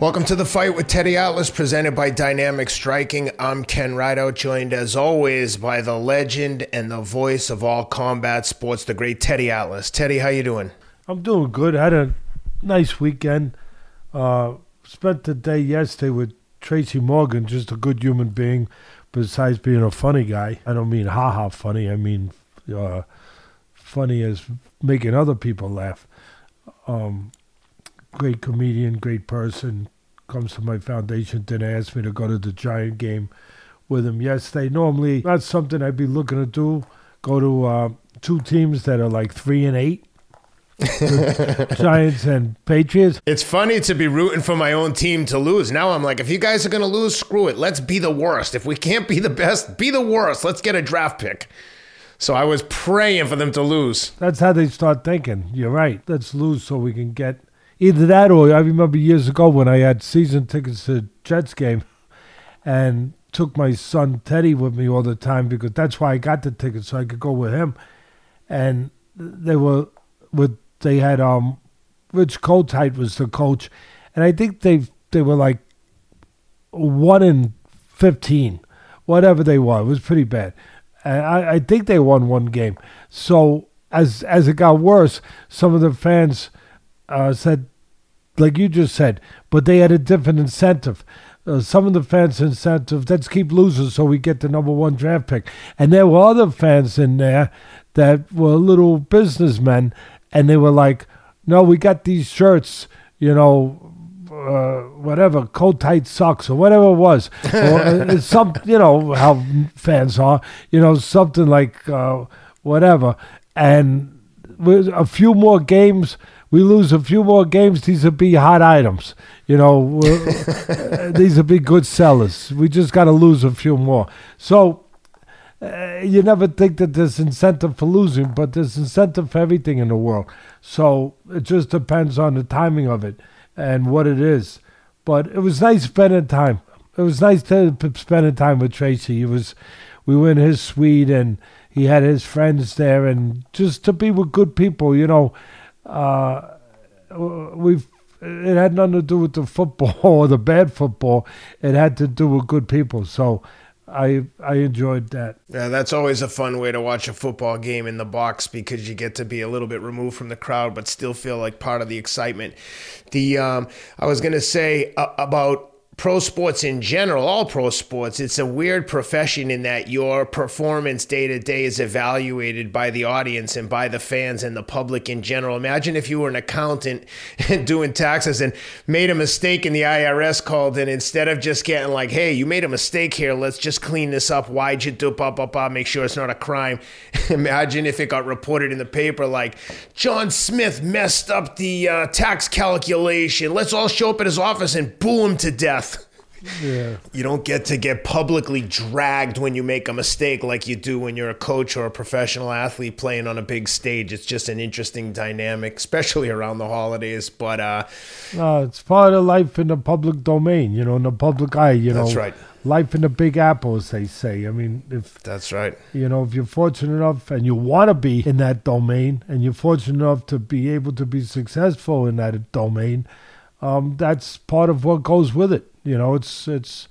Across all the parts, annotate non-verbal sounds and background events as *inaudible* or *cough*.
Welcome to the fight with Teddy Atlas, presented by Dynamic Striking. I'm Ken Rideout, joined as always by the legend and the voice of all combat sports, the great Teddy Atlas. Teddy, how you doing? I'm doing good. I had a nice weekend. Uh, spent the day yesterday with Tracy Morgan, just a good human being, besides being a funny guy. I don't mean ha ha funny. I mean uh, funny as making other people laugh. Um, great comedian, great person. Comes to my foundation dinner, asked me to go to the Giant game with him yesterday. Normally, that's something I'd be looking to do. Go to uh, two teams that are like three and eight. *laughs* Giants and Patriots. It's funny to be rooting for my own team to lose. Now I'm like, if you guys are going to lose, screw it. Let's be the worst. If we can't be the best, be the worst. Let's get a draft pick. So I was praying for them to lose. That's how they start thinking. You're right. Let's lose so we can get either that or I remember years ago when I had season tickets to Jets game and took my son Teddy with me all the time because that's why I got the tickets so I could go with him. And they were with they had um Rich Kotite was the coach and I think they they were like one in fifteen, whatever they were. It was pretty bad. And I, I think they won one game. So as as it got worse, some of the fans uh, said, like you just said, but they had a different incentive. Uh, some of the fans' incentive, let's keep losing so we get the number one draft pick. And there were other fans in there that were little businessmen, and they were like, no, we got these shirts, you know, uh, whatever, Kotite socks or whatever it was. *laughs* or uh, some, you know, how fans are, you know, something like uh, whatever. And with a few more games, we lose a few more games, these would be hot items. You know, *laughs* uh, these would be good sellers. We just got to lose a few more. So uh, you never think that there's incentive for losing, but there's incentive for everything in the world. So it just depends on the timing of it and what it is. But it was nice spending time. It was nice to spending time with Tracy. It was, we were in his suite and he had his friends there, and just to be with good people. You know, uh, we've it had nothing to do with the football *laughs* or the bad football. It had to do with good people. So I I enjoyed that. Yeah, that's always a fun way to watch a football game in the box because you get to be a little bit removed from the crowd, but still feel like part of the excitement. The um, I was gonna say uh, about pro sports in general, all pro sports, it's a weird profession in that your performance day to day is evaluated by the audience and by the fans and the public in general. Imagine if you were an accountant *laughs* doing taxes and made a mistake and the IRS called and instead of just getting like, hey, you made a mistake here, let's just clean this up. Why'd you do blah, blah, blah, make sure it's not a crime. *laughs* Imagine if it got reported in the paper like, John Smith messed up the uh, tax calculation. Let's all show up at his office and boo him to death. Yeah. You don't get to get publicly dragged when you make a mistake like you do when you're a coach or a professional athlete playing on a big stage. It's just an interesting dynamic, especially around the holidays. But uh, it's part of life in the public domain, you know, in the public eye, you that's know. That's right. Life in the big apple, as they say. I mean, if that's right, you know, if you're fortunate enough and you want to be in that domain, and you're fortunate enough to be able to be successful in that domain, um, that's part of what goes with it. You know, it's it's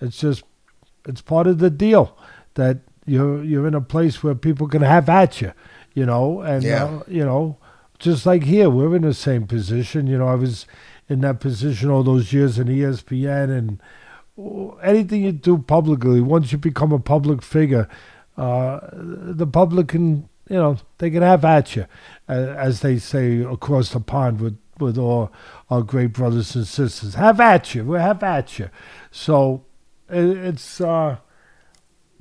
it's just it's part of the deal that you're you're in a place where people can have at you. You know, and yeah. uh, you know, just like here, we're in the same position. You know, I was in that position all those years in ESPN and anything you do publicly. Once you become a public figure, uh, the public can you know they can have at you, uh, as they say across the pond with with all our great brothers and sisters. Have at you. We'll have at you. So it's, uh,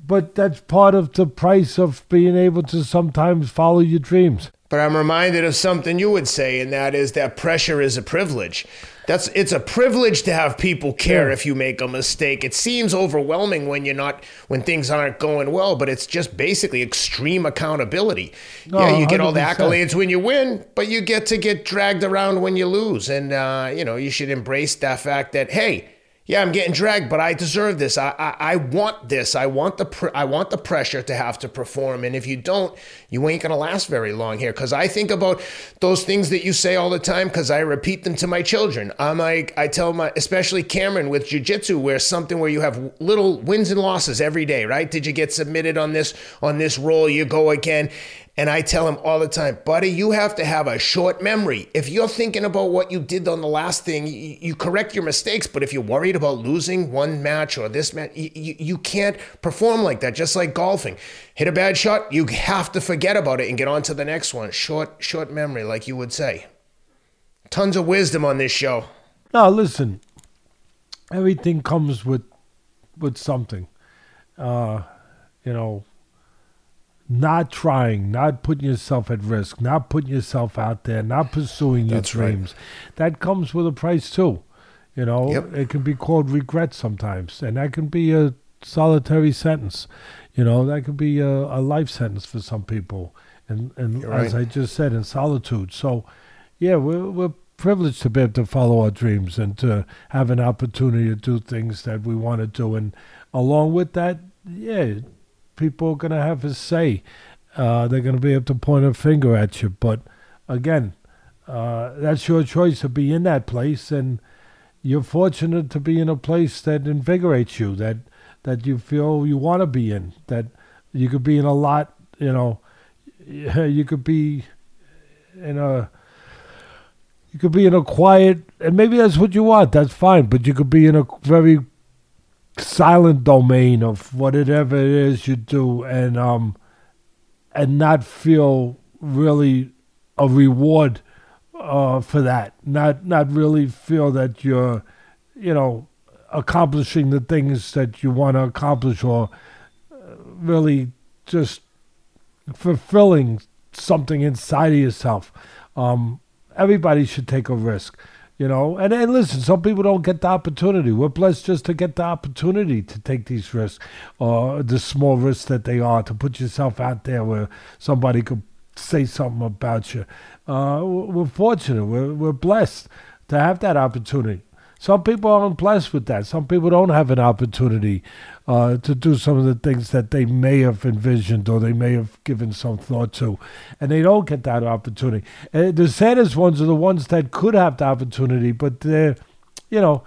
but that's part of the price of being able to sometimes follow your dreams. But I'm reminded of something you would say, and that is that pressure is a privilege. That's it's a privilege to have people care yeah. if you make a mistake. It seems overwhelming when you're not when things aren't going well, but it's just basically extreme accountability. No, yeah, you get 100%. all the accolades when you win, but you get to get dragged around when you lose, and uh, you know you should embrace that fact that hey yeah, I'm getting dragged, but I deserve this. I, I, I want this. I want the pr- I want the pressure to have to perform. And if you don't, you ain't gonna last very long here. Because I think about those things that you say all the time. Because I repeat them to my children. I'm like I tell my, especially Cameron with jujitsu, where something where you have little wins and losses every day. Right? Did you get submitted on this on this roll? You go again. And I tell him all the time, buddy, you have to have a short memory. If you're thinking about what you did on the last thing, you, you correct your mistakes. But if you're worried about losing one match or this match, you, you, you can't perform like that. Just like golfing, hit a bad shot, you have to forget about it and get on to the next one. Short, short memory, like you would say. Tons of wisdom on this show. No, listen. Everything comes with with something. Uh, you know, not trying, not putting yourself at risk, not putting yourself out there, not pursuing your That's right. dreams. That comes with a price too. You know, Yep. it can be called regret sometimes, and that can be a solitary sentence. You know, that could be a, a life sentence for some people. And and You're as right. I just said, in solitude. So, yeah, we're we're privileged to be able to follow our dreams and to have an opportunity to do things that we want to do. And along with that, yeah, people are going to have a say. Uh, they're going to be able to point a finger at you. But again, uh, that's your choice to be in that place, and you're fortunate to be in a place that invigorates you, that that you feel you want to be in. That you could be in a lot, you know, *laughs* you could be in a you could be in a quiet and maybe that's what you want that's fine but you could be in a very silent domain of whatever it is you do and um and not feel really a reward uh for that. Not not really feel that you're you know accomplishing the things that you want to accomplish or uh, really just fulfilling something inside of yourself. Um everybody should take a risk you know? And, and listen some people don't get the opportunity. We're blessed just to get the opportunity to take these risks or the small risks that they are to put yourself out there where somebody could say something about you. Uh, we're fortunate. We're, we're blessed to have that opportunity some people aren't blessed with that. Some people don't have an opportunity uh, to do some of the things that they may have envisioned or they may have given some thought to, and they don't get that opportunity. Uh, the saddest ones are the ones that could have the opportunity, but they're, you know,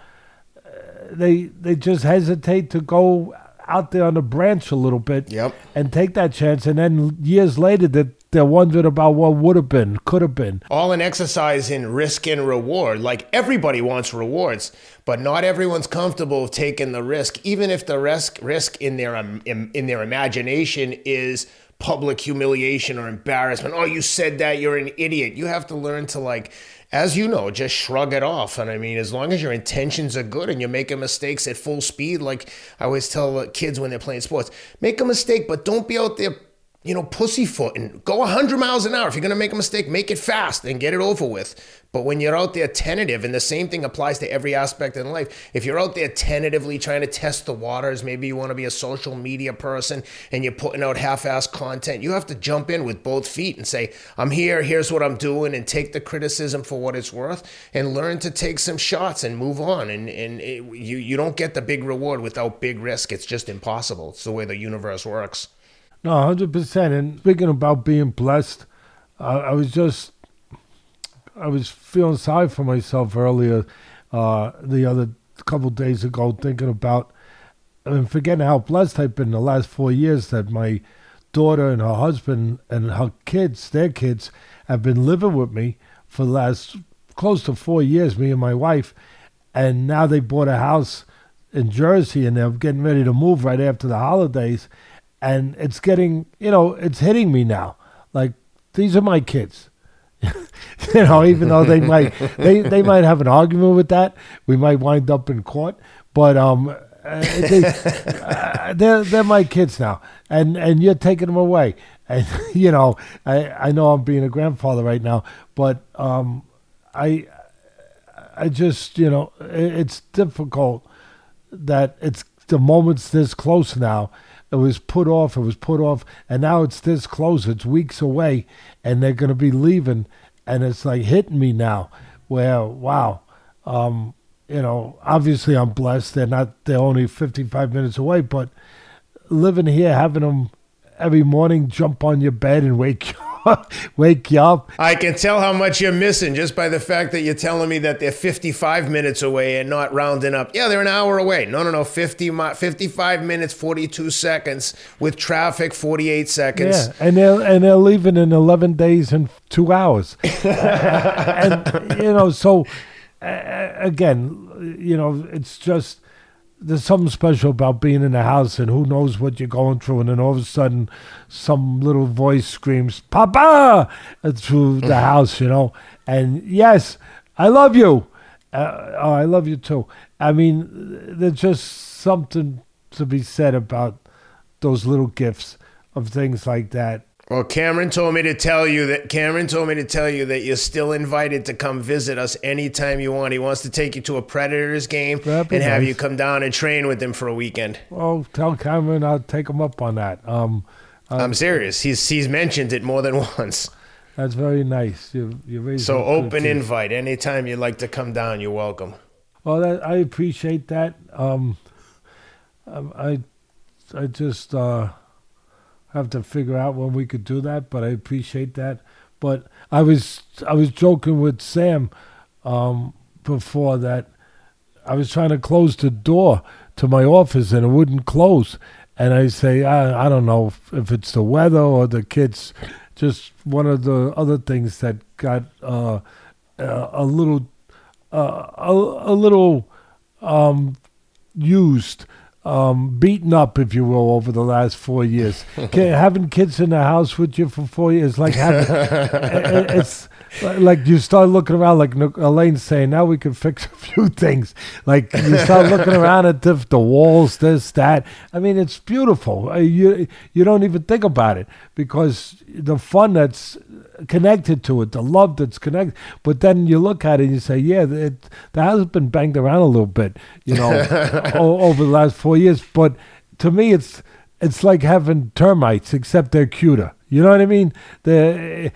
uh, they they just hesitate to go out there on the branch a little bit Yep. and take that chance, and then years later that they're wondering about what would have been, could have been. all an exercise in risk and reward. Like everybody wants rewards, but not everyone's comfortable taking the risk, even if the risk risk in their um, in, in their imagination is public humiliation or embarrassment. Oh, you said that, you're an idiot. You have to learn to like as you know, just shrug it off. And I mean, as long as your intentions are good and you're making mistakes at full speed, like I always tell kids when they're playing sports, make a mistake, but don't be out there you know, pussyfoot and Go 100 miles an hour. If you're going to make a mistake, make it fast and get it over with. But when you're out there tentative, and the same thing applies to every aspect in life, if you're out there tentatively trying to test the waters, maybe you want to be a social media person and you're putting out half assed content, you have to jump in with both feet and say, I'm here, here's what I'm doing, and take the criticism for what it's worth and learn to take some shots and move on. And, and it, you, you don't get the big reward without big risk. It's just impossible. It's the way the universe works. No, hundred percent. And speaking about being blessed, uh, I was just, I was feeling sorry for myself earlier, uh, the other couple days ago, thinking about, and forgetting how blessed I've been the last four years that my daughter and her husband and her kids, their kids, have been living with me for the last close to four years. Me and my wife, and now they bought a house in Jersey, and they're getting ready to move right after the holidays and it's getting you know it's hitting me now. Like these are my kids. *laughs* You know even though they might they they might have an argument with that we might wind up in court but um uh, they, uh, they're they're my kids now and and you're taking them away. *laughs* And you know i i know i'm being a grandfather right now but um i i just you know it, it's difficult that it's the moment's this close now it was put off, it was put off, and now it's this close, it's weeks away, and they're going to be leaving, and it's like hitting me now, where, wow, um, you know, obviously I'm blessed. They're not. They're only 55 minutes away, but living here, having them every morning jump on your bed and wake *laughs* you wake you up. I can tell how much you're missing just by the fact that you're telling me that they're 55 minutes away and not rounding up. Yeah, they're an hour away. No, no, no. 50, 55 minutes, 42 seconds with traffic, 48 seconds. Yeah, and they're and they're leaving in 11 days and two hours. *laughs* and you know, so uh, again, you know, it's just there's something special about being in a house and who knows what you're going through and then all of a sudden some little voice screams papa! through the house you know? And yes i love you. Uh, oh i love you too. I mean there's just something to be said about those little gifts of things like that well, Cameron told me to tell you that Cameron told me to tell you that you're still invited to come visit us anytime you want. He wants to take you to a Predators game and That'd have you come down and train with him for a weekend. oh tell cameron i'll take him up on that um I'm serious. He's he's mentioned it more than *laughs* once. that's very nice you you So open invite. Anytime you'd like to come down, you're welcome. Well, that, I appreciate that. Um, um, I, I just uh, have to figure out when we could do that, but I appreciate that. But I was I was joking with Sam um, before that I was trying to close the door to my office and it wouldn't close. And I say, I, I don't know if, if it's the weather or the kids, just one of the other things that got uh, uh, a little, uh, a, a little um, used, um, beaten up, if you will, over the last four years. *laughs* Having kids in the house with you for four years, like having, *laughs* it's like you start looking around, like Elaine's saying, now we can fix a few things. Like you start looking around at the, the walls, this, that. I mean, it's beautiful. Uh, You you don't even think about it because the fun that's connected to it, the love that's connected. But then you look at it and you say, yeah, it, that has been banged around a little bit, you know, *laughs* o- over the last four years. But to me, it's it's like having termites, except they're cuter. You know what I mean? They're uh,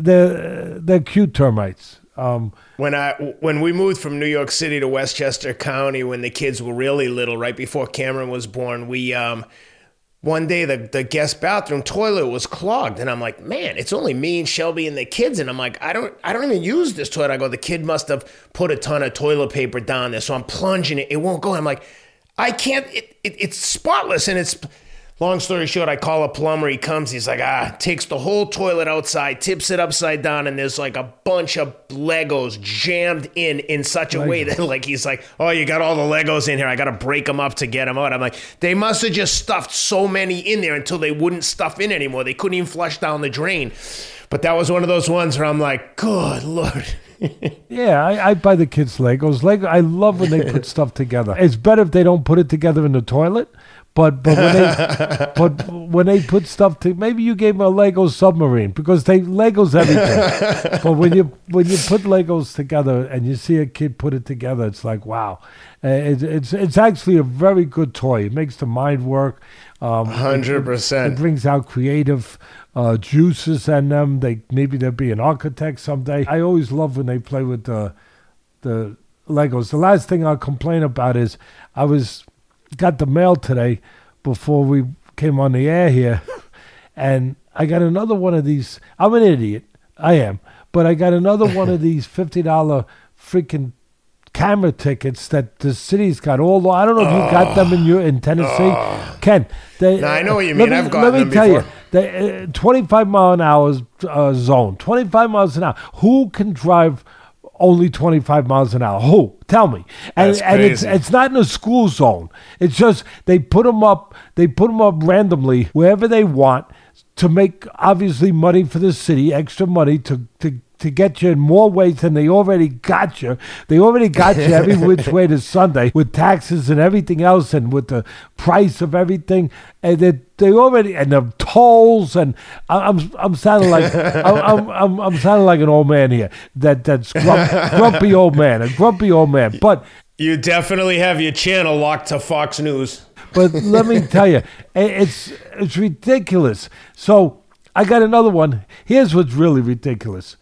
they're they're cute termites. Um, When I when we moved from New York City to Westchester County when the kids were really little, right before Cameron was born, we um one day the, the guest bathroom toilet was clogged and I'm like, man, it's only me and Shelby and the kids. And I'm like, I don't I don't even use this toilet. I go, the kid must have put a ton of toilet paper down there. So I'm plunging it. It won't go. I'm like, I can't it, it it's spotless and it's Long story short, I call a plumber. He comes. He's like, ah, takes the whole toilet outside, tips it upside down, and there's like a bunch of Legos jammed in in such a way that like he's like, oh, you got all the Legos in here. I got to break them up to get them out. I'm like, they must have just stuffed so many in there until they wouldn't stuff in anymore. They couldn't even flush down the drain. But that was one of those ones where I'm like, good lord. *laughs* yeah, I, I buy the kids Legos. Lego. I love when they *laughs* put stuff together. It's better if they don't put it together in the toilet. But but when they *laughs* but when they put stuff to maybe you gave them a Lego submarine because they Legos everything. *laughs* but when you when you put Legos together and you see a kid put it together, it's like wow. Uh, it, it's it's actually a very good toy. It makes the mind work. Um, Hundred it percent. brings out creative uh, juices in them. They maybe they'll be an architect someday. I always love when they play with the the Legos. The last thing I'll complain about is I was got the mail today before we came on the air here, *laughs* and I got another one of these. I'm an idiot. I am, but I got another one of *laughs* these fifty dollar freaking camera tickets that the city's got all. I don't know if you got them in your in Tennessee, Ken. They, No, I know what you mean. Me, I've gotten let me them tell before. you, the uh, 25 mile an hour uh, zone, 25 miles an hour. Who can drive only 25 miles an hour? Who? Tell me. And, and it's it's not in a school zone. It's just they put them up. They put them up randomly wherever they want to make obviously money for the city, extra money to to. To get you in more ways than they already got you. They already got you every *laughs* which way to Sunday with taxes and everything else and with the price of everything. And they, they already, and the tolls. And I'm, I'm sounding like, *laughs* I'm, I'm, I'm sounding like an old man here. That, that's grump, *laughs* grumpy old man, a grumpy old man. But You definitely have your channel locked to Fox News. but let me tell you, it's it's ridiculous. So I got another one. Here's what's really ridiculous.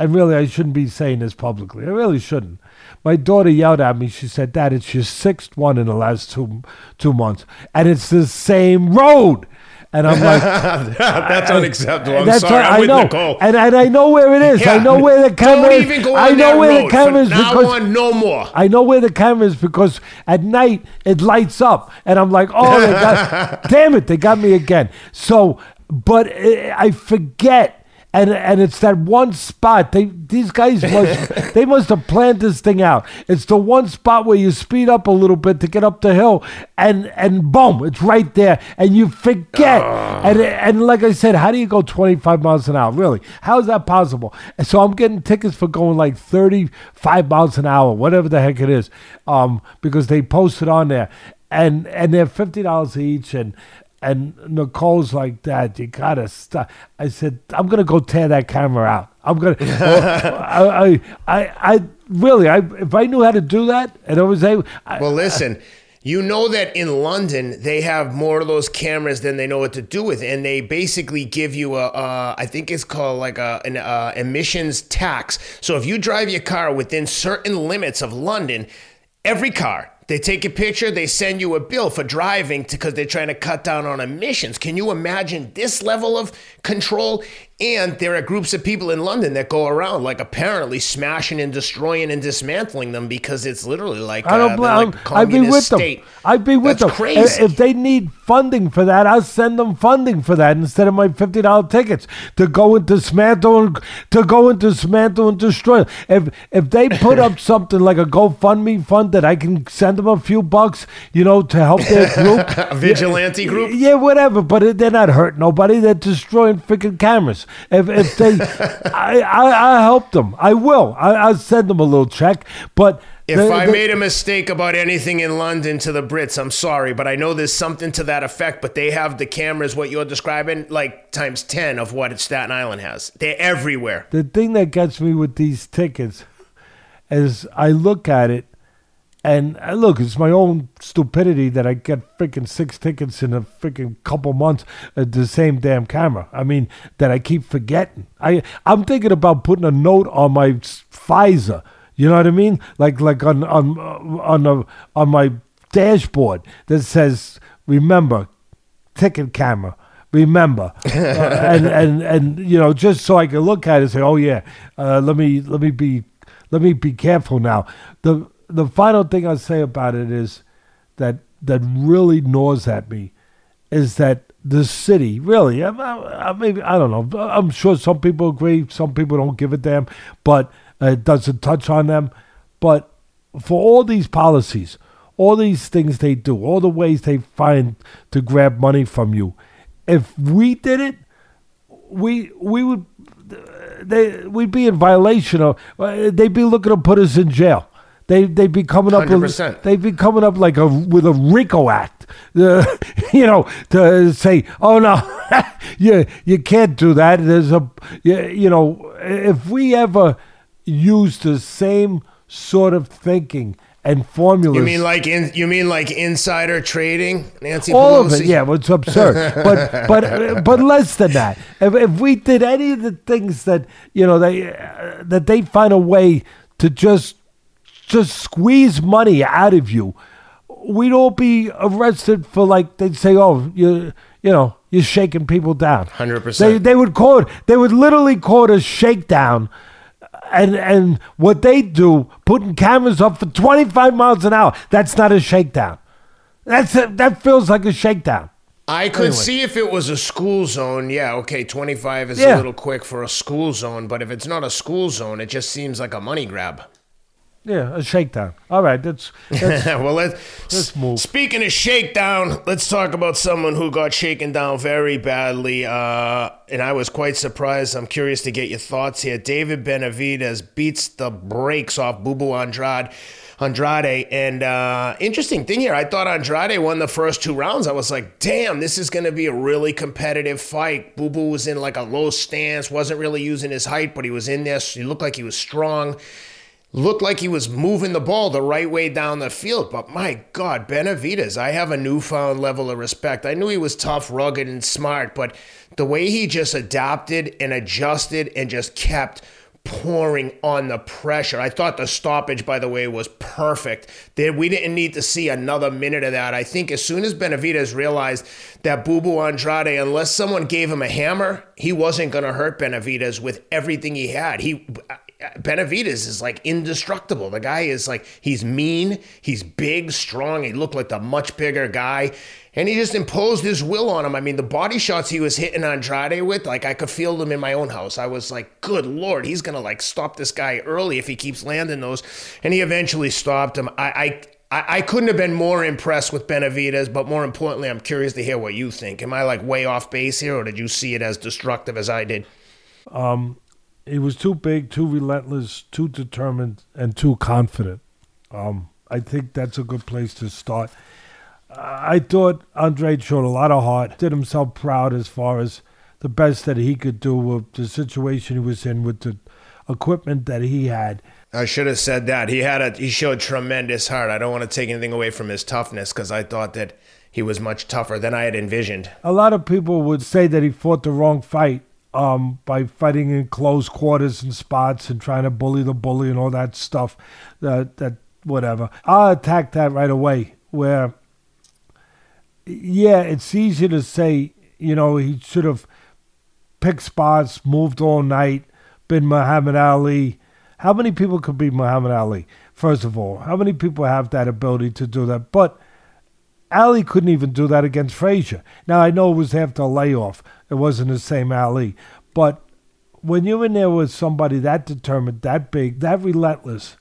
And really I shouldn't be saying this publicly. I really shouldn't. My daughter yelled at me. She said, "Dad, it's your sixth one in the last two two months, and it's the same road." And I'm like, *laughs* That's unacceptable. I'm That's sorry. I'm I with know, Nicole. and, and I know where it is. I know where the camera Don't is. even go on I know that where road. the camera is now because on, no more. I know where the camera is because at night it lights up, and I'm like, oh, they got, *laughs* damn it, they got me again. So, but uh, I forget. And, and it's that one spot. They these guys must *laughs* they must have planned this thing out. It's the one spot where you speed up a little bit to get up the hill, and and boom, it's right there, and you forget. And and like I said, how do you go 25 miles an hour? Really, how is that possible? And so I'm getting tickets for going like 35 miles an hour, whatever the heck it is, um, because they posted on there, and and they're fifty dollars each, and and Nicole's like, Dad, you gotta stop. I said, I'm gonna go tear that camera out. I'm gonna. *laughs* I, I, I, I really, I if I knew how to do that, and I was able. I, Well, listen, you know that in London they have more of those cameras than they know what to do with, and they basically give you a, uh, I think it's called like a an uh, emissions tax. So if you drive your car within certain limits of London, every car. They take a picture, they send you a bill for driving because they're trying to cut down on emissions. Can you imagine this level of control? And there are groups of people in London that go around, like apparently smashing and destroying and dismantling them because it's literally like I don't uh, blame. like a I'd be with communist them. state. I'd be with That's them. crazy. If they need funding for that, I'll send them funding for that instead of my fifty dollar tickets to go and dismantle and to go and dismantle and destroy. If if they put up *laughs* something like a GoFundMe fund that I can send them a few bucks, you know, to help their *laughs* group, A vigilante group? yeah, whatever. But it, they're not hurting nobody. They're destroying freaking cameras. If if they, *laughs* I I I help them. I will. I, I'll send them a little check. But If the- I the- made a mistake about anything in London to the Brits, I'm sorry, but I know there's something to that effect. But they have the cameras, what you're describing, like times 10 of what Staten Island has. They're everywhere. the thing that gets me with these tickets is I look at it and uh, look, it's my own stupidity that I get freaking six tickets in a freaking couple months at the same damn camera. I mean, that I keep forgetting. I I'm thinking about putting a note on my visor. You know what I mean? Like like on on uh, on the on my dashboard that says, "Remember, ticket camera." Remember, *laughs* uh, and and and you know, just so I can look at it and say, "Oh yeah, uh, let me let me be let me be careful now." The the final thing I'll say about it is that that really gnaws at me is that the city really. I, I, I- maybe I don't know. I'm sure some people agree, some people don't give a damn, but it doesn't touch on them. But for all these policies, all these things they do, all the ways they find to grab money from you, if we did it, we we would they we'd be in violation of. uh, They'd be looking to put us in jail. They they'd be coming up with 100%. they'd be coming up like a with a RICO act, uh, *laughs* you know, to say, oh no, *laughs* you you can't do that. There's a you, you know, if we ever use the same sort of thinking and formulas, You mean like in, you mean like insider trading, Nancy all Pelosi? of it, yeah, well, it's absurd. but but *laughs* but less than that. If, if we did any of the things that you know they uh, that they find a way to just just squeeze money out of you, we'd all be arrested for like they'd say, oh, you you know you're shaking people down. 100%. They they would call it. They would literally call it a shakedown. And and what they do, putting cameras up for 25 miles an hour, that's not a shakedown. That's a, that feels like a shakedown. I could Anyway. see if it was a school zone. Yeah, okay, 25 is Yeah. a little quick for a school zone, but if it's not a school zone, it just seems like a money grab. Yeah, a shakedown. All right, that's, that's *laughs* well, let's, Let's move. Speaking of shakedown, let's talk about someone who got shaken down very badly, uh, and I was quite surprised. I'm curious to get your thoughts here. David Benavidez beats the brakes off Bubu Andrade. Andrade, and uh, interesting thing here, I thought Andrade won the first two rounds. I was like, damn, this is going to be a really competitive fight. Bubu was in like a low stance, wasn't really using his height, but he was in there. So he looked like he was strong looked like he was moving the ball the right way down the field. But my God, Benavidez, I have a newfound level of respect. I knew he was tough, rugged, and smart, but the way he just adapted and adjusted and just kept pouring on the pressure. I thought the stoppage, by the way, was perfect. We didn't need to see another minute of that. I think as soon as Benavidez realized that Bubu Andrade, unless someone gave him a hammer, he wasn't going to hurt Benavidez with everything he had. He Benavidez is like indestructible. The guy is like he's mean, he's big, strong. He looked like the much bigger guy, and he just imposed his will on him. I mean, the body shots he was hitting Andrade with, like I could feel them in my own house. I was like, good lord, he's gonna like stop this guy early if he keeps landing those, and he eventually stopped him. I. I I, couldn't have been more impressed with Benavidez, but more importantly, I'm curious to hear what you think. Am I like way off base here, or did you see it as destructive as I did? Um, he was too big, too relentless, too determined, and too confident. Um, I think that's a good place to start. I thought Andre showed a lot of heart, did himself proud as far as the best that he could do with the situation he was in with the equipment that he had. I should have said that. He had a he showed tremendous heart. I don't want to take anything away from his toughness because I thought that he was much tougher than I had envisioned. A lot of people would say that he fought the wrong fight um, by fighting in close quarters and spots and trying to bully the bully and all that stuff. That that whatever. I'll attack that right away. Where, yeah, it's easy to say, you know, he should have picked spots, moved all night, been Muhammad Ali. How many people could be Muhammad Ali? First of all, how many people have that ability to do that? But Ali couldn't even do that against Frazier. Now I know it was after a layoff, it wasn't the same Ali. But when you're in there with somebody that determined, that big, that relentless,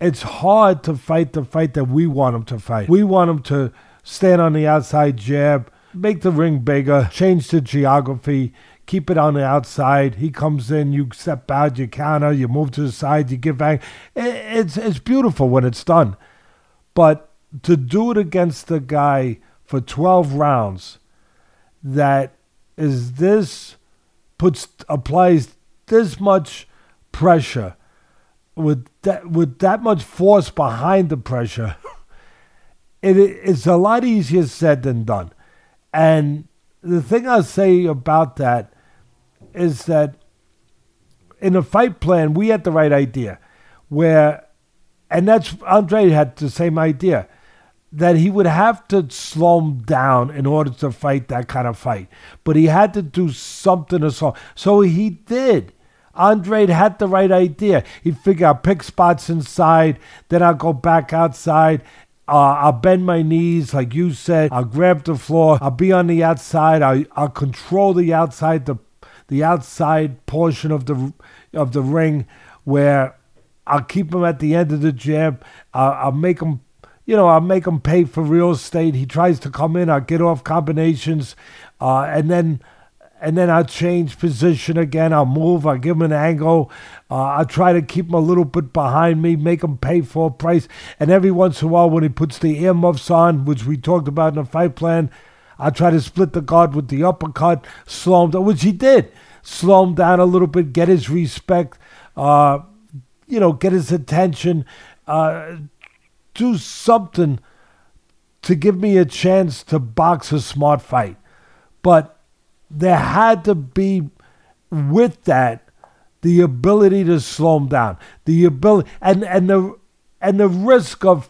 it's hard to fight the fight that we want them to fight. We want them to stand on the outside jab, make the ring bigger, change the geography, keep it on the outside. He comes in, you step out, you counter, you move to the side, you give back. It's it's beautiful when it's done, but to do it against a guy for 12 rounds that is this puts applies this much pressure with that with that much force behind the pressure *laughs* it, it's a lot easier said than done. And the thing i'll say about that is that in the fight plan we had the right idea where and that's andre had the same idea that he would have to slow him down in order to fight that kind of fight. But he had to do something to slow. So he did. Andre had the right idea. He figured I'll pick spots inside, then I'll go back outside. Uh, I'll bend my knees, like you said. I'll grab the floor. I'll be on the outside. I'll, I'll control the outside, the the outside portion of the of the ring, where I'll keep him at the end of the jab. Uh, I'll make him you know, I'll make him pay for real estate. He tries to come in, I'll get off combinations, uh, and then and then I'll change position again. I'll move. I'll give him an angle. Uh, I'll try to keep him a little bit behind me, make him pay for a price. And every once in a while, when he puts the earmuffs on, which we talked about in the fight plan, I'll try to split the guard with the uppercut, slow him down, which he did. Slow him down a little bit, get his respect, uh, you know, get his attention. Uh, do something to give me a chance to box a smart fight. But there had to be, with that, the ability to slow him down, the ability, and and the and the risk of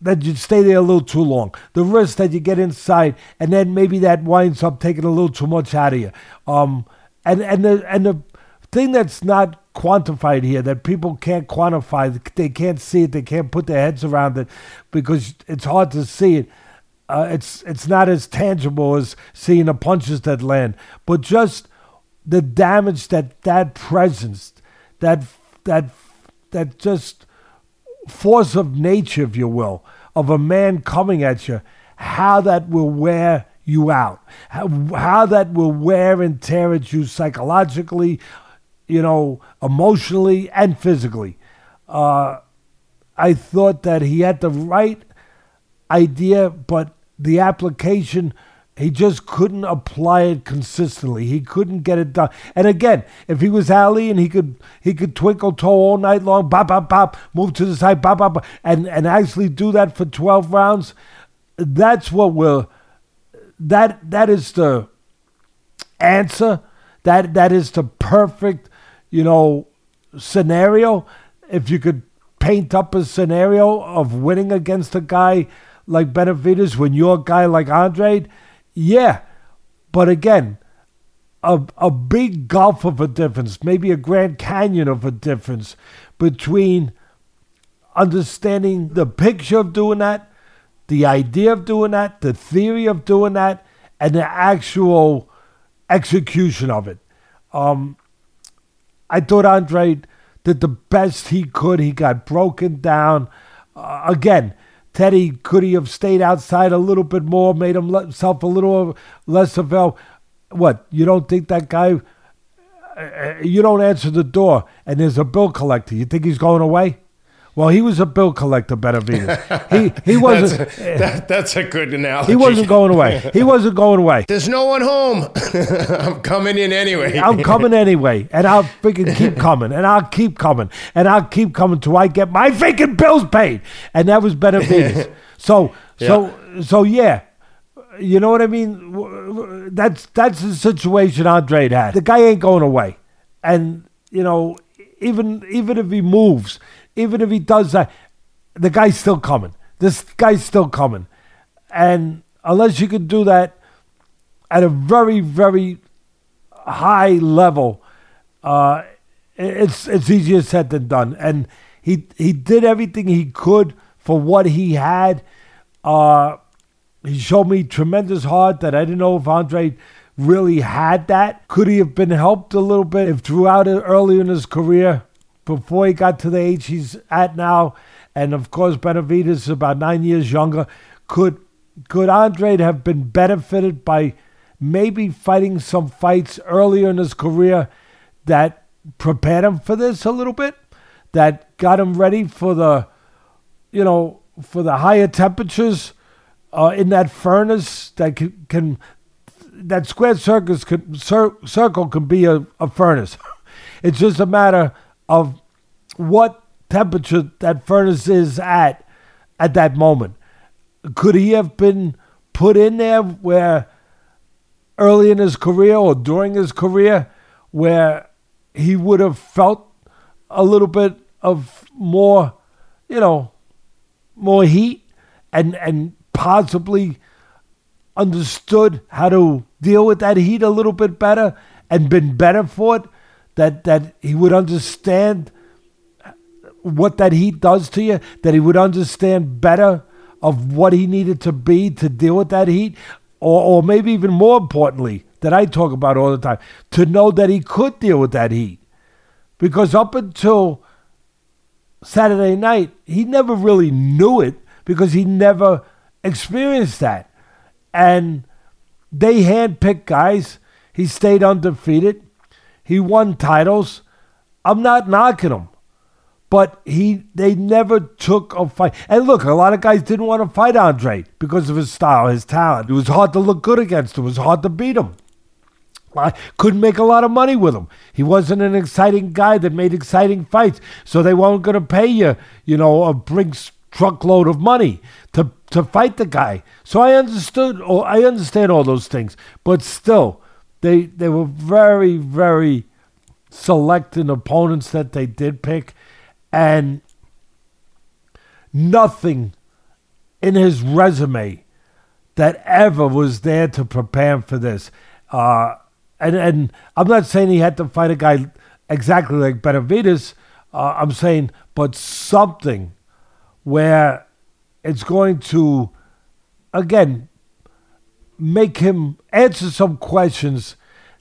that you stay there a little too long, the risk that you get inside, and then maybe that winds up taking a little too much out of you. Um, and and the and the thing that's not quantified here that people can't quantify. They can't see it. They can't put their heads around it because it's hard to see it. Uh, it's it's not as tangible as seeing the punches that land, but just the damage that that presence, that that that just force of nature, if you will, of a man coming at you, how that will wear you out, how, how that will wear and tear at you psychologically, you know, emotionally and physically. Uh, I thought that he had the right idea, but the application, he just couldn't apply it consistently. He couldn't get it done. And again, if he was Ali and he could he could twinkle toe all night long, bop bop bop, move to the side, bop bop, and and actually do that for twelve rounds, that's what will that that is the answer. That that is the perfect you know, scenario, if you could paint up a scenario of winning against a guy like Benavidez when you're a guy like Andre, yeah. But again, a, a big gulf of a difference, maybe a Grand Canyon of a difference between understanding the picture of doing that, the idea of doing that, the theory of doing that, and the actual execution of it. Um, I thought Andre did the best he could. He got broken down. Uh, again, Teddy could he have stayed outside a little bit more, made himself a little less available? What you don't think that guy? Uh, uh, you don't answer the door, and there's a bill collector. You think he's going away? Well, he was a bill collector, Benavidez. *laughs* he he wasn't. that's, a, that, that's a good analogy. He wasn't going away. He *laughs* wasn't going away. There's no one home. *laughs* I'm coming in anyway. I'm coming anyway, and I'll freaking keep coming, and I'll keep coming, and I'll keep coming till I get my freaking bills paid. And that was Benavidez. so yeah. so so yeah. You know what I mean? That's that's the situation Andre had. The guy ain't going away, and you know even even if he moves, even if he does that, the guy's still coming. This guy's still coming. And unless you can do that at a very, very high level, uh, it's it's easier said than done. And he he did everything he could for what he had. Uh, he showed me tremendous heart that I didn't know if Andre really had that. Could he have been helped a little bit if throughout it early in his career before he got to the age he's at now, and of course Benavidez is about nine years younger. Could could Andre have been benefited by maybe fighting some fights earlier in his career that prepared him for this a little bit, that got him ready for the, you know, for the higher temperatures uh, in that furnace that can, can that square can, cir- circle can be a, a furnace. *laughs* It's just a matter of what temperature that furnace is at at that moment. Could he have been put in there where early in his career or during his career where he would have felt a little bit of more, you know, more heat and and possibly understood how to deal with that heat a little bit better and been better for it that that he would understand what that heat does to you, that he would understand better of what he needed to be to deal with that heat, or, or maybe even more importantly, that I talk about all the time, to know that he could deal with that heat. Because up until Saturday night, he never really knew it because he never experienced that. And they handpicked guys. He stayed undefeated. He won titles. I'm not knocking him. But he they never took a fight. And look, a lot of guys didn't want to fight Andre because of his style, his talent. It was hard to look good against him. It was hard to beat him. I couldn't make a lot of money with him. He wasn't an exciting guy that made exciting fights. So they weren't going to pay you, you know, a big truckload of money to, to fight the guy. So I understood, I understand all those things. But still, they they were very very select in opponents that they did pick, and nothing in his resume that ever was there to prepare him for this. Uh, and and I'm not saying he had to fight a guy exactly like Benavidez. Uh, I'm saying, but something where it's going to, again, make him answer some questions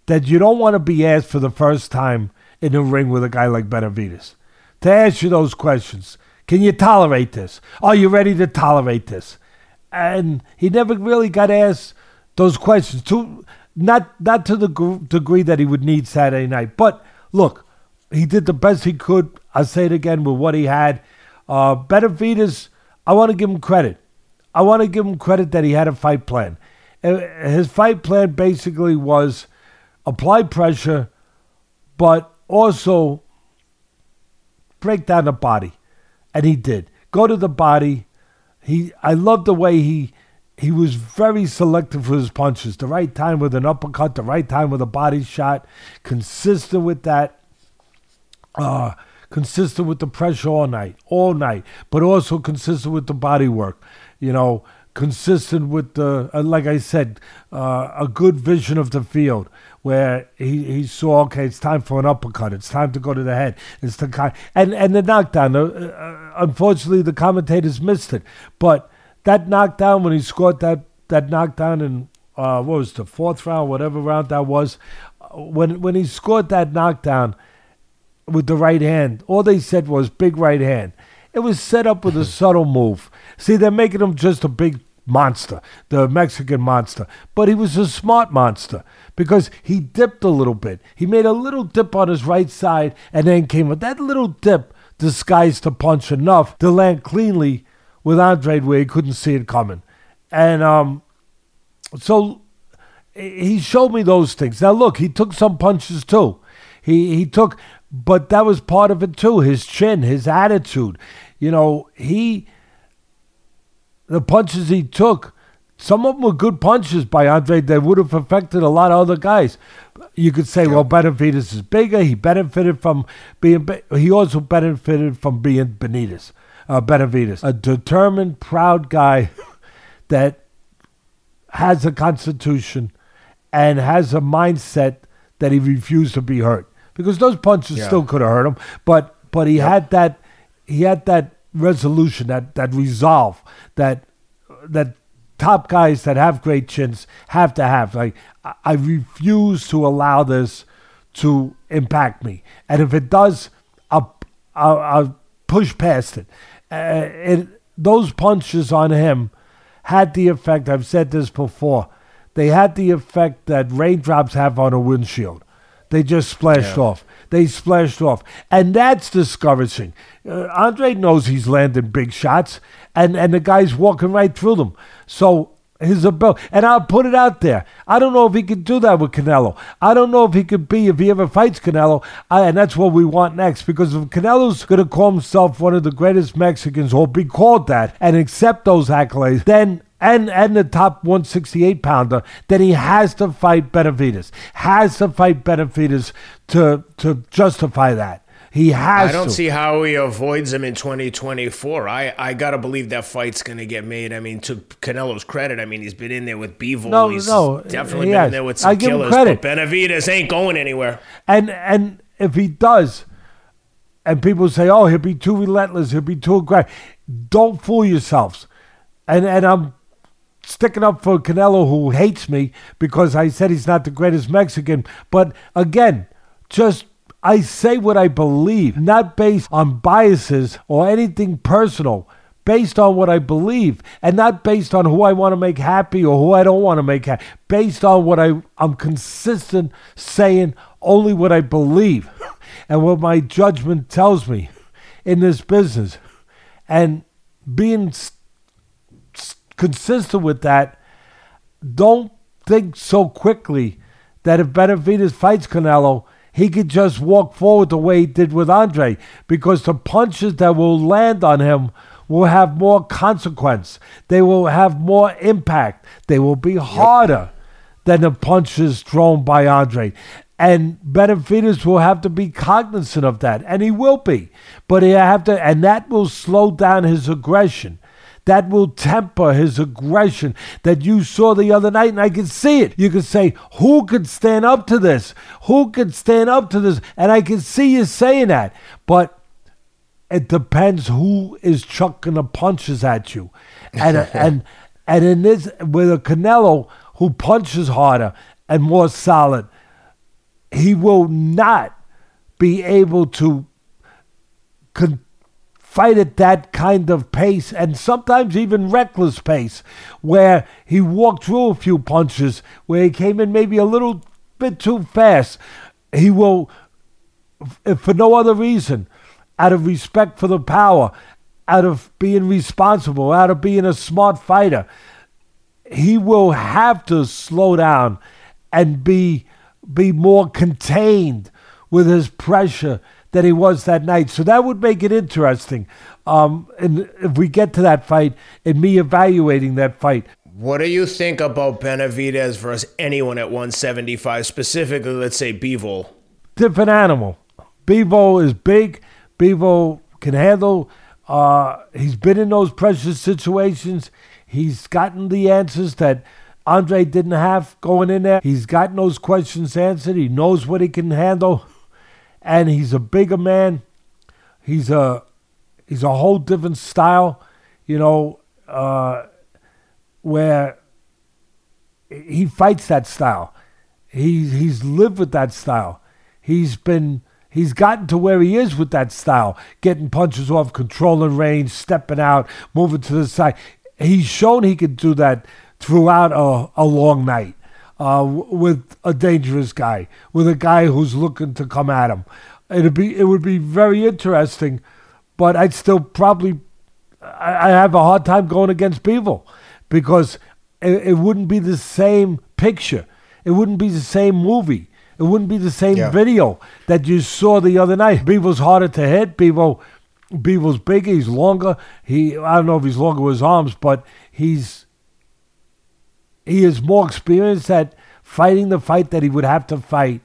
that you don't want to be asked for the first time in the ring with a guy like Benavidez. To ask you those questions. Can you tolerate this? Are you ready to tolerate this? And he never really got asked those questions. To not not to the degree that he would need Saturday night. But look, he did the best he could. I'll say it again with what he had. Uh, Benavidez, I want to give him credit. I want to give him credit that he had a fight plan. His fight plan basically was apply pressure, but also break down the body. And he did. Go to the body. He I love the way he he was very selective with his punches. The right time with an uppercut, the right time with a body shot, consistent with that. uh, consistent with the pressure all night, all night, but also consistent with the body work. You know, consistent with the, uh, like I said, uh, a good vision of the field where he, he saw, okay, it's time for an uppercut. It's time to go to the head. It's the kind, and, and the knockdown. Uh, uh, unfortunately, the commentators missed it. But that knockdown, when he scored that, that knockdown in, uh, what was the fourth round, whatever round that was, uh, when, when he scored that knockdown with the right hand, all they said was big right hand. It was set up with a *laughs* subtle move. See, they're making him just a big monster, the Mexican monster. But he was a smart monster because he dipped a little bit. He made a little dip on his right side and then came with that little dip disguised the punch enough to land cleanly with Andre where he couldn't see it coming. And um, so he showed me those things. Now look, he took some punches too. He he took but that was part of it too. His chin, his attitude. You know, he the punches he took, some of them were good punches by Andre that would have affected a lot of other guys. You could say, well, Benavidez is bigger. He benefited from being. He also benefited from being Benitez, uh, Benavidez, a determined, proud guy *laughs* that has a constitution and has a mindset that he refused to be hurt because those punches yeah. still could have hurt him. But but he yep. had that he had that resolution, that that resolve, that that top guys that have great chins have to have. Like I refuse to allow this to impact me, and if it does, I'll I'll, I'll push past it. Uh, it. Those punches on him had the effect. I've said this before. They had the effect that raindrops have on a windshield. They just splashed yeah. off. They splashed off. And that's discouraging. Uh, Andre knows he's landing big shots, and, and the guy's walking right through them. So his ability, and I'll put it out there. I don't know if he can do that with Canelo. I don't know if he could be if he ever fights Canelo, I, and that's what we want next. Because if Canelo's going to call himself one of the greatest Mexicans, or be called that, and accept those accolades, then and and the top 168 pounder, then he has to fight Benavidez. Has to fight Benavidez to to justify that. He has. I don't to. see how he avoids him in 2024. I, I gotta believe that fight's gonna get made. I mean, to Canelo's credit, I mean he's been in there with Bivol. No, he's no, definitely been in there with some I killers. But Benavidez ain't going anywhere. And and if he does, and people say, "Oh, he'll be too relentless. He'll be too aggressive." Don't fool yourselves. And and I'm sticking up for Canelo, who hates me because I said he's not the greatest Mexican. But again, just I say what I believe, not based on biases or anything personal, based on what I believe, and not based on who I want to make happy or who I don't want to make happy. Based on what I, I'm consistent saying only what I believe *laughs* and what my judgment tells me in this business. And being consistent with that, don't think so quickly that if Benavidez fights Canelo, he could just walk forward the way he did with Andre because the punches that will land on him will have more consequence. They will have more impact. They will be harder than the punches thrown by Andre. And Benavidez will have to be cognizant of that, and he will be. But he have to, and that will slow down his aggression that will temper his aggression that you saw the other night, and I can see it. You can say, Who could stand up to this? Who could stand up to this? And I can see you saying that. But it depends who is chucking the punches at you. And *laughs* and and in this with a Canelo who punches harder and more solid, he will not be able to con- fight at that kind of pace and sometimes even reckless pace where he walked through a few punches where he came in maybe a little bit too fast. He will if for no other reason out of respect for the power out of being responsible out of being a smart fighter he will have to slow down and be be more contained with his pressure than he was that night. So that would make it interesting. Um, and if we get to that fight and me evaluating that fight. What do you think about Benavidez versus anyone at 175, specifically, let's say Bivol? Different animal. Bivol is big. Bivol can handle. Uh, he's been in those pressure situations. He's gotten the answers that Andre didn't have going in there. He's gotten those questions answered. He knows what he can handle, and he's a bigger man. He's a he's a whole different style, you know, uh, where he fights that style. He's he's lived with that style. He's been he's gotten to where he is with that style, getting punches off, controlling range, stepping out, moving to the side. He's shown he can do that throughout a, a long night uh, with a dangerous guy, with a guy who's looking to come at him. It'd be it would be very interesting, but I'd still probably I, I have a hard time going against Bivol because it, it wouldn't be the same picture. It wouldn't be the same movie. It wouldn't be the same Yeah. video that you saw the other night. Bivol's harder to hit. Beaver, Bivol's bigger. He's longer. He I don't know if he's longer with his arms, but he's he is more experienced at fighting the fight that he would have to fight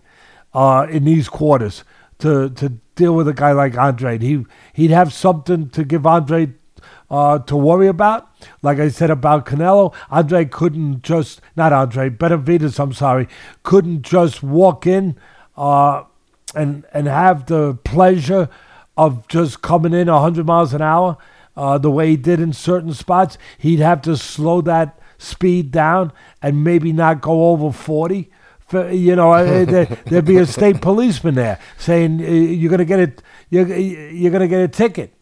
uh, in these quarters to to deal with a guy like Andre. He he'd have something to give Andre uh, to worry about. Like I said about Canelo, Andre couldn't just not Andre Benavidez. I'm sorry, couldn't just walk in uh, and and have the pleasure of just coming in 100 miles an hour uh, the way he did in certain spots. He'd have to slow that speed down and maybe not go over 40. For, you know, there, there'd be a state policeman there saying you're gonna get it. You're, you're gonna get a ticket.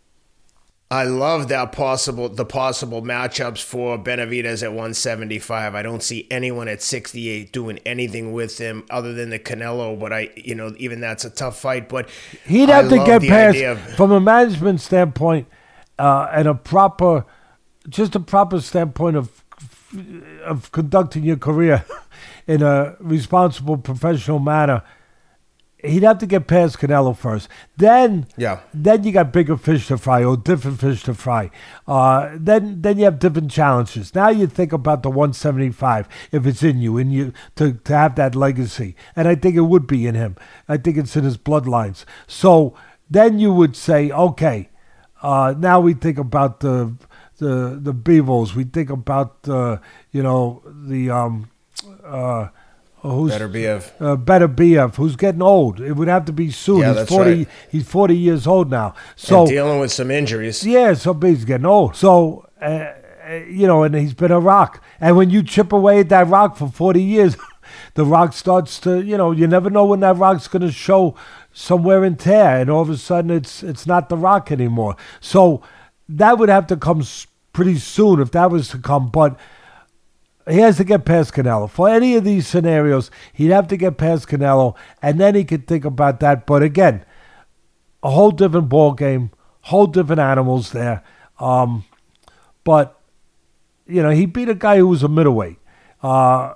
I love that possible the possible matchups for Benavidez at 175. I don't see anyone at 68 doing anything with him other than the Canelo, but I you know even that's a tough fight. But He'd I have to get past of- from a management standpoint uh, and a proper, just a proper standpoint of of conducting your career *laughs* in a responsible, professional manner. He'd have to get past Canelo first. Then, Yeah. then you got bigger fish to fry or different fish to fry. Uh, then, then you have different challenges. Now you think about the 175 if it's in you, in you to to have that legacy, and I think it would be in him. I think it's in his bloodlines. So then you would say, okay, uh, now we think about the the the Beavos. We think about uh, you know the um, uh, who's better be of uh, Beterbiev, who's getting old. It would have to be soon. Yeah, he's that's forty. right. He's forty years old now. So and dealing with some injuries. yeah, somebody's getting old. So uh, uh, you know, and he's been a rock. And when you chip away at that rock for forty years, *laughs* the rock starts to. You know, you never know when that rock's going to show somewhere in tear, and all of a sudden it's it's not the rock anymore. So that would have to come pretty soon if that was to come, but he has to get past Canelo. For any of these scenarios, he'd have to get past Canelo, and then he could think about that. But again, a whole different ball game, whole different animals there. Um, but you know, he beat a guy who was a middleweight. Uh,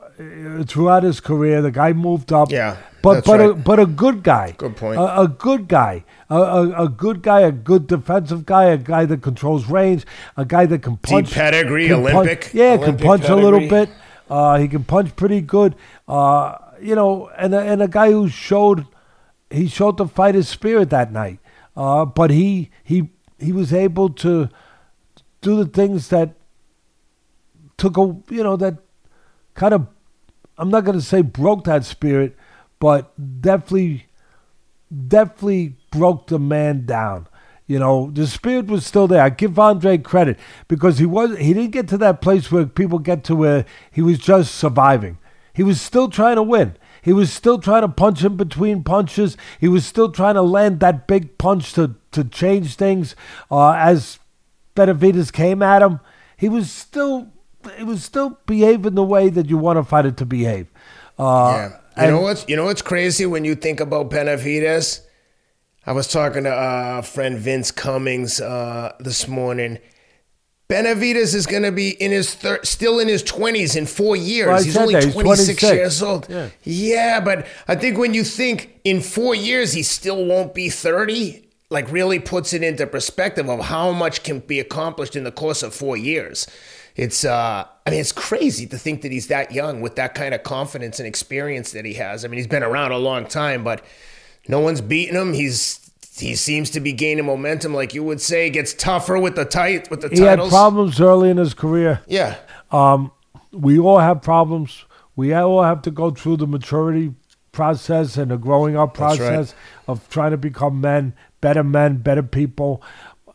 throughout his career, the guy moved up. Yeah, but that's but a, right. but a good guy. Good point. A, a good guy, a, a, a good guy, a good defensive guy, a guy that controls range, a guy that can punch. pedigree, can punch- Olympic- yeah, can Olympic punch a little bit. Uh, he can punch pretty good. Uh, you know, and a, and a guy who showed he showed the fight his spirit that night. Uh, but he he he was able to do the things that took a you know that kind of I'm not going to say broke that spirit, but definitely definitely broke the man down. You know, the spirit was still there. I give Andre credit because he was he didn't get to that place where people get to where he was just surviving. He was still trying to win. He was still trying to punch in between punches. He was still trying to land that big punch to to change things. Uh, as Benavidez came at him, he was still he was still behaving the way that you want a fighter to behave. Uh, Yeah. You and- know what's you know what's crazy when you think about Benavidez? I was talking to uh, friend Vince Cummings uh, this morning. Benavidez is going to be in his thir- still in his 20s in 4 years. Well, he's only. He's 26, 26. years old. Yeah. yeah, but I think when you think in 4 years he still won't be 30, like really puts it into perspective of how much can be accomplished in the course of 4 years. It's uh I mean it's crazy to think that he's that young with that kind of confidence and experience that he has. I mean he's been around a long time, but No one's beating him. He's he seems to be gaining momentum, like you would say. Gets tougher with the tight with the He had problems early in his career. yeah, Um, we all have problems. We all have to go through the maturity process and the growing up That's right. process of trying to become men, better men, better people.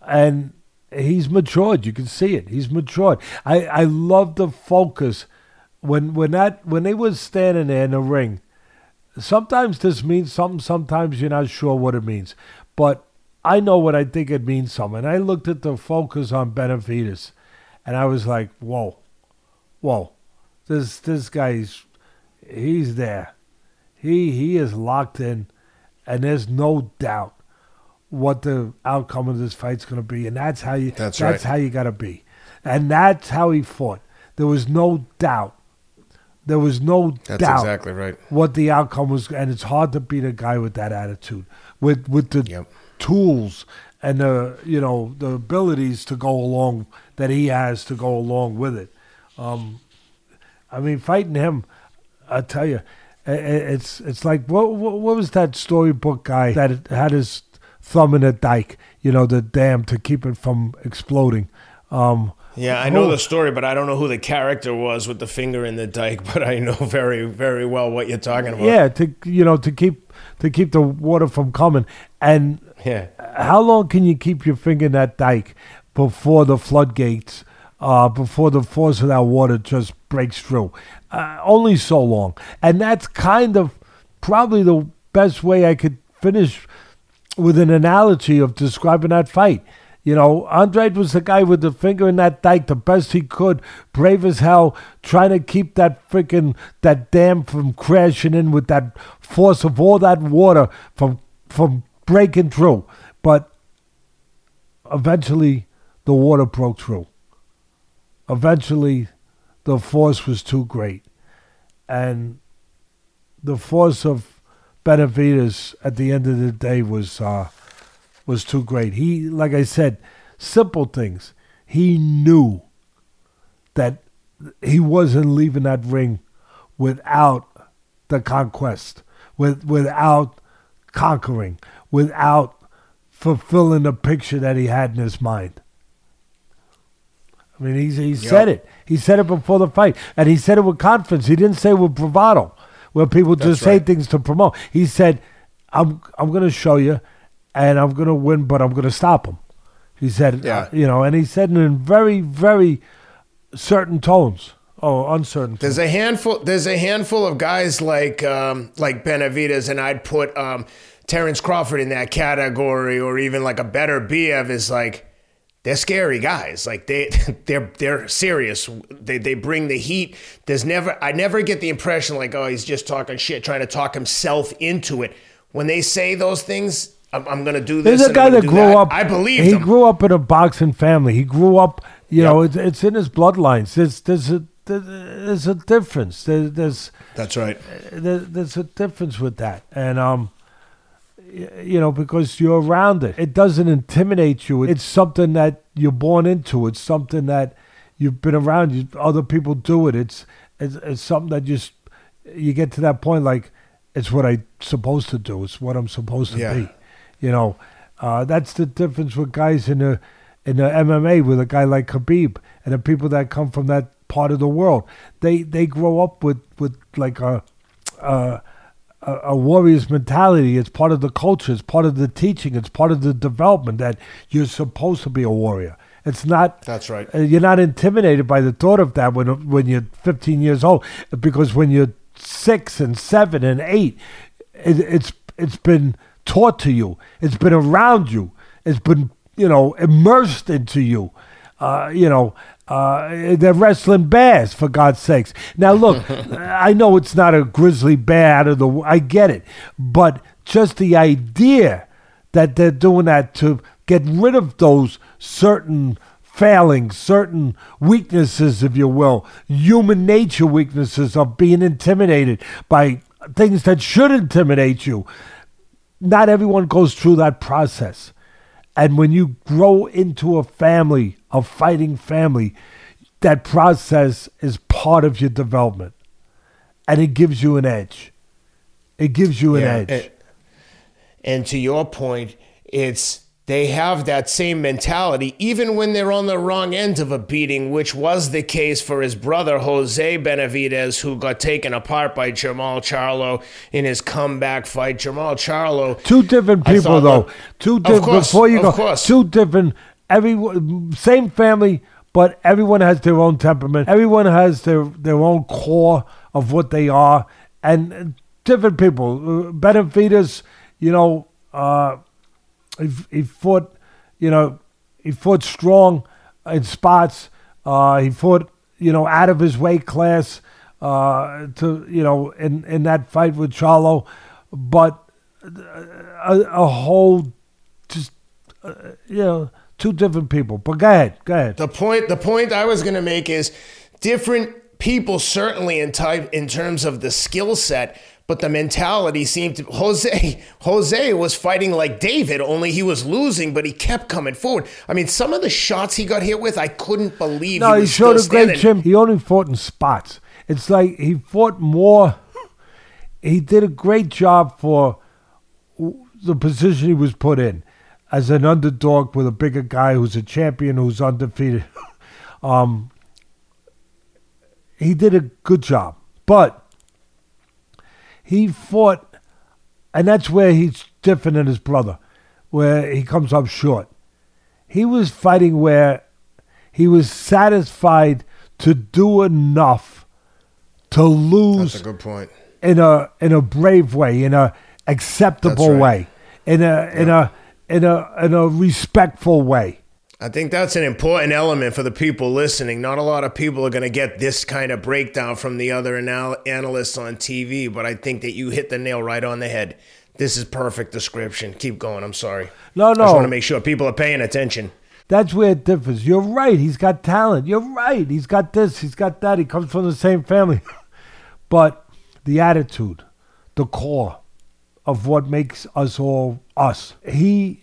And he's matured. You can see it. He's matured. I, I love the focus when when that when they was standing there in the ring. Sometimes this means something. Sometimes you're not sure what it means. But I know what I think it means something. And I looked at the focus on Benavidez, and I was like, whoa whoa, this this guy's he's there. He he is locked in, and there's no doubt what the outcome of this fight's going to be, and that's how you That's that's right. how you got to be, and that's how he fought. There was no doubt. There was no that's doubt exactly right. what the outcome was, and it's hard to beat a guy with that attitude, with with the Yep. tools and the you know the abilities to go along that he has to go along with it. Um, I mean, fighting him, I tell you, it's it's like what, what was that storybook guy that had his thumb in a dike, you know, the dam to keep it from exploding. Um, Yeah, I know who- the story, but I don't know who the character was with the finger in the dike. *laughs* But I know very, very well what you're talking about. yeah, to you know to keep to keep the water from coming. And yeah. how long can you keep your finger in that dike before the floodgates, uh, before the force of that water just breaks through? Uh, only so long. And that's kind of probably the best way I could finish with an analogy of describing that fight. You know, Andrade was the guy with the finger in that dike the best he could, brave as hell, trying to keep that freaking that dam from crashing in with that force of all that water from from breaking through. But eventually the water broke through. Eventually the force was too great. And the force of Benavidez at the end of the day was uh, was too great. He, like I said, simple things. He knew that he wasn't leaving that ring without the conquest, with without conquering, without fulfilling the picture that he had in his mind. I mean, he's, he said it. He said it before the fight, and he said it with confidence. He didn't say it with bravado, where people just That's say things to promote. He said, "I'm I'm going to show you, and I'm going to win, but I'm going to stop him." He said, Yeah. uh, you know, and he said it in very very certain tones. Oh, uncertain. There's a handful. There's a handful of guys like um, like Benavidez, and I'd put um, Terrence Crawford in that category, or even like a Beterbiev is like they're scary guys. Like they *laughs* they're they're serious. They they bring the heat. There's never I never get the impression like oh he's just talking shit, trying to talk himself into it. When they say those things, I'm, I'm gonna do this. There's a guy that grew that. up. I believe he them. grew up in a boxing family. He grew up. You Yep. know, it's, it's in his bloodlines. There's there's a there's a difference. There, there's That's right. there, there's a difference with that, and um, you know, because you're around it. It doesn't intimidate you. It's something that you're born into. It's something that you've been around. You, other people do it. It's it's, it's something that just you get to that point like it's what I'm supposed to do. It's what I'm supposed to Yeah. be. You know, uh, that's the difference with guys in the in the MMA with a guy like Khabib and the people that come from that part of the world. They they grow up with with like a a, a a warrior's mentality. It's part of the culture. It's part of the teaching. It's part of the development that you're supposed to be a warrior. It's not. That's right. Uh, you're not intimidated by the thought of that when when you're 15 years old, because when you're six and seven and eight, it, it's it's been taught to you. It's been around you. It's been you know immersed into you. Uh, you know. Uh, they're wrestling bears for God's sakes. Now look, *laughs* I know it's not a grizzly bear out of the. I get it, but just the idea that they're doing that to get rid of those certain failings, certain weaknesses, if you will, human nature weaknesses of being intimidated by things that should intimidate you. Not everyone goes through that process. And when you grow into a family, a fighting family, that process is part of your development. And it gives you an edge. It gives you an Yeah, edge. it- And to your point, it's they have that same mentality even when they're on the wrong end of a beating, which was the case for his brother Jose Benavidez, who got taken apart by Jermall Charlo in his comeback fight. Jermall Charlo. Two different people, though. Two different. course, before you of go, course. two different. Every same family, but everyone has their own temperament. Everyone has their their own core of what they are, and different people. Benavidez, you know. Uh, he, he fought, you know, he fought strong in spots. Uh, he fought, you know, out of his weight class uh, to, you know, in, in that fight with Charlo. But a, a whole, just, uh, you know, two different people. But go ahead, go ahead. The point the point I was going to make is different people certainly in type in terms of the skill set, but the mentality seemed to Jose Jose was fighting like David, only he was losing, but he kept coming forward. I mean, some of the shots he got hit with, I couldn't believe. No, he, he, showed a great gym. He only fought in spots. It's like he fought more. He did a great job for the position he was put in as an underdog with a bigger guy who's a champion who's undefeated. *laughs* um, he did a good job, but he fought, and that's where he's different than his brother, where he comes up short. He was fighting where he was satisfied to do enough to lose That's a good point. in a in a brave way, in a acceptable right. way, in a in a in a in a respectful way. I think that's an important element for the people listening. Not a lot of people are going to get this kind of breakdown from the other anal- analysts on TV, but I think that you hit the nail right on the head. This is perfect description. Keep going. I'm sorry. No, no. I just want to make sure people are paying attention. that's where it differs. You're right. He's got talent. You're right. He's got this. He's got that. He comes from the same family, *laughs* but the attitude, the core of what makes us all us. He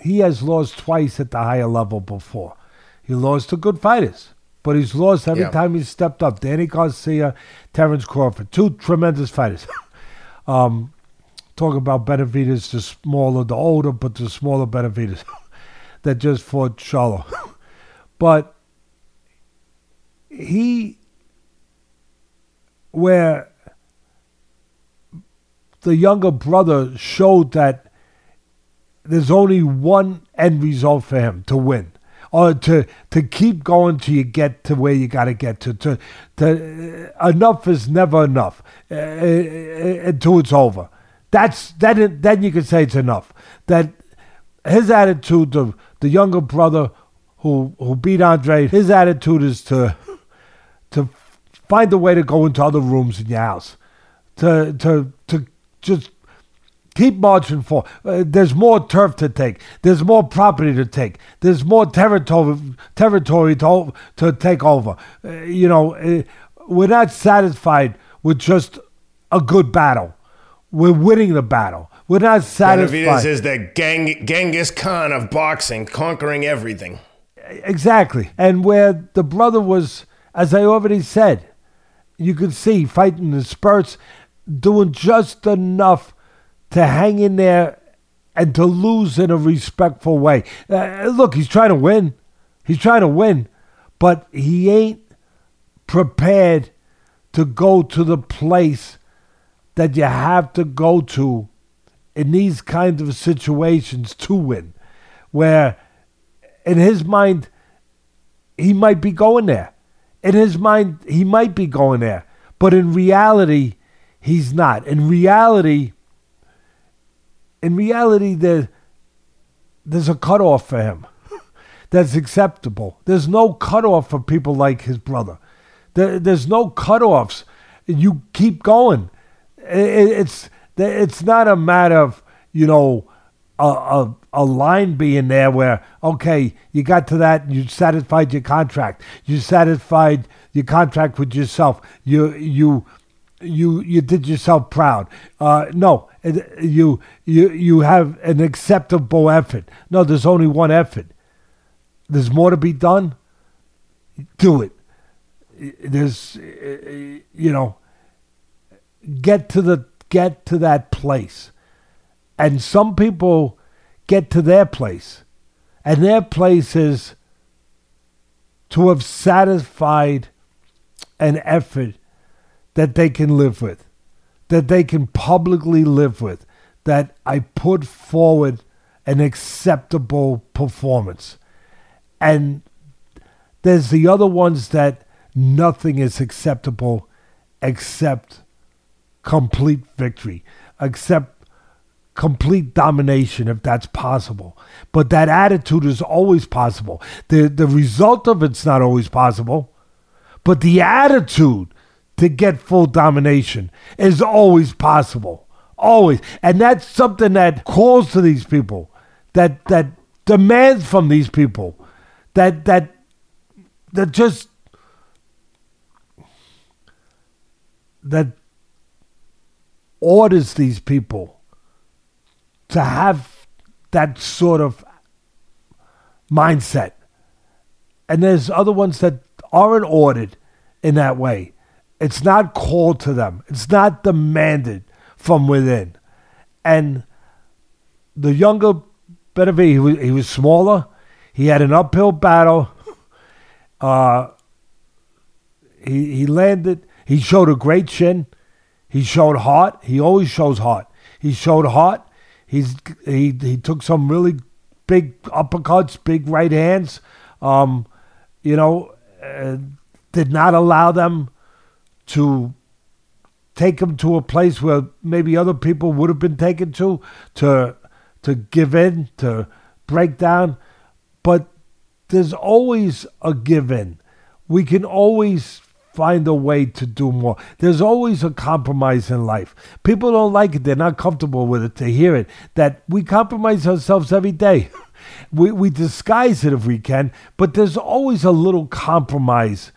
he has lost twice at the higher level before. He lost to good fighters, but he's lost every Yeah. time he's stepped up. Danny Garcia, Terrence Crawford, two tremendous fighters. *laughs* um, talk about Benavidez, the smaller, the older, but the smaller Benavidez *laughs* that just fought Charlo. *laughs* but he, where the younger brother showed that there's only one end result for him to win. Or to to keep going till you get to where you got to get to to to uh, enough is never enough uh, uh, until it's over. That's then then you can say it's enough. That his attitude the the younger brother who who beat Andre his attitude is to to find a way to go into other rooms in your house. To to to just keep marching for. Uh, there's more turf to take. There's more property to take. There's more territory territory to to take over. Uh, you know, uh, we're not satisfied with just a good battle. We're winning the battle. We're not satisfied. is the gang- Genghis Khan of boxing, conquering everything. Exactly. And where the brother was, as I already said, you could see fighting the spurts, doing just enough to hang in there and to lose in a respectful way. Uh, look, he's trying to win. He's trying to win, but he ain't prepared to go to the place that you have to go to in these kinds of situations to win, where in his mind, he might be going there. In his mind, he might be going there. But in reality, he's not. In reality, in reality, there, there's a cutoff for him *laughs* that's acceptable. There's no cutoff for people like his brother. There, there's no cutoffs. You keep going. I- I- It's it's not a matter of you know a, a, a line being there where okay you got to that you satisfied your contract you satisfied your contract with yourself you you you you did yourself proud uh, no it- you you you have an acceptable effort. No there's only one effort. There's more to be done? Do it. There's you know get to the get to that place. And some people get to their place. And their place is to have satisfied an effort that they can live with, that they can publicly live with, that I put forward an acceptable performance. And there's the other ones that nothing is acceptable except complete victory, except complete domination if that's possible. But that attitude is always possible. The the result of it's not always possible, but the attitude to get full domination is always possible. Always. And that's something that calls to these people, that that demands from these people, that that that just that orders these people to have that sort of mindset. And there's other ones that aren't ordered in that way. It's not called to them, it's not demanded from within. And the younger Benavidez, he was, he was smaller, he had an uphill battle. Uh, he, he landed, he showed a great chin. He showed heart. He always shows heart. He showed heart. He's he he took some really big uppercuts, big right hands. Um, you know, uh, did not allow them to take him to a place where maybe other people would have been taken to to to give in, to break down. But there's always a give in. We can always find a way to do more. There's always a compromise in life. People don't like it, they're not comfortable with it to hear it. That we compromise ourselves every day. *laughs* we, we disguise it if we can, but there's always a little compromise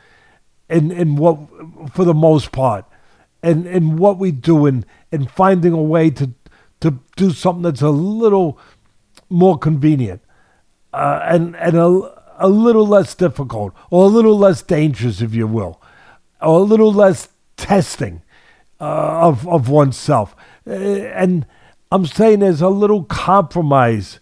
in, in what, for the most part, and in what we do and in finding a way to, to do something that's a little more convenient uh, and, and a, a little less difficult or a little less dangerous, if you will or a little less testing uh, of of oneself, uh, and I'm saying there's a little compromise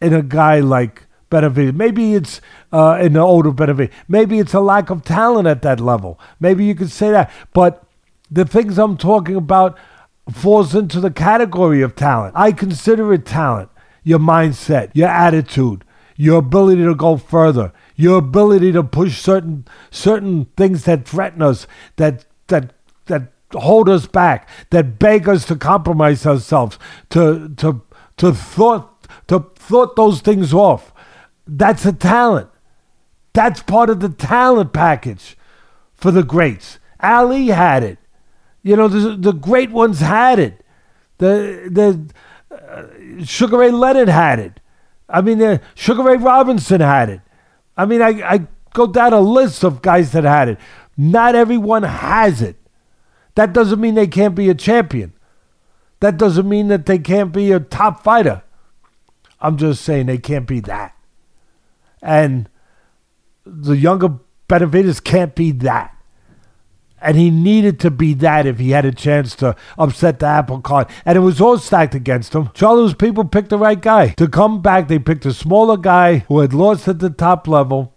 in a guy like Benavidez. Maybe it's uh, the older Benavidez. Maybe it's a lack of talent at that level. Maybe you could say that. But the things I'm talking about falls into the category of talent. I consider it talent. Your mindset, your attitude, your ability to go further, your ability to push certain certain things that threaten us, that that that hold us back, that beg us to compromise ourselves, to to to thought to thought those things off. That's a talent. That's part of the talent package for the greats. Ali had it. You know, the, the great ones had it. The the uh, Sugar Ray Leonard had it. I mean, uh, Sugar Ray Robinson had it. I mean, I, I go down a list of guys that had it. Not everyone has it. That doesn't mean they can't be a champion. That doesn't mean that they can't be a top fighter. I'm just saying they can't be that. And the younger Benavidez can't be that. And he needed to be that if he had a chance to upset the apple cart. And it was all stacked against him. Charlo's people picked the right guy. To come back, they picked a smaller guy who had lost at the top level,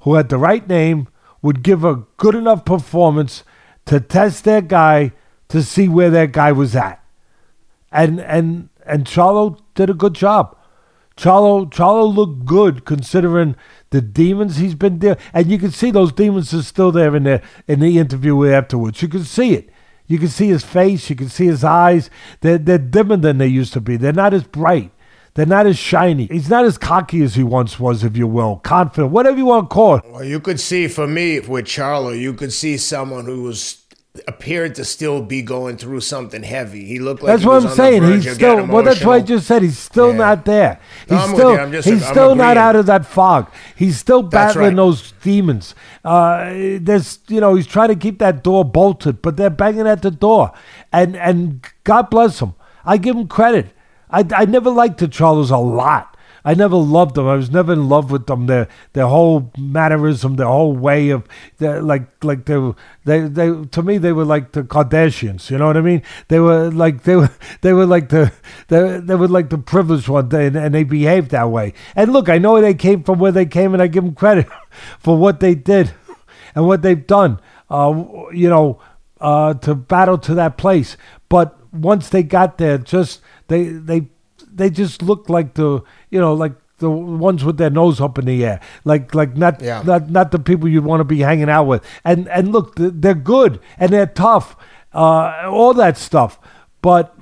who had the right name, would give a good enough performance to test their guy to see where their guy was at. And and and Charlo did a good job. Charlo Charlo looked good considering the demons he's been there, and you can see those demons are still there in the in the interview afterwards. You can see it. You can see his face. You can see his eyes. They're they're dimmer than they used to be. They're not as bright. They're not as shiny. He's not as cocky as he once was, if you will, confident, whatever you want to call it. Well, you could see for me with Charlo, you could see someone who was appeared to still be going through something heavy. He looked like that's what I'm saying. He's still well. That's what I just said. He's still Yeah. not there. He's No, still just- he's I'm still not out of that fog. He's still battling right. those demons. Uh, there's you know he's trying to keep that door bolted, but they're banging at the door, and and God bless him. I give him credit. I I never liked the Charlos a lot. I never loved them. I was never in love with them. Their their whole mannerism, their whole way of like like they they they to me they were like the Kardashians. You know what I mean? They were like they were *laughs* they were like the they, they were like the privileged one, and, and they behaved that way. And look, I know they came from where they came, and I give them credit *laughs* for what they did and what they've done. Uh, you know, uh, to battle to that place, but once they got there, just they they they just looked like the you know like the ones with their nose up in the air, like like not yeah. not not the people you'd want to be hanging out with. And and look, they're good and they're tough, uh, all that stuff. But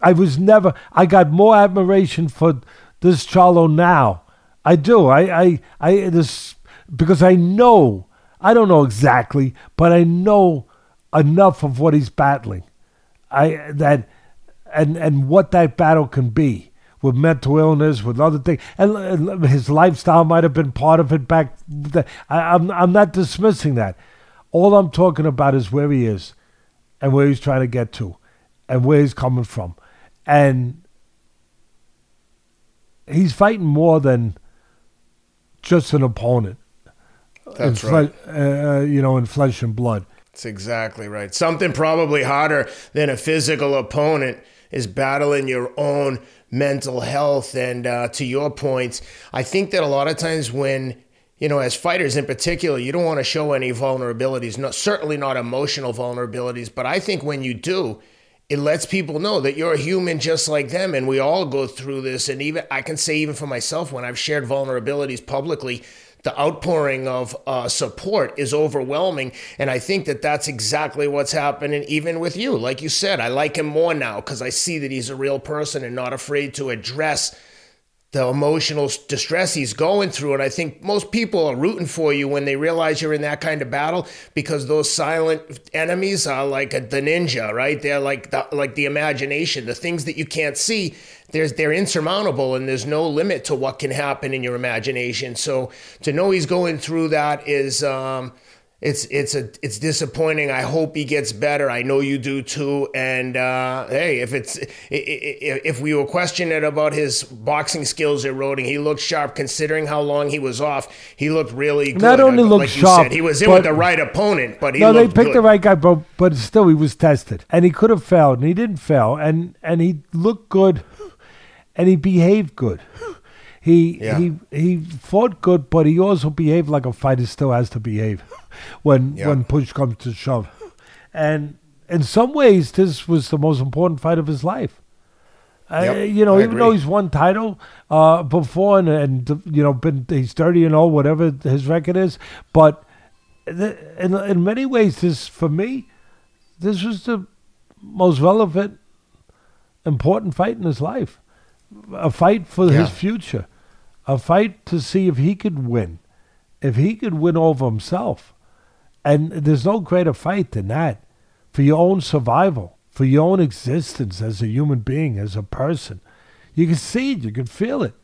I was never. I got more admiration for this Charlo now. I do. I I I this because I know. I don't know exactly, but I know enough of what he's battling. I that and and what that battle can be with mental illness, with other things, and his lifestyle might have been part of it back. Then. I, I'm I'm not dismissing that. All I'm talking about is where he is, and where he's trying to get to, and where he's coming from, and he's fighting more than just an opponent. That's right. uh, you know, in flesh and blood. That's exactly right. Something probably harder than a physical opponent is battling your own mental health. And uh, to your point, I think that a lot of times when you know, as fighters in particular, you don't want to show any vulnerabilities, not, certainly not emotional vulnerabilities. But I think when you do, it lets people know that you're a human just like them. And we all go through this. And even I can say, even for myself, when I've shared vulnerabilities publicly, the outpouring of uh, support is overwhelming. And I think that that's exactly what's happening even with you. Like you said, I like him more now because I see that he's a real person and not afraid to address the emotional distress he's going through. And I think most people are rooting for you when they realize you're in that kind of battle because those silent enemies are like a, the ninja, right? They're like the, like the imagination, the things that you can't see. There's they're insurmountable, and there's no limit to what can happen in your imagination. So to know he's going through that is. Um, it's it's a it's disappointing. I hope he gets better. I know you do too. And uh, hey, if it's if we were questioning about his boxing skills eroding, he looked sharp considering how long he was off. He looked really good. Not only looked like sharp, said, he was in with the right opponent, but he no, they picked good. the right guy, but but still he was tested, and he could have failed, and he didn't fail, and and he looked good, and he behaved good. He yeah. he he fought good, but he also behaved like a fighter still has to behave when yeah. when push comes to shove. And in some ways, this was the most important fight of his life. Yep, uh, you know, I even agree. though he's won title uh, before and, and you know been he's thirty and all whatever his record is, but the, in in many ways, this for me, this was the most relevant, important fight in his life, a fight for yeah. his future a fight to see if he could win, if he could win over himself. And there's no greater fight than that for your own survival, for your own existence as a human being, as a person. You can see it, you can feel it.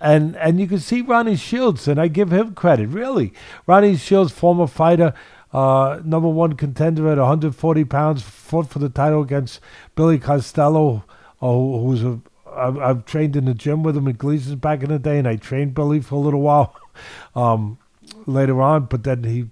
And and you can see Ronnie Shields, and I give him credit, really. Ronnie Shields, former fighter, uh, number one contender at 140 pounds, fought for the title against Billy Costello, uh, who's a I've, I've, trained in the gym with him at Gleason's back in the day, and I trained Billy for a little while *laughs* um, later on. But then he,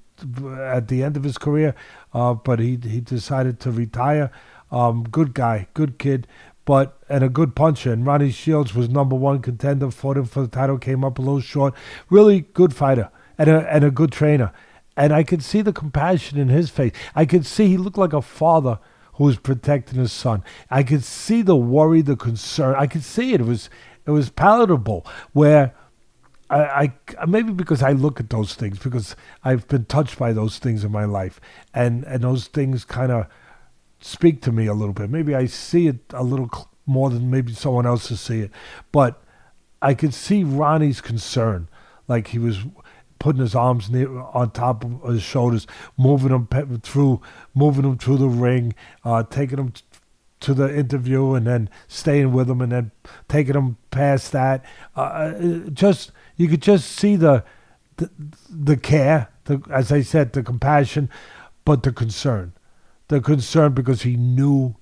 at the end of his career, uh, but he he decided to retire. Um, good guy, good kid, but and a good puncher. And Ronnie Shields was number one contender, fought him for the title, came up a little short. Really good fighter and a and a good trainer. And I could see the compassion in his face. I could see he looked like a father who was protecting his son. I could see the worry, the concern. I could see it. It was it was palatable. Where I, I maybe because I look at those things because I've been touched by those things in my life, and and those things kind of speak to me a little bit. Maybe I see it a little more than maybe someone else to see it, but I could see Ronnie's concern, like he was putting his arms near, on top of his shoulders, moving him through, moving him through the ring, uh, taking him t- to the interview, and then staying with him, and then taking him past that. Uh, uh, just you could just see the the, the care, the, as I said, the compassion, but the concern, the concern because he knew.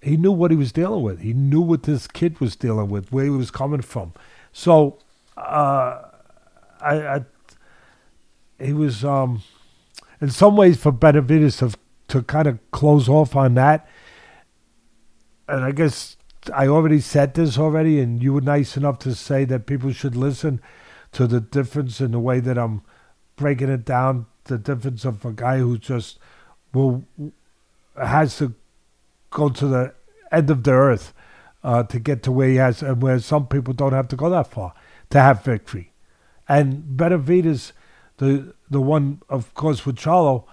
He knew what he was dealing with. He knew what this kid was dealing with, where he was coming from. So, uh, I, I, he was um, in some ways for Benavidez to to kind of close off on that. And I guess I already said this already, and you were nice enough to say that people should listen to the difference in the way that I'm breaking it down. The difference of a guy who just will has to go to the end of the earth uh, to get to where he has, and where some people don't have to go that far to have victory. And Benavidez, the the one, of course, with Charlo,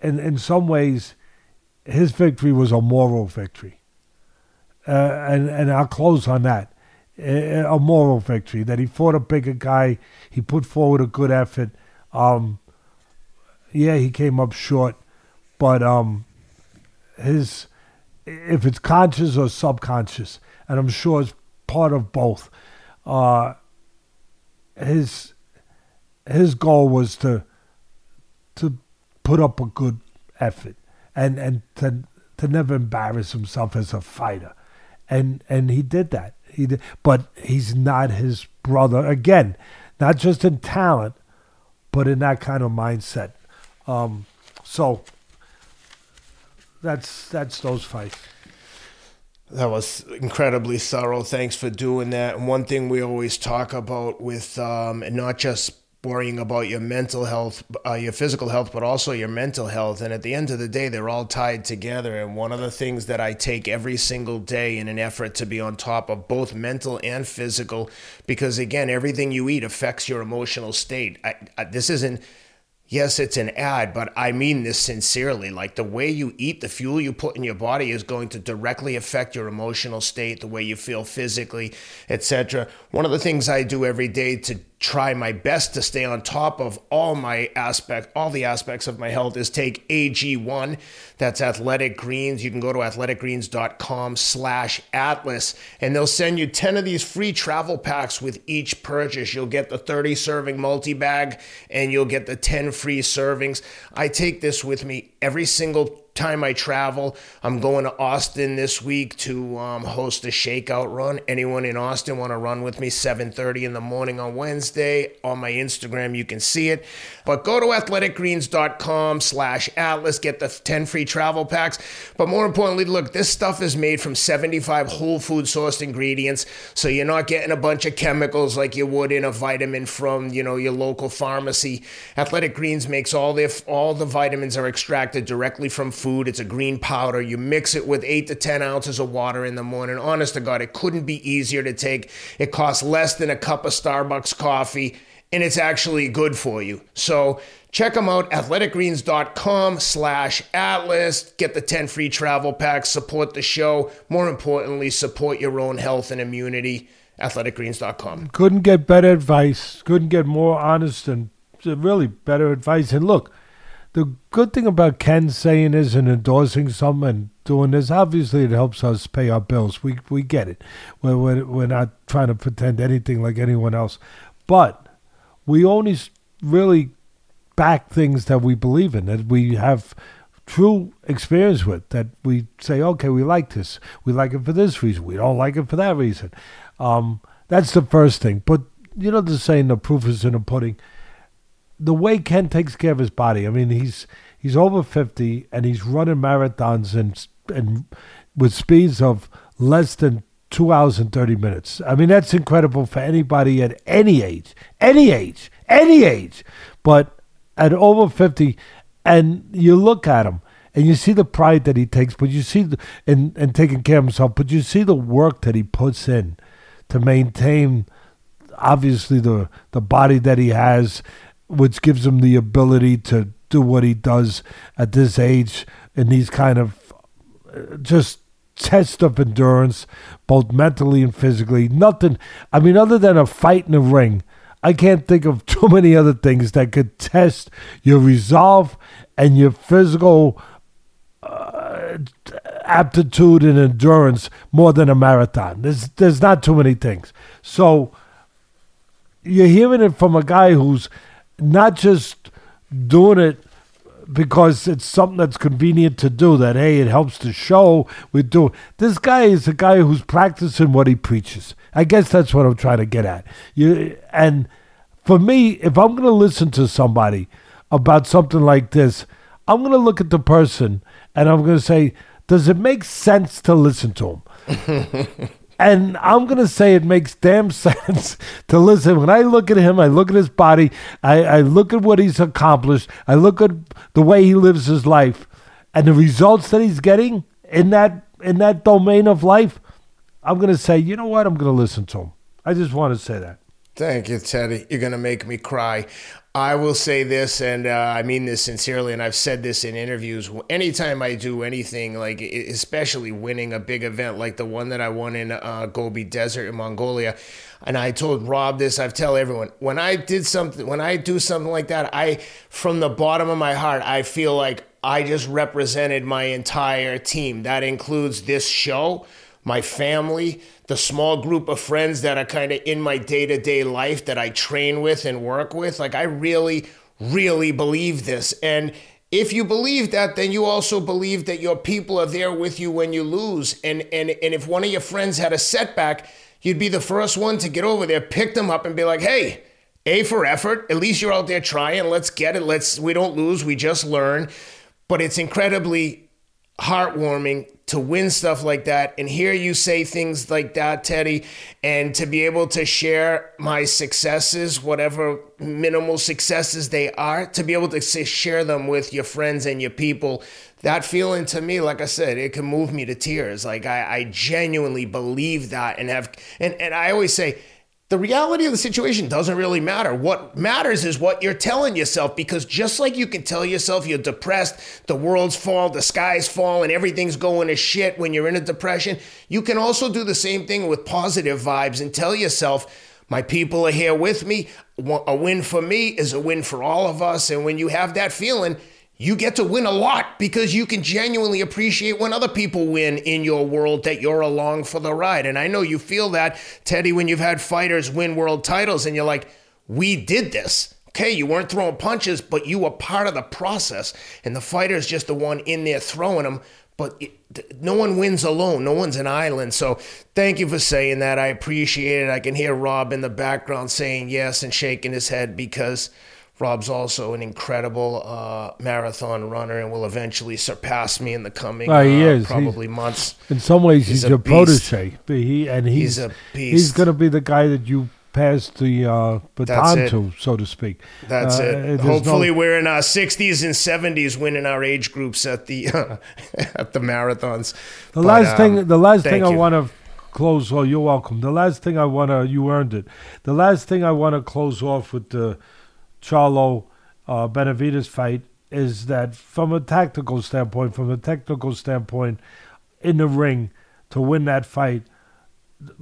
in in some ways, his victory was a moral victory. Uh, and and I'll close on that. A, moral victory that he fought a bigger guy. He put forward a good effort. Um, yeah, he came up short, but um, his if it's conscious or subconscious, and I'm sure it's part of both. Uh, his his goal was to to put up a good effort and and to to never embarrass himself as a fighter, and and he did that. He did, but he's not his brother again, not just in talent, but in that kind of mindset. Um, so that's that's those fights. That was incredibly thorough. Thanks for doing that. And one thing we always talk about with, um, and not just worrying about your mental health, uh, your physical health, but also your mental health. And at the end of the day, they're all tied together. And one of the things that I take every single day in an effort to be on top of both mental and physical, because again, everything you eat affects your emotional state. I, I, this isn't yes, it's an ad, but I mean this sincerely. Like the way you eat, the fuel you put in your body is going to directly affect your emotional state, the way you feel physically, etc. One of the things I do every day to try my best to stay on top of all my aspect all the aspects of my health is take ag1 that's athletic greens. You can go to athleticgreens.com slash atlas and they'll send you 10 of these free travel packs with each purchase. You'll get the 30 serving multi-bag and you'll get the 10 free servings. I take this with me every single time I travel. I'm going to Austin this week to um, host a shakeout run. Anyone in Austin want to run with me? 7:30 in the morning on Wednesday. On my Instagram, you can see it. But go to athleticgreens.com/atlas. Get the 10 free travel packs. But more importantly, look, this stuff is made from 75 whole food sourced ingredients, so you're not getting a bunch of chemicals like you would in a vitamin from you know your local pharmacy. Athletic Greens makes all their all the vitamins are extracted directly from food. It's a green powder. You mix it with eight to 10 ounces of water in the morning. Honest to God, it couldn't be easier to take. It costs less than a cup of Starbucks coffee, and it's actually good for you. So check them out, athleticgreens.com slash atlas. Get the 10 free travel packs, support the show. More importantly, support your own health and immunity. athleticgreens.com. Couldn't get better advice. Couldn't get more honest and really better advice. And look, the good thing about Ken saying this and endorsing something and doing this, obviously it helps us pay our bills. We we get it. We're, we're, we're not trying to pretend anything like anyone else. But we only really back things that we believe in, that we have true experience with, that we say, okay, we like this. We like it for this reason. We don't like it for that reason. Um, that's the first thing. But you know the saying, the proof is in the pudding the way Ken takes care of his body. I mean, he's he's over fifty and he's running marathons and and with speeds of less than two hours and thirty minutes. I mean, that's incredible for anybody at any age, any age, any age. But at over fifty, and you look at him and you see the pride that he takes, but you see the, in and taking care of himself, but you see the work that he puts in to maintain obviously the the body that he has which gives him the ability to do what he does at this age in these kind of uh, just test of endurance, both mentally and physically. Nothing, I mean, other than a fight in the ring, I can't think of *laughs* too many other things that could test your resolve and your physical uh, aptitude and endurance more than a marathon. There's there's not too many things. So you're hearing it from a guy who's not just doing it because it's something that's convenient to do that hey it helps the show we do this guy is a guy who's practicing what he preaches I guess that's what I'm trying to get at. You and for me, if I'm going to listen to somebody about something like this, I'm going to look at the person and I'm going to say, does it make sense to listen to him? *laughs* and I'm going to say it makes damn *laughs* sense to listen. When I look at him, I look at his body, I, I look at what he's accomplished, I look at the way he lives his life, and the results that he's getting in that in that domain of life. I'm going to say, you know what? I'm going to listen to him. I just want to say that. Thank you, Teddy. You're going to make me cry. I will say this, and uh, I mean this sincerely, and I've said this in interviews. Anytime I do anything, like especially winning a big event like the one that I won in uh, Gobi Desert in Mongolia, and I told Rob this, I've tell everyone when I did something, when I do something like that, I from the bottom of my heart, I feel like I just represented my entire team. That includes this show my family, the small group of friends that are kind of in my day to day life that I train with and work with. Like, I really, really believe this. And if you believe that, then you also believe that your people are there with you when you lose. And, and, and if one of your friends had a setback, you'd be the first one to get over there, pick them up, and be like, hey, A for effort. At least you're out there trying. Let's get it. Let's, we don't lose, we just learn. But it's incredibly heartwarming to win stuff like that and hear you say things like that, Teddy, and to be able to share my successes, whatever minimal successes they are, to be able to share them with your friends and your people. That feeling to me, like I said, it can move me to tears. Like I, I genuinely believe that and have and, and I always say the reality of the situation doesn't really matter. What matters is what you're telling yourself because just like you can tell yourself you're depressed, the world's fall, the sky's fall, and everything's going to shit when you're in a depression, you can also do the same thing with positive vibes and tell yourself, my people are here with me. A win for me is a win for all of us. And when you have that feeling, you get to win a lot because you can genuinely appreciate when other people win in your world that you're along for the ride. And I know you feel that, Teddy, when you've had fighters win world titles and you're like, we did this. Okay, you weren't throwing punches, but you were part of the process. And the fighter's just the one in there throwing them. But it, no one wins alone. No one's an island. So thank you for saying that. I appreciate it. I can hear Rob in the background saying yes and shaking his head because Rob's also an incredible uh, marathon runner and will eventually surpass me in the coming oh, he uh, is. probably he's, months. In some ways, he's, he's a, a protege, but he and he's, he's. He's going to be the guy that you pass the uh, baton to, so to speak. That's uh, it. Hopefully, no... we're in our 60s and 70s, winning our age groups at the *laughs* at the marathons. The but, last um, thing, the last thing you. I want to close. Well, you're welcome. The last thing I want to, you earned it. The last thing I want to close off with the Charlo uh, Benavidez fight is that from a tactical standpoint, from a technical standpoint, in the ring to win that fight,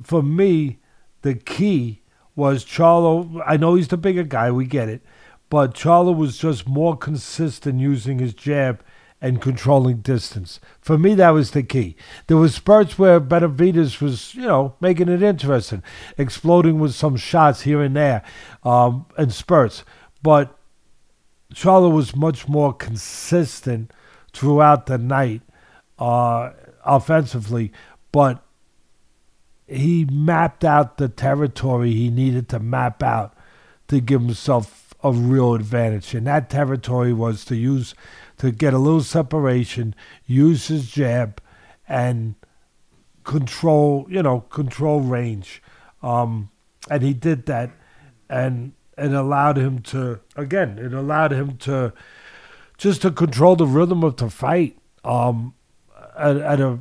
for me, the key was Charlo. I know he's the bigger guy, we get it, but Charlo was just more consistent using his jab and controlling distance. For me, that was the key. There was spurts where Benavidez was, you know, making it interesting, exploding with some shots here and there, um, and spurts. But Charlo was much more consistent throughout the night uh, offensively, but he mapped out the territory he needed to map out to give himself a real advantage. And that territory was to use to get a little separation, use his jab, and control, you know, control range. Um, and he did that. And it allowed him to again it allowed him to just to control the rhythm of the fight um at, at a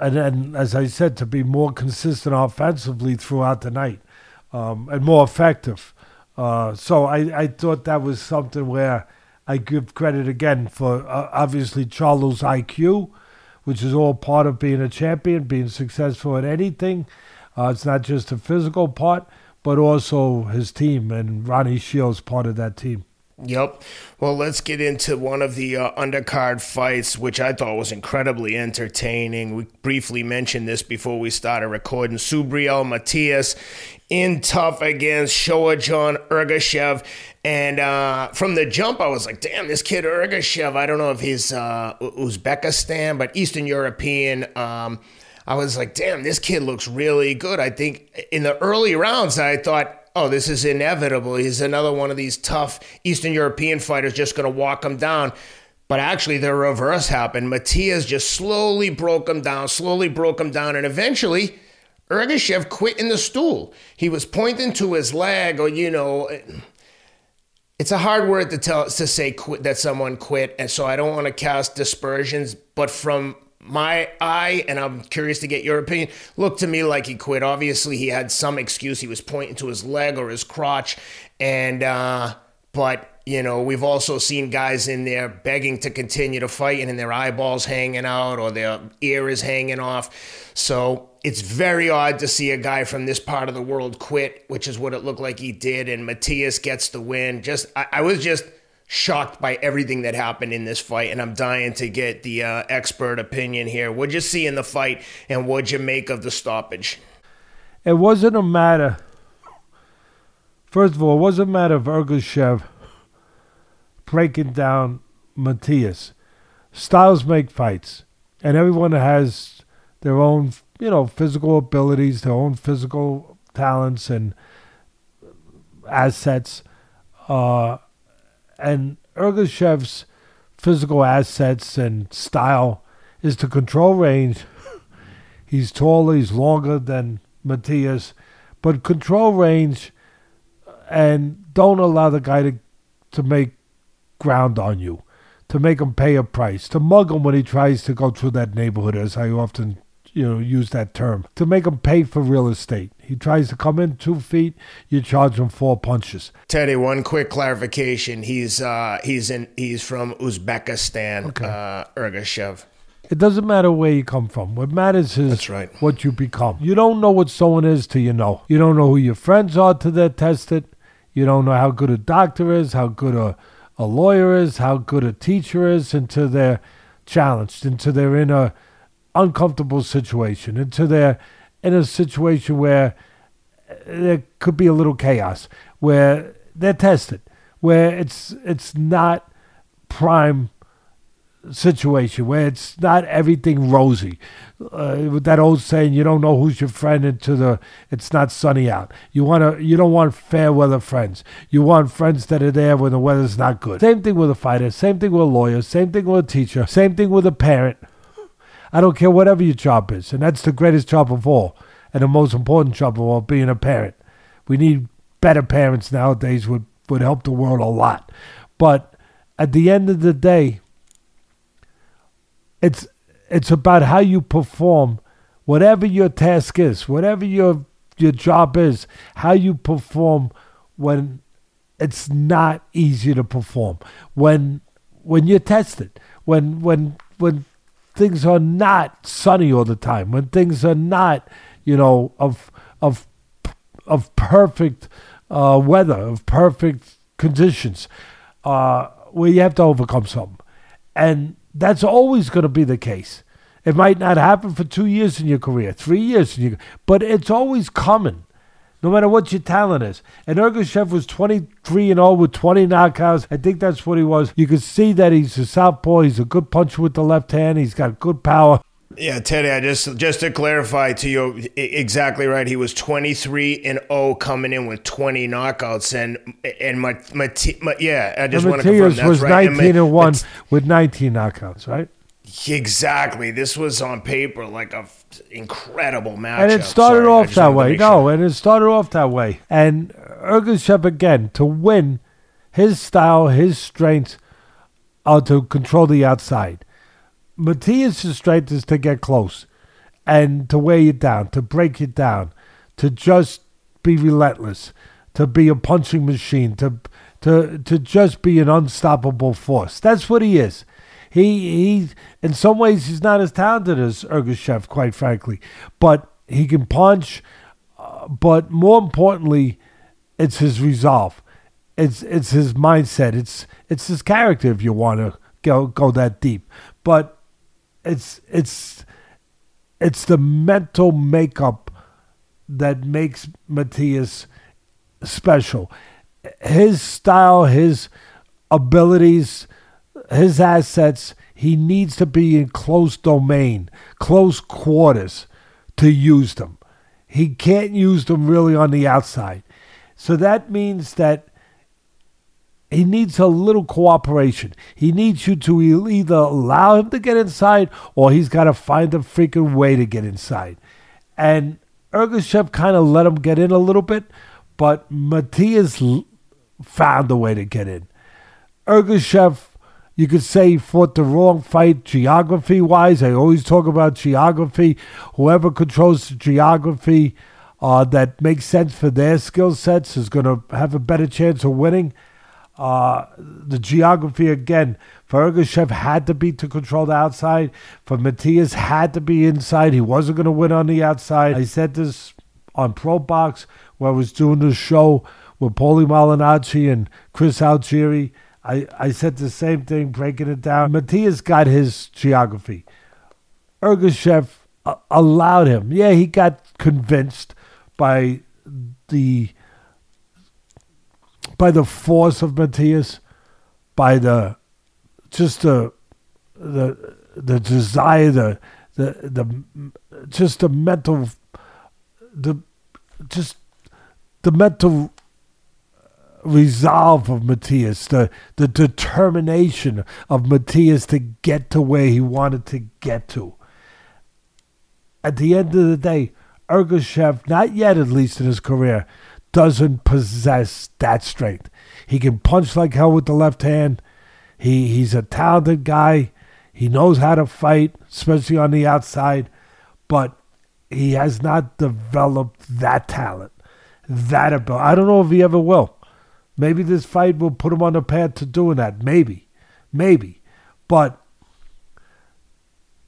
and, and as I said to be more consistent offensively throughout the night um, and more effective. Uh, so I, I thought that was something where I give credit again for uh, obviously Charlo's IQ which is all part of being a champion being successful at anything. Uh, it's not just a physical part but also his team, and Ronnie Shields part of that team. Yep. Well, let's get into one of the uh, undercard fights, which I thought was incredibly entertaining. We briefly mentioned this before we started recording. Subriel Matias in tough against Shohjahon Ergashev. And uh, from the jump, I was like, damn, this kid Ergashev, I don't know if he's uh, Uzbekistan, but Eastern European. Um, I was like, damn, this kid looks really good. I think in the early rounds, I thought, oh, this is inevitable. He's another one of these tough Eastern European fighters just going to walk him down. But actually, the reverse happened. Matias just slowly broke him down, slowly broke him down, and eventually, Ergashev quit in the stool. He was pointing to his leg, or you know, it's a hard word to tell to say quit, that someone quit, and so I don't want to cast dispersions. But from my eye, and I'm curious to get your opinion, looked to me like he quit. Obviously, he had some excuse. He was pointing to his leg or his crotch, and uh, but you know, we've also seen guys in there begging to continue to fight and in their eyeballs hanging out or their ear is hanging off. So it's very odd to see a guy from this part of the world quit, which is what it looked like he did. And Matias gets the win. Just, I, I was just shocked by everything that happened in this fight, and I'm dying to get the uh, expert opinion here. What'd you see in the fight, and what'd you make of the stoppage? It wasn't a matter. First of all, it wasn't a matter of Ergashev breaking down Matias. Styles make fights, and everyone has their own, you know, physical abilities, their own physical talents and assets. Uh, and Ergashev's physical assets and style is to control range. *laughs* he's taller, he's longer than Matias, but control range uh, and don't allow the guy to to make ground on you, to make him pay a price, to mug him when he tries to go through that neighborhood, as I often you know use that term, to make him pay for real estate. He tries to come in two feet, you charge him four punches. Teddy, one quick clarification: he's uh, he's in he's from Uzbekistan, okay. uh, Ergashev. It doesn't matter where you come from. What matters is That's right. what you become. You don't know what someone is till you know. You don't know who your friends are till they're tested. You don't know how good a doctor is, how good a a lawyer is, how good a teacher is, until they're challenged, until they're in a uncomfortable situation, until they're in a situation where there could be a little chaos, where they're tested, where it's it's not prime situation where it's not everything rosy. Uh, with that old saying, you don't know who's your friend until the it's not sunny out. You want to, you don't want fair weather friends. You want friends that are there when the weather's not good. Same thing with a fighter. Same thing with a lawyer. Same thing with a teacher. Same thing with a parent. I don't care whatever your job is, and that's the greatest job of all, and the most important job of all, being a parent. We need better parents nowadays. Would would help the world a lot, but at the end of the day it's it's about how you perform, whatever your task is, whatever your your job is, how you perform when it's not easy to perform. When when you're tested, when when when things are not sunny all the time, when things are not, you know, of of of perfect uh, weather, of perfect conditions, uh, where you have to overcome something. And that's always going to be the case. It might not happen for two years in your career, three years in your, but it's always coming, no matter what your talent is. And Ergashev was 23 and 0 with 20 knockouts. I think that's what he was. You can see that he's a southpaw. He's a good puncher with the left hand. He's got good power. Yeah, Teddy, I just just to clarify to you exactly right. He was 23 and 0 coming in with 20 knockouts and and my, my, my yeah, I just want to confirm that's was right. 19 and, and 1 with 19 knockouts, right? Exactly. This was on paper like a incredible match. And it started Sorry, off that way. No, and it started off that way. And Ergashev again to win his style, his strength, uh, to control the outside. Matias' strength is to get close and to wear you down, to break you down, to just be relentless, to be a punching machine, to to to just be an unstoppable force. That's what he is. He he in some ways he's not as talented as Ergashev, quite frankly, but he can punch. Uh, but more importantly, it's his resolve. It's it's his mindset. It's it's his character if you want to go go that deep. But it's it's it's the mental makeup that makes Matias special. His style, his abilities, his assets, he needs to be in close domain, close quarters. to use them. He can't use them really on the outside. So that means that he needs a little cooperation. He needs you to either allow him to get inside or he's got to find a freaking way to get inside. And Ergashev kind of let him get in a little bit, but Matias found a way to get in. Ergashev, you could say, he fought the wrong fight geography wise. I always talk about geography. Whoever controls the geography uh, that makes sense for their skill sets is going to have a better chance of winning. Uh, the geography again for had to be to control the outside. For Matias had to be inside. He wasn't going to win on the outside. I said this on Pro Box where I was doing the show with Paulie Malignaggi and Chris Algieri. I, I said the same thing, breaking it down. Matias got his geography. Ergashev uh, allowed him. Yeah, he got convinced by the by the force of Matias, by the just the the the desire, the the the just the mental the just the mental resolve of Matias, the the determination of Matias to get to where he wanted to get to. At the end of the day, Ergashev, not yet at least in his career, doesn't possess that strength. He can punch like hell with the left hand. He he's a talented guy. He knows how to fight, especially on the outside, but he has not developed that talent, that ability. I don't know if he ever will. Maybe this fight will put him on the path to doing that. Maybe, maybe, but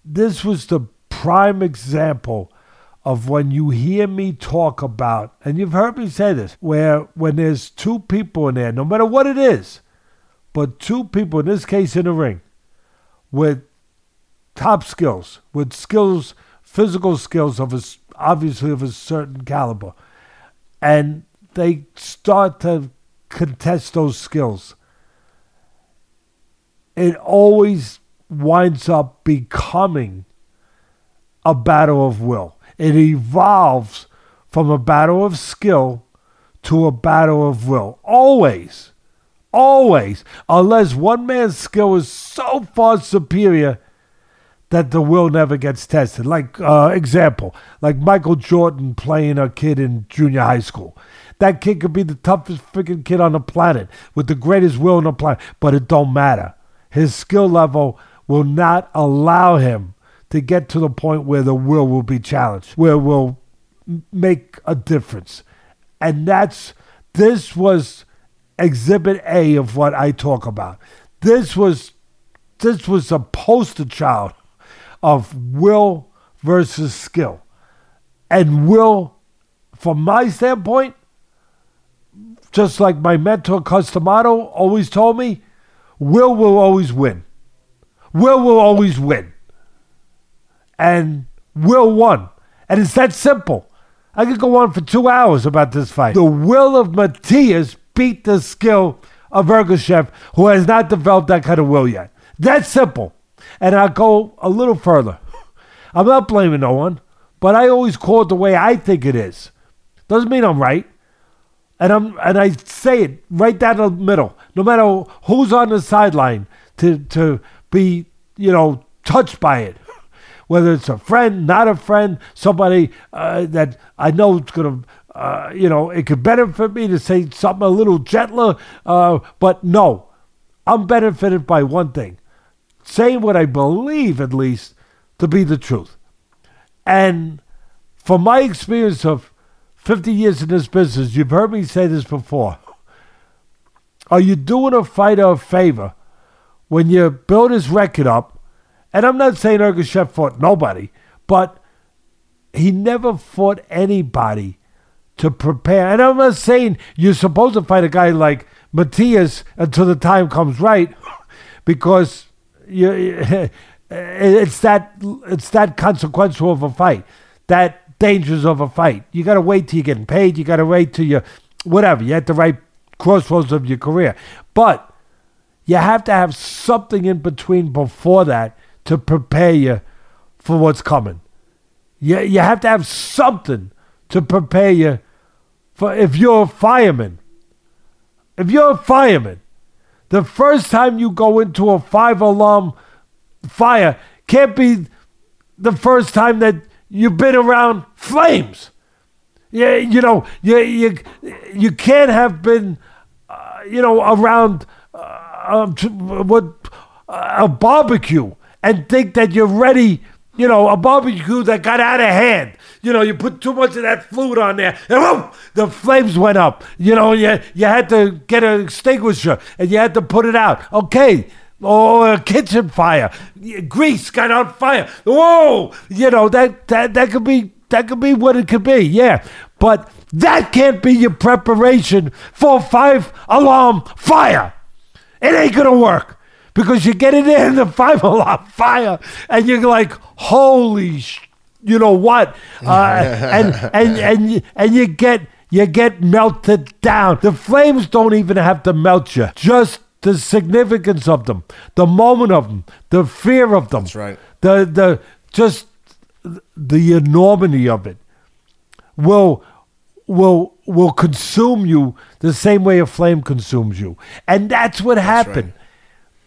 this was the prime example of when you hear me talk about, and you've heard me say this, where when there's two people in there, no matter what it is, but two people, in this case in the ring, with top skills, with skills, physical skills of a, obviously of a certain caliber, and they start to contest those skills, it always winds up becoming a battle of will it evolves from a battle of skill to a battle of will. Always. Always. Unless one man's skill is so far superior that the will never gets tested. Like, uh, example, like Michael Jordan playing a kid in junior high school. That kid could be the toughest freaking kid on the planet with the greatest will on the planet, but it don't matter. His skill level will not allow him to get to the point where the will will be challenged, where will make a difference. And that's this was exhibit A of what I talk about. This was this was a poster child of will versus skill. And will, from my standpoint, just like my mentor Cus D'Amato always told me, will will always win. Will will always win and Will won. And it's that simple. I could go on for two hours about this fight. The will of Matias beat the skill of Ergashev, who has not developed that kind of will yet. That simple. And I'll go a little further. I'm not blaming no one, but I always call it the way I think it is. Doesn't mean I'm right. And I'm and I say it right down the middle. No matter who's on the sideline to to be, you know, touched by it whether it's a friend, not a friend, somebody uh, that I know is to, uh, you know, it could benefit me to say something a little gentler. Uh, but no, I'm benefited by one thing saying what I believe, at least, to be the truth. And from my experience of 50 years in this business, you've heard me say this before. Are you doing a fighter a favor when you build his record up and I'm not saying Ergashev fought nobody, but he never fought anybody to prepare. And I'm not saying you're supposed to fight a guy like Matias until the time comes right, because you, *laughs* it's that it's that consequential of a fight, that dangerous of a fight. You got to wait till you're getting paid. You got to wait till you whatever. You're at the right crossroads of your career, but you have to have something in between before that to prepare you for what's coming. You, you have to have something to prepare you for if you're a fireman. If you're a fireman, the first time you go into a five alarm fire can't be the first time that you've been around flames. Yeah, you know, you you you can't have been, uh, you know, around uh, um, what a barbecue and think that you're ready. You know, a barbecue that got out of hand. You know, you put too much of that fluid on there, and whoop, the flames went up. You know, you you had to get an extinguisher and you had to put it out. Okay, or a kitchen fire, grease got on fire. Whoa, you know that that that could be that could be what it could be. Yeah, but that can't be your preparation for five alarm fire. It ain't gonna work because you get it in the *laughs* five alarm fire and you're like, holy, sh-, you know what? Uh, *laughs* and and and and you get you get melted down. The flames don't even have to melt you. Just the significance of them, the moment of them, the fear of them. That's right. The the just the enormity of it will will will consume you the same way a flame consumes you. And that's what that's happened.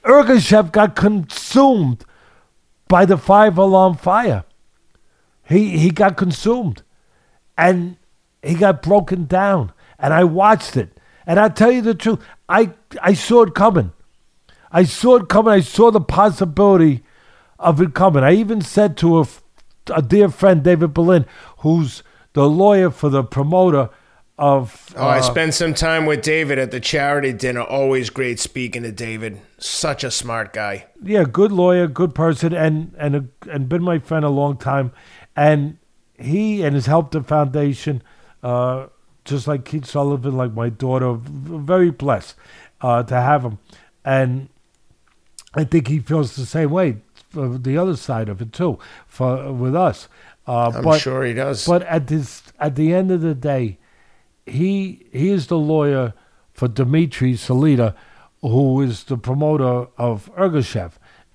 Right. Ergashev got consumed by the five alarm fire. He he got consumed. And he got broken down. And I watched it. And I tell you the truth, I I saw it coming. I saw it coming. I saw the possibility of it coming. I even said to a, a dear friend, David Berlin, who's the lawyer for the promoter of. Oh, uh, I spent some time with David at the charity dinner. Always great speaking to David. Such a smart guy. Yeah, good lawyer, good person, and and a, and been my friend a long time. And he and has helped the foundation, uh, just like Keith Sullivan, like my daughter. Very blessed uh, to have him, and I think he feels the same way. For the other side of it too, for with us. Uh, I'm but, sure he does. But at this, at the end of the day, he he is the lawyer for Dmitry Salita, who is the promoter of Ergashev.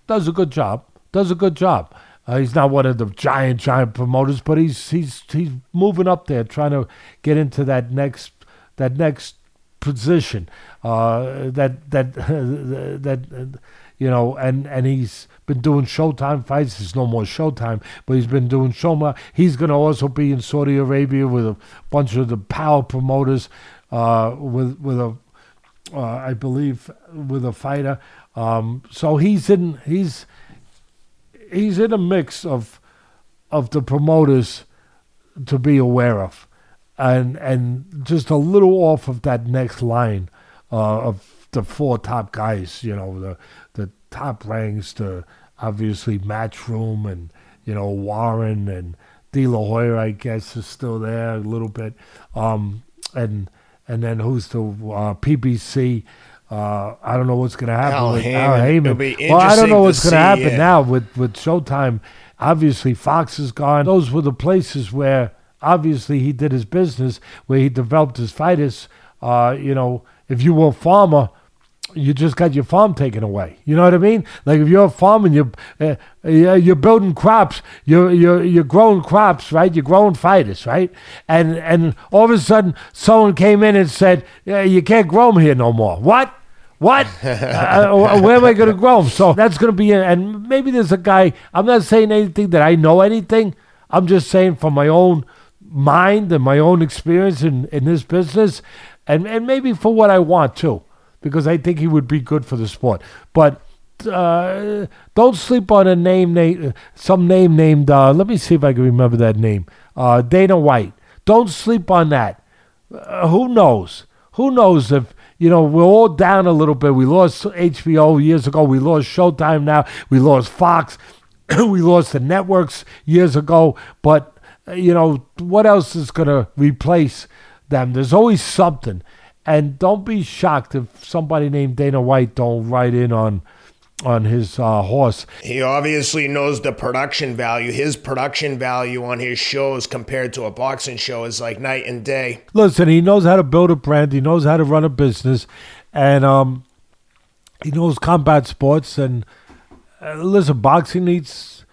Does a good job. Does a good job. Uh, he's not one of the giant, giant promoters, but he's he's he's moving up there, trying to get into that next that next position. Uh, that that *laughs* that you know, and and he's been doing Showtime fights. There's no more Showtime, but he's been doing Showtime. He's going to also be in Saudi Arabia with a bunch of the power promoters, uh, with with a, uh, I believe, with a fighter. Um, so he's in he's he's in a mix of of the promoters to be aware of, and and just a little off of that next line uh, of the four top guys. You know the the top ranks the obviously Matchroom and you know Warren and De La Hoya, I guess, is still there a little bit, um, and and then who's the uh, PBC. Uh, I don't know what's going to happen Al with Haymon. Al Haymon. Well, I don't know what's going to happen yeah. now with, with Showtime. Obviously, Fox is gone. Those were the places where obviously he did his business, where he developed his fighters. Uh, you know, if you were a farmer, you just got your farm taken away. You know what I mean? Like if you're a farmer you're uh, you're building crops, you're you're you're growing crops, right? You're growing fighters, right? And and all of a sudden, someone came in and said, yeah, "You can't grow them here no more." What? What? *laughs* uh, uh where am I going to grow them? So that's going to be, and maybe there's a guy. I'm not saying anything that I know anything. I'm just saying from my own mind and my own experience in in this business, and and maybe for what I want too because I think he would be good for the sport. But uh, don't sleep on a name, name some name named. Uh, let me see if I can remember that name. Uh, Dana White. Don't sleep on that. Uh, who knows? Who knows if you know we're all down a little bit. We lost HBO years ago. We lost Showtime now. We lost Fox. *coughs* we lost the networks years ago. But uh, you know what else is going to replace them? There's always something. And don't be shocked if somebody named Dana White don't write in on on his uh, horse. He obviously knows the production value. His production value on his shows compared to a boxing show is like night and day. Listen, he knows how to build a brand. He knows how to run a business, and um, he knows combat sports. And uh, listen, boxing needs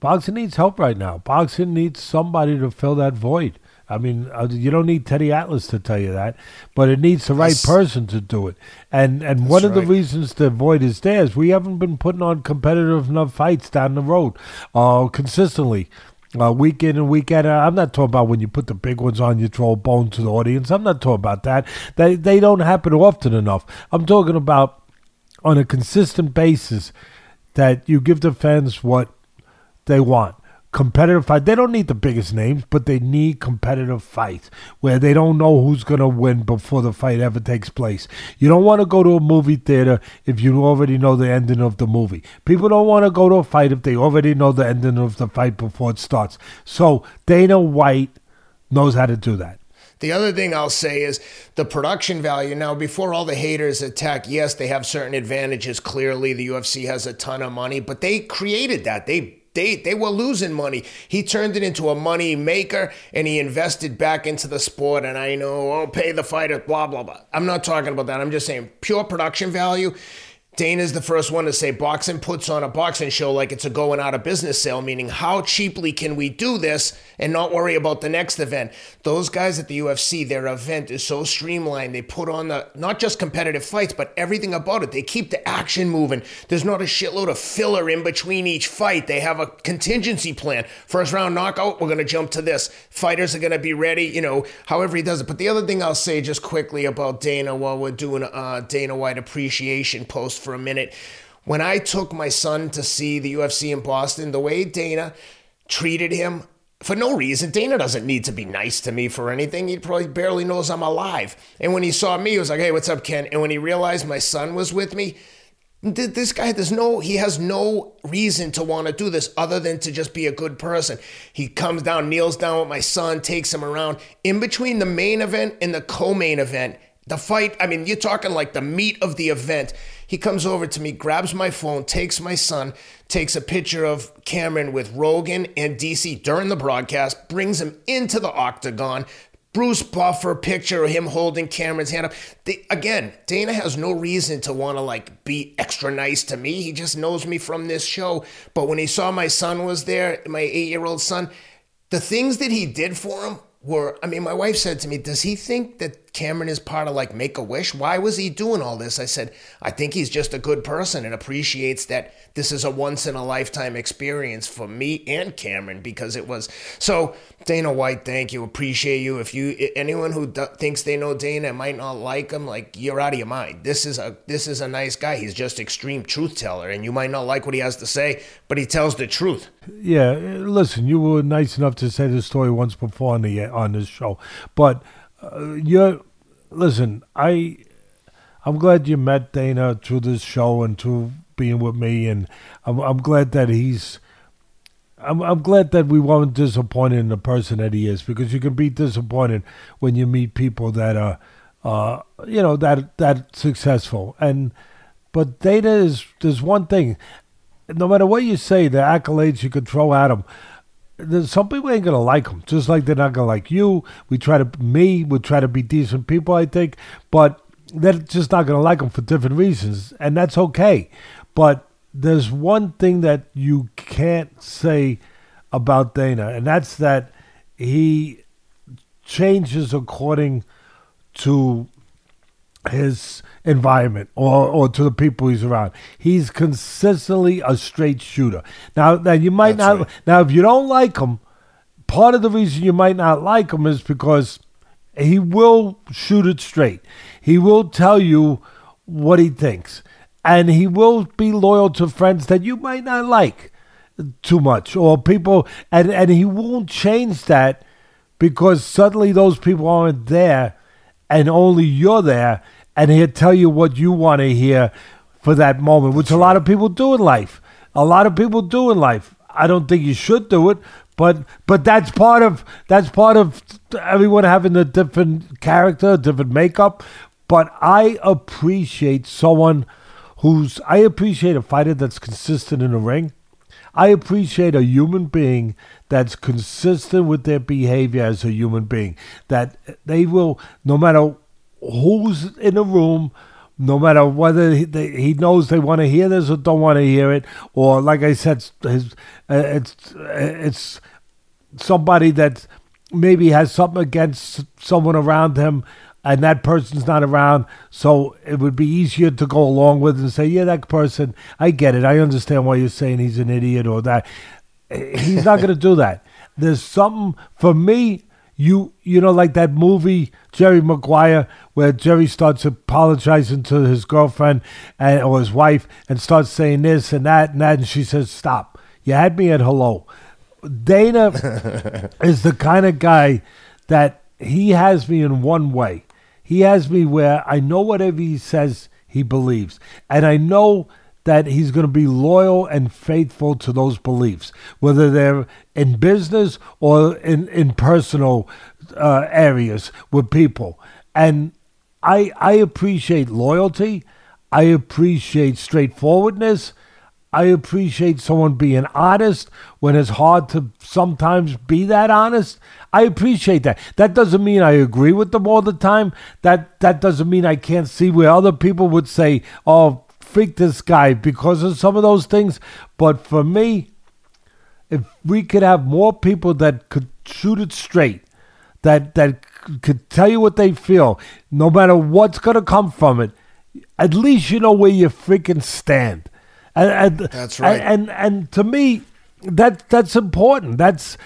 Boxing needs help right now. Boxing needs somebody to fill that void. I mean, uh, you don't need Teddy Atlas to tell you that, but it needs the right That's- person to do it. And and one of the reasons the void is there is we haven't been putting on competitive enough fights down the road, uh, consistently. Uh, week in and week out. I'm not talking about when you put the big ones on, you throw a bone to the audience. I'm not talking about that. They they don't happen often enough. I'm talking about on a consistent basis that you give the fans what they want. Competitive fight. They don't need the biggest names, but they need competitive fights where they don't know who's going to win before the fight ever takes place. You don't want to go to a movie theater if you already know the ending of the movie. People don't want to go to a fight if they already know the ending of the fight before it starts. So Dana White knows how to do that. The other thing I'll say is the production value. Now, before all the haters attack, yes, they have certain advantages. Clearly, the UFC has a ton of money, but they created that. They they they were losing money. He turned it into a money maker and he invested back into the sport. And I know, oh, pay the fighter, blah blah blah. I'm not talking about that. I'm just saying pure production value. Dana's the first one to say boxing puts on a boxing show like it's a going out of business sale, meaning how cheaply can we do this and not worry about the next event? Those guys at the UFC, their event is so streamlined. They put on the not just competitive fights, but everything about it. They keep the action moving. There's not a shitload of filler in between each fight. They have a contingency plan. First round knockout, we're going to jump to this. Fighters are going to be ready, you know, however he does it. But the other thing I'll say just quickly about Dana while we're doing a Dana White appreciation post for a minute. When I took my son to see the UFC in Boston, the way Dana treated him for no reason. Dana doesn't need to be nice to me for anything. He probably barely knows I'm alive. And when he saw me, he was like, hey, what's up, Ken? And when he realized my son was with me, th- this guy, there's no, he has no reason to want to do this other than to just be a good person. He comes down, kneels down with my son, takes him around. In between the main event and the co main event, the fight, I mean, you're talking like the meat of the event. He comes over to me, grabs my phone, takes my son, takes a picture of Cameron with Rogan and DC during the broadcast, brings him into the octagon. Bruce Buffer picture of him holding Cameron's hand up. Again, Dana has no reason to want to like be extra nice to me. He just knows me from this show. But when he saw my son was there, my eight year old son, the things that he did for him were, I mean, my wife said to me, Does he think that Cameron is part of like Make a Wish? Why was he doing all this? I said, I think he's just a good person and appreciates that this is a once in a lifetime experience for me and Cameron because it was. So, Dana White, thank you. Appreciate you. If you, anyone who d- thinks they know Dana might not like him, like you're out of your mind. This is a, this is a nice guy. He's just extreme truth teller and you might not like what he has to say, but he tells the truth. Yeah, uh, listen, you were nice enough to say the story once before on the on this show, but uh, you're listen. I I'm glad you met Dana through this show and through being with me, and I'm I'm glad that he's. I'm I'm glad that we weren't disappointed in the person that he is because you can be disappointed when you meet people that are, uh, you know, that that successful and. But Dana is there's one thing no matter what you say, the accolades you could throw at him, some people ain't gonna like him. Just like they're not gonna like you. We try to me, we try to be decent people, I think, but they're just not gonna like him for different reasons, and that's okay. But there's one thing that you can't say about Dana, and that's that he changes according to his environment or, or to the people he's around. He's consistently a straight shooter. Now, now you might That's not. right. Now, if you don't like him, part of the reason you might not like him is because he will shoot it straight. He will tell you what he thinks, and he will be loyal to friends that you might not like too much or people, and and he won't change that because suddenly those people aren't there and only you're there and he'll tell you what you want to hear for that moment which a lot of people do in life. A lot of people do in life. I don't think you should do it but but that's part of that's part of everyone having a different character different makeup. But i appreciate someone who's i appreciate a fighter that's consistent in the ring. I appreciate a human being that's consistent with their behavior as a human being. That they will, no matter who's in the room, no matter whether he, they, he knows they want to hear this or don't want to hear it, or like I said, his, uh, it's it's somebody that maybe has something against someone around him and that person's not around so it would be easier to go along with and say yeah that person i get it i understand why you're saying he's an idiot or that he's not going to do that there's something for me you you know like that movie Jerry Maguire where Jerry starts apologizing to his girlfriend and or his wife and starts saying this and that and that and she says stop you had me at hello Dana *laughs* is the kind of guy that he has me in one way. He has me where I know whatever he says he believes. And I know that he's going to be loyal and faithful to those beliefs, whether they're in business or in, in personal uh, areas with people. And I, I appreciate loyalty. I appreciate straightforwardness. I appreciate someone being honest when it's hard to sometimes be that honest. I appreciate that. That doesn't mean I agree with them all the time. That that doesn't mean I can't see where other people would say, "Oh, freak this guy" because of some of those things. But for me, if we could have more people that could shoot it straight, that that could tell you what they feel, no matter what's going to come from it, at least you know where you freaking stand. And, and that's right. And, and and to me, that that's important. That's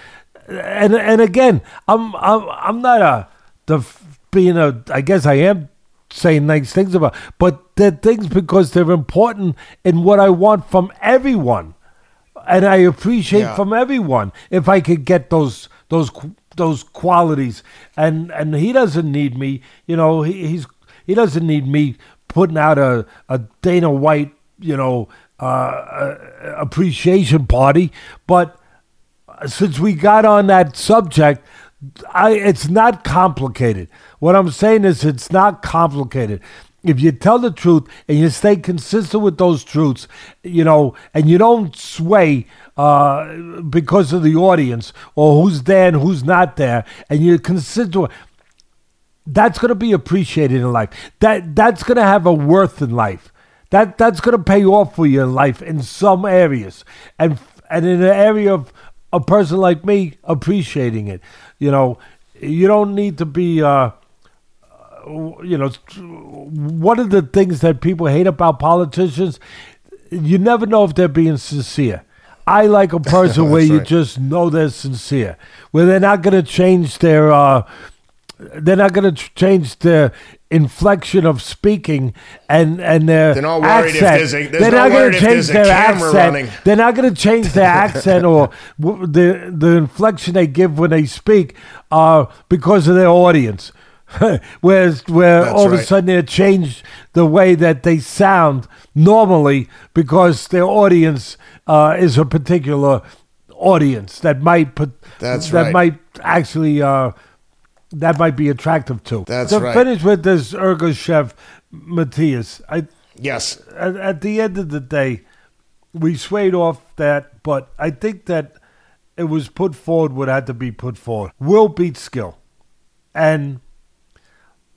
and and again, I'm I'm I'm not a the being a. I guess I am saying nice things about, but they're things because they're important in what I want from everyone, and I appreciate yeah. from everyone if I could get those those those qualities. And and he doesn't need me. You know, he, he's he doesn't need me putting out a a Dana White. You know uh, appreciation party. But since we got on that subject, I, it's not complicated. What I'm saying is, it's not complicated. If you tell the truth and you stay consistent with those truths, you know, and you don't sway uh, because of the audience or who's there and who's not there, and you're consistent, that's going to be appreciated in life. That that's going to have a worth in life. That that's going to pay off for you in life in some areas, and and in an area of a person like me appreciating it. You know, you don't need to be. Uh, you know, one of the things that people hate about politicians, you never know if they're being sincere. I like a *laughs* person where you just know they're sincere, where they're not going to change their, uh, they're not going to change their inflection of speaking and and their they're not worried accent. if there's a, they're not going to change their accent. Running. They're not going to change their accent or the the inflection they give when they speak uh, because of their audience. *laughs* Whereas where That's all right. of a sudden they change the way that they sound normally because their audience uh, is a particular audience that might put That's that right. might actually uh, that might be attractive too. That's to right. finish with this Ergo chef Matias, I yes. At, at the end of the day, we swayed off that, but I think that it was put forward what had to be put forward. Will beat skill, and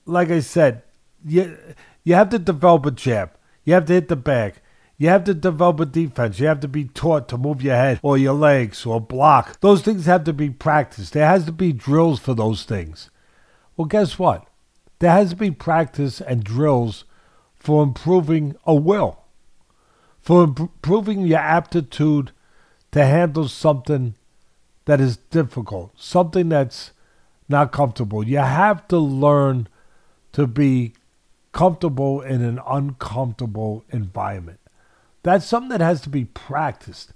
like I said, you you have to develop a jab. You have to hit the bag. You have to develop a defense. You have to be taught to move your head or your legs or block. Those things have to be practiced. There has to be drills for those things. Well, guess what? There has to be practice and drills for improving a will, for improving your aptitude to handle something that is difficult, something that's not comfortable. You have to learn to be comfortable in an uncomfortable environment. That's something that has to be practiced.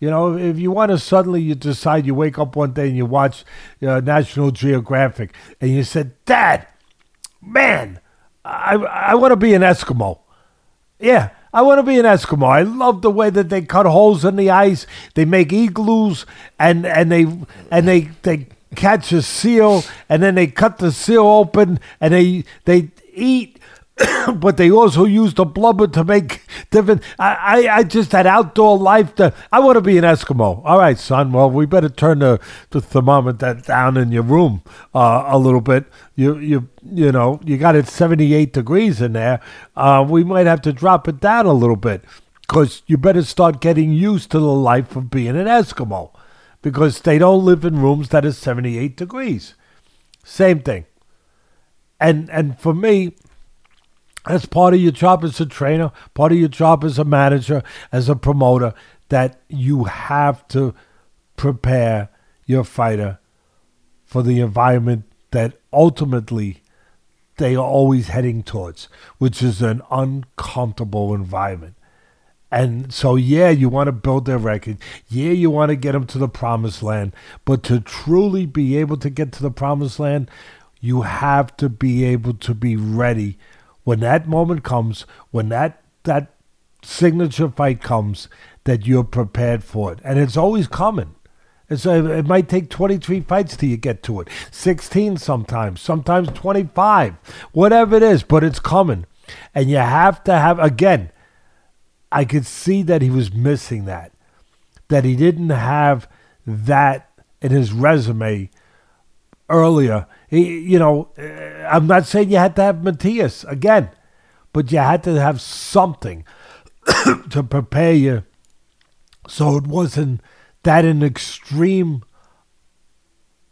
You know, if you want to suddenly you decide you wake up one day and you watch uh, National Geographic and you said, "Dad, man, I I want to be an Eskimo." Yeah, I want to be an Eskimo. I love the way that they cut holes in the ice. They make igloos and and they and they they catch a seal and then they cut the seal open and they they eat *coughs* but they also use the blubber to make different. I, I, I just had outdoor life. To, I want to be an Eskimo. All right, son. Well, we better turn the, the thermometer down in your room uh, a little bit. You you you know you got it seventy eight degrees in there. Uh, we might have to drop it down a little bit because you better start getting used to the life of being an Eskimo because they don't live in rooms that is seventy eight degrees. Same thing. And and for me, that's part of your job as a trainer, part of your job as a manager, as a promoter, that you have to prepare your fighter for the environment that ultimately they are always heading towards, which is an uncomfortable environment. And so, yeah, you want to build their record. Yeah, you want to get them to the promised land. But to truly be able to get to the promised land, you have to be able to be ready when that moment comes, when that that signature fight comes, that you're prepared for it, and it's always coming. It's it might take 23 fights till you get to it, 16 sometimes, sometimes 25, whatever it is, but it's coming, and you have to have again. I could see that he was missing that, that he didn't have that in his resume earlier. You know, uh, I'm not saying you had to have Matias again, but you had to have something *coughs* to prepare you so it wasn't that an extreme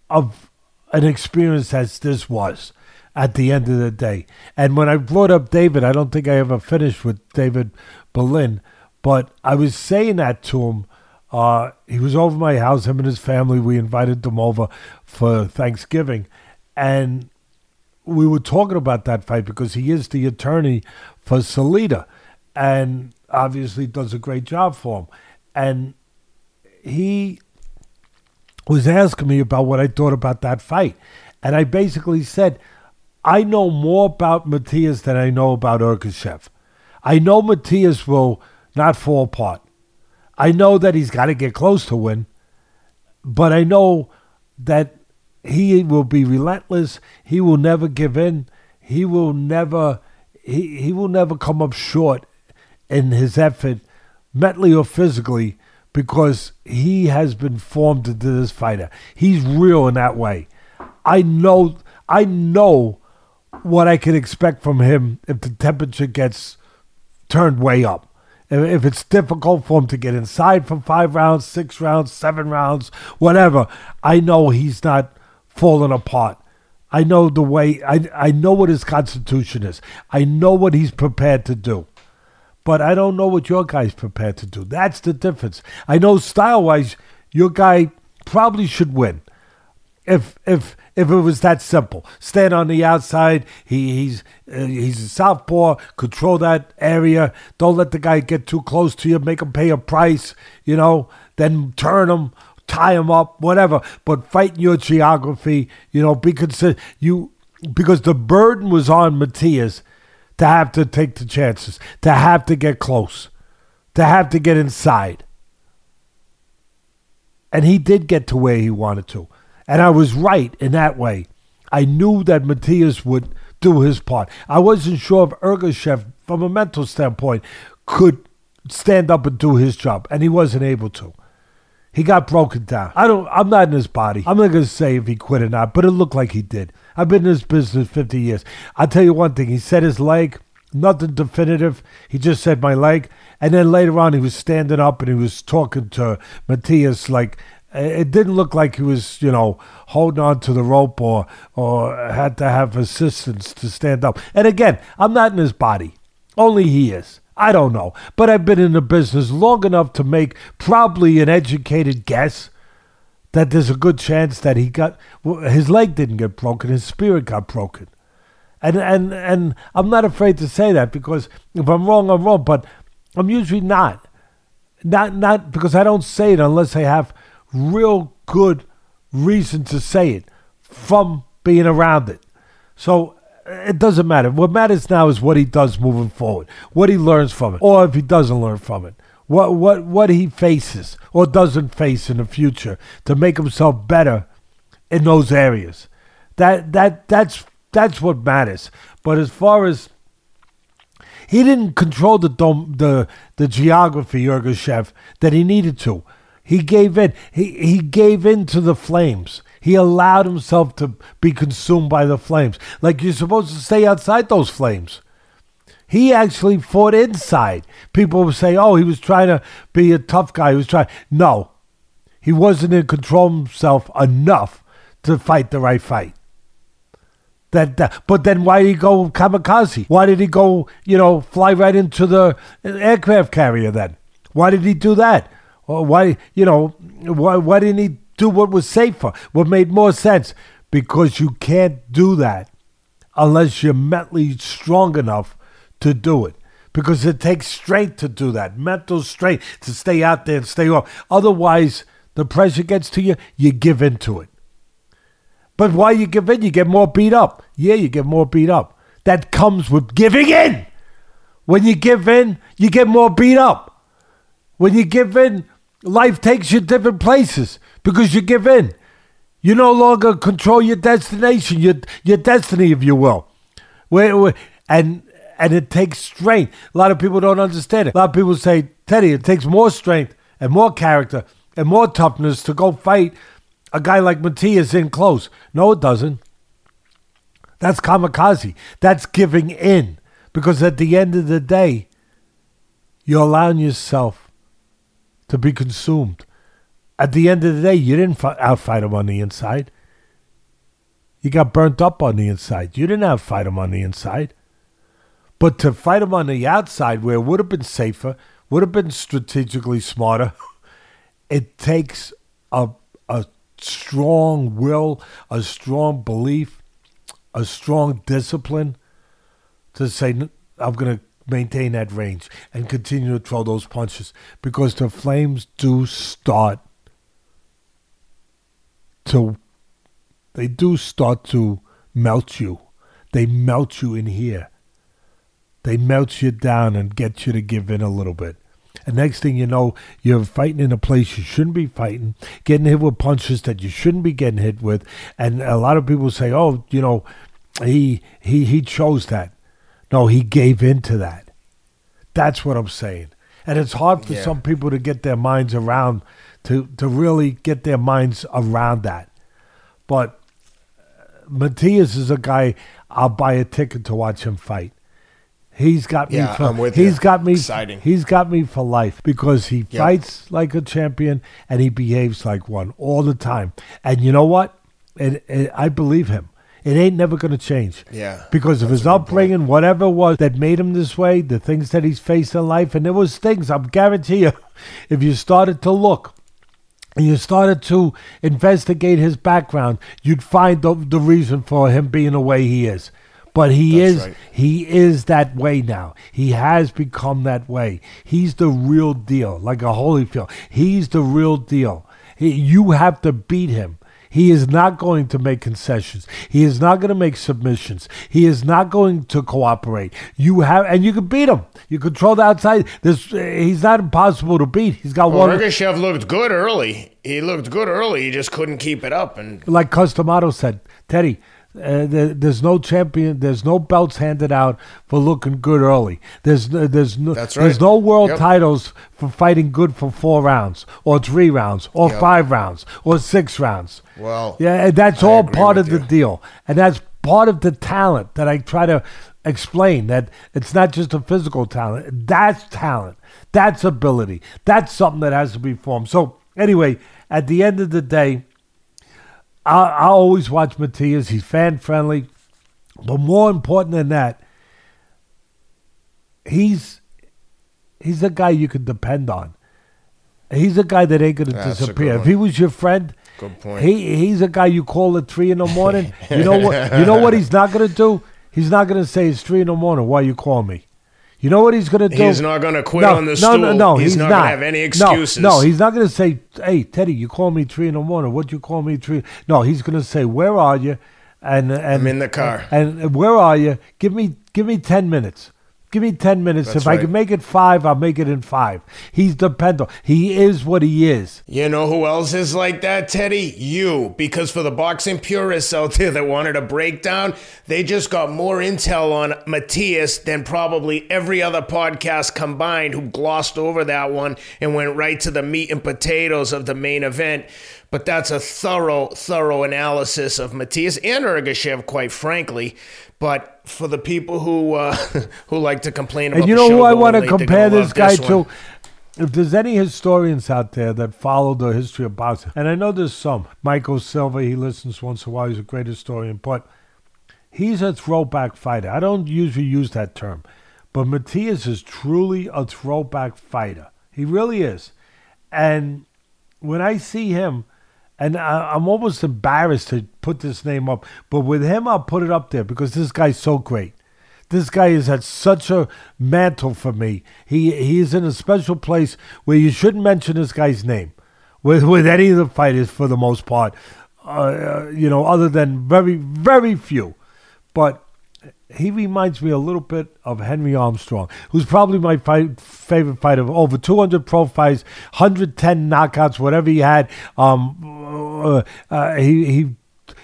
of an experience as this was at the end of the day. And when I brought up David, I don't think I ever finished with David Berlin, but I was saying that to him uh, he was over my house, him and his family. We invited them over for Thanksgiving. And we were talking about that fight because he is the attorney for Salida and obviously does a great job for him. And he was asking me about what I thought about that fight. And I basically said, I know more about Matias than I know about Ergashev. I know Matias will not fall apart. I know that he's got to get close to win, but I know that he will be relentless. He will never give in. He will never he, he will never come up short in his effort, mentally or physically, because he has been formed into this fighter. He's real in that way. I know I know what I can expect from him if the temperature gets turned way up if it's difficult for him to get inside for five rounds, six rounds, seven rounds, whatever, I know he's not falling apart. I know the way, I, I know what his constitution is. I know what he's prepared to do. But I don't know what your guy's prepared to do. That's the difference. I know style wise, your guy probably should win. If if if it was that simple. Stand on the outside. He, he's uh, he's a southpaw. Control that area. Don't let the guy get too close to you. Make him pay a price. You know. Then turn him, tie him up, whatever. But fight your geography. You know. Be consider you because the burden was on Matias to have to take the chances, to have to get close, to have to get inside. And he did get to where he wanted to. And I was right in that way. I knew that Matias would do his part. I wasn't sure if Ergashev, from a mental standpoint, could stand up and do his job, and he wasn't able to. He got broken down. I don't. I'm not in his body. I'm not gonna say if he quit or not, but it looked like he did. I've been in this business 50 years. I'll tell you one thing. He said his leg, nothing definitive. He just said my leg, and then later on he was standing up and he was talking to Matias like it didn't look like he was, you know, holding on to the rope or or had to have assistance to stand up. And again, I'm not in his body. Only he is. I don't know. But I've been in the business long enough to make probably an educated guess that there's a good chance that he got his leg didn't get broken, his spirit got broken. And and and I'm not afraid to say that because if I'm wrong, I'm wrong, but I'm usually not. Not not because I don't say it unless I have real good reason to say it from being around it. So it doesn't matter. What matters now is what he does moving forward, what he learns from it, or if he doesn't learn from it, what what what he faces or doesn't face in the future to make himself better in those areas. That that that's that's what matters. But as far as He didn't control the the the geography, Ergashev, that he needed to. He gave in. He he gave in to the flames. He allowed himself to be consumed by the flames. Like you're supposed to stay outside those flames. He actually fought inside. People would say, "Oh, he was trying to be a tough guy." He was trying. No, he wasn't in control of himself enough to fight the right fight. That, that, but then why did he go kamikaze? Why did he go, you know, fly right into the aircraft carrier then? Why did he do that? Or why, you know, why, why didn't he do what was safer, what made more sense? Because you can't do that unless you're mentally strong enough to do it. Because it takes strength to do that, mental strength to stay out there and stay off. Otherwise, the pressure gets to you, you give in to it. But why you give in? You get more beat up. Yeah, you get more beat up. That comes with giving in. When you give in, you get more beat up. When you give in, life takes you different places because you give in. You no longer control your destination, your your destiny, if you will. Where, and and it takes strength. A lot of people don't understand it. A lot of people say, Teddy, it takes more strength and more character and more toughness to go fight a guy like Matias in close. No, it doesn't. That's kamikaze. That's giving in. Because at the end of the day, you're allowing yourself to be consumed. At the end of the day, you didn't outfight him on the inside. You got burnt up on the inside. You didn't outfight him on the inside. But to fight him on the outside, where it would have been safer, would have been strategically smarter, *laughs* it takes a, a strong will, a strong belief, a strong discipline to say, I'm going to maintain that range and continue to throw those punches because the flames do start to, they do start to melt you. They melt you in here. They melt you down and get you to give in a little bit. And next thing you know, you're fighting in a place you shouldn't be fighting, getting hit with punches that you shouldn't be getting hit with. And a lot of people say, "Oh, you know, he he he chose that." No, he gave in to that. That's what I'm saying. And it's hard for yeah. some people to get their minds around to to really get their minds around that. But Matias is a guy I'll buy a ticket to watch him fight. He's got me. Yeah, for, I'm with he's you. got me. Exciting. He's got me for life because he Yep. fights like a champion and he behaves like one all the time. And you know what? And, and I believe him. It ain't never going to change. Yeah, Because of his a good point. upbringing, whatever it was that made him this way, the things that he's faced in life, and there was things. I'm guarantee you, *laughs* if you started to look and you started to investigate his background, you'd find the, the reason for him being the way he is. But he That's is right. he is that way now. He has become that way. He's the real deal, like a Holyfield. He's the real deal. He, you have to beat him. He is not going to make concessions. He is not going to make submissions. He is not going to cooperate. You have, and you can beat him. You control the outside. There's, he's not impossible to beat. He's got Well, one. Ricochet looked good early. He looked good early. He just couldn't keep it up. And like Cus D'Amato said, Teddy, uh, there, there's no champion, there's no belts handed out for looking good early. There's no- there's no That's there's no world Yep. titles for fighting good for four rounds or three rounds or Yep. five rounds or six rounds. Well, yeah, that's I all part of with the deal, and that's part of the talent that I try to explain. That it's not just a physical talent. That's talent. That's ability. That's something that has to be formed. So anyway, at the end of the day. I, I always watch Matias. He's fan friendly. But more important than that, he's he's a guy you can depend on. He's a guy that ain't gonna That's disappear. If he was your friend, Good point. he he's a guy you call at three in the morning. you know what? You know what he's not gonna do? He's not gonna say it's three in the morning. Why you call me? You know what he's gonna do? He's not gonna quit no, on the no, stool. No, no, he's, he's, not, not. gonna have any No, excuses. No, he's not gonna say, "Hey, Teddy, you call me three in the morning. What you call me three? No, he's gonna say, "Where are you?" And and I'm in the car. And, and where are you? Give me give me ten minutes. Give me 10 minutes. That's if I can make it five, I'll make it in five. He's dependable. He is what he is. You know who else is like that, Teddy? You. Because for the boxing purists out there that wanted a breakdown, they just got more intel on Matias than probably every other podcast combined who glossed over that one and went right to the meat and potatoes of the main event. But that's a thorough, thorough analysis of Matias and Ergashev, quite frankly. But for the people who uh, *laughs* who like to complain about And you know who I want to compare this guy one. to? If there's any historians out there that follow the history of boxing, and I know there's some, Michael Silva, he listens once in a while, he's a great historian, but he's a throwback fighter. I don't usually use that term, but Matias is truly a throwback fighter. He really is. And when I see him, and I, I'm almost embarrassed to put this name up, but with him, I'll put it up there because this guy's so great. This guy has had such a mantle for me. He he's in a special place where you shouldn't mention this guy's name with with any of the fighters for the most part. Uh, you know, other than very very few, but he reminds me a little bit of Henry Armstrong, who's probably my fight, favorite fighter. Over 200 pro fights, 110 knockouts, whatever he had. Um, uh, uh, he he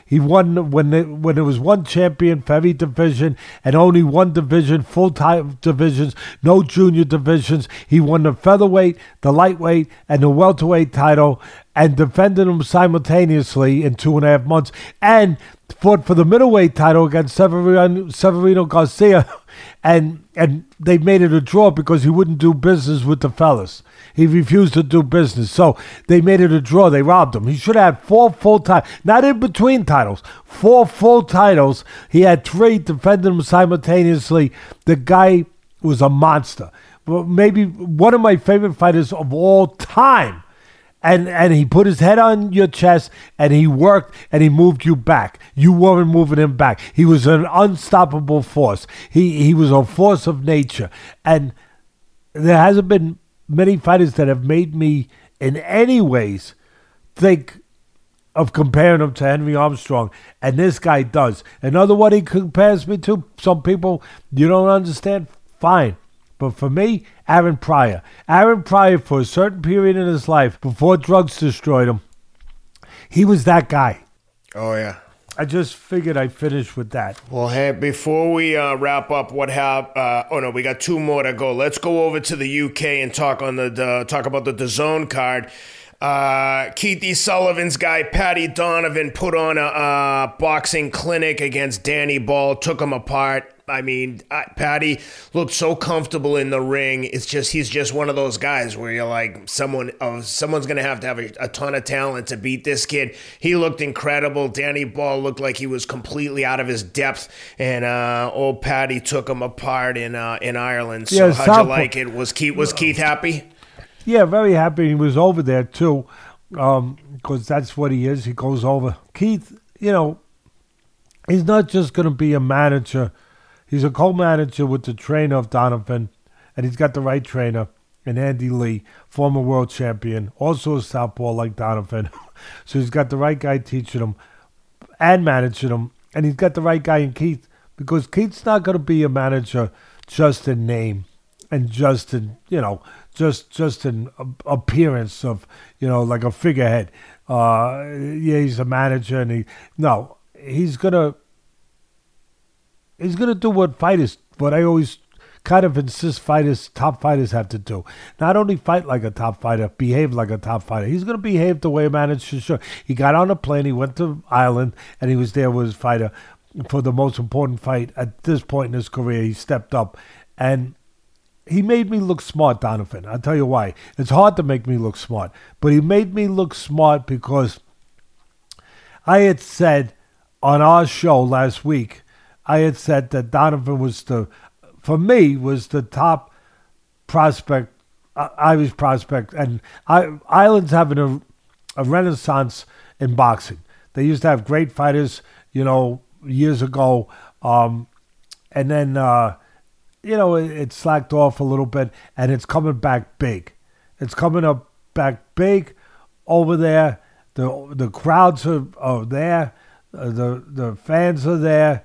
he won when it, when there was one champion for every division and only one division, full time divisions, no junior divisions. He won the featherweight, the lightweight, and the welterweight title, and defended them simultaneously in two and a half months, and fought for the middleweight title against Ceferino, Ceferino Garcia, and and they made it a draw because he wouldn't do business with the fellas. He refused to do business, so they made it a draw. They robbed him. He should have had four full titles, not in between titles, four full titles. He had three, defended them simultaneously. The guy was a monster. Maybe one of my favorite fighters of all time and and he put his head on your chest and he worked and he moved you back. You weren't moving him back. He was an unstoppable force. He he was a force of nature, and there hasn't been many fighters that have made me in any ways think of comparing him to Henry Armstrong, and this guy does. Another one he compares me to. Some people you don't understand. Fine. But for me, Aaron Pryor. Aaron Pryor, for a certain period in his life, before drugs destroyed him, he was that guy. Oh, yeah. I just figured I'd finish with that. Well, hey, before we uh, wrap up, what have? Uh, oh no, we got two more to go. Let's go over to the UK and talk on the, the talk about the DAZN card. Uh, Keithy Sullivan's guy Paddy Donovan put on a, uh boxing clinic against Danny Ball, took him apart. I mean, uh, Paddy looked so comfortable in the ring. It's just he's just one of those guys where you're like, someone, oh, someone's gonna have to have a, a ton of talent to beat this kid. He looked incredible. Danny Ball looked like he was completely out of his depth, and uh, old Paddy took him apart in uh, in Ireland. So Yeah, how'd you Southpaw- like it? Was Keith was Keith happy? Yeah, very happy he was over there too, because that's what he is. He goes over. Keith, you know, he's not just going to be a manager. He's a co-manager with the trainer of Donovan, and he's got the right trainer and Andy Lee, former world champion, also a southpaw like Donovan. *laughs* so he's got the right guy teaching him and managing him, and he's got the right guy in Keith because Keith's not going to be a manager just in name and just in you know just just in appearance of you know like a figurehead. Uh, yeah, he's a manager, and he no, he's gonna he's gonna do what fighters what I always kind of insist fighters top fighters have to do. Not only fight like a top fighter, behave like a top fighter. He's gonna behave the way a manager should. He got on a plane, he went to Ireland, and he was there with his fighter for the most important fight at this point in his career. He stepped up and he made me look smart, Donovan. I'll tell you why. It's hard to make me look smart, but he made me look smart because I had said on our show last week, I had said that Donovan was the, for me, was the top prospect, uh, Irish prospect, and I, Ireland's having a, a renaissance in boxing. They used to have great fighters, you know, years ago, um, and then uh, you know it, it slacked off a little bit, and it's coming back big. It's coming up back big over there. The the crowds are, are there. Uh, the the fans are there.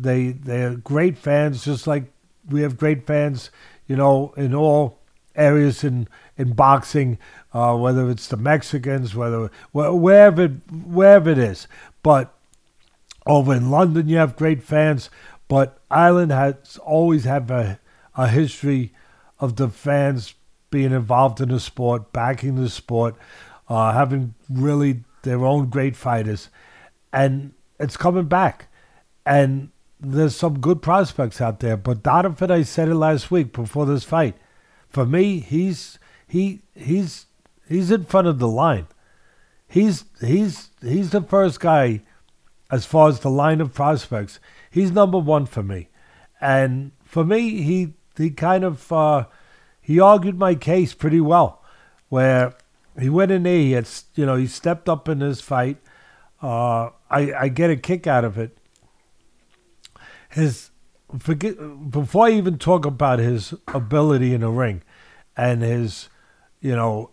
They they're great fans, just like we have great fans, you know, in all areas in in boxing, uh, whether it's the Mexicans, whether wherever wherever it is. But over in London, you have great fans. But Ireland has always had a, a history of the fans being involved in the sport, backing the sport, uh, having really their own great fighters, and it's coming back. And there's some good prospects out there. But Donovan, I said it last week before this fight. For me, he's he he's he's in front of the line. He's he's he's the first guy as far as the line of prospects. He's number one for me, and for me, he he kind of uh, he argued my case pretty well, where he went in there. He had you know he stepped up in this fight. Uh, I I get a kick out of it his forget before I even talk about his ability in the ring and his you know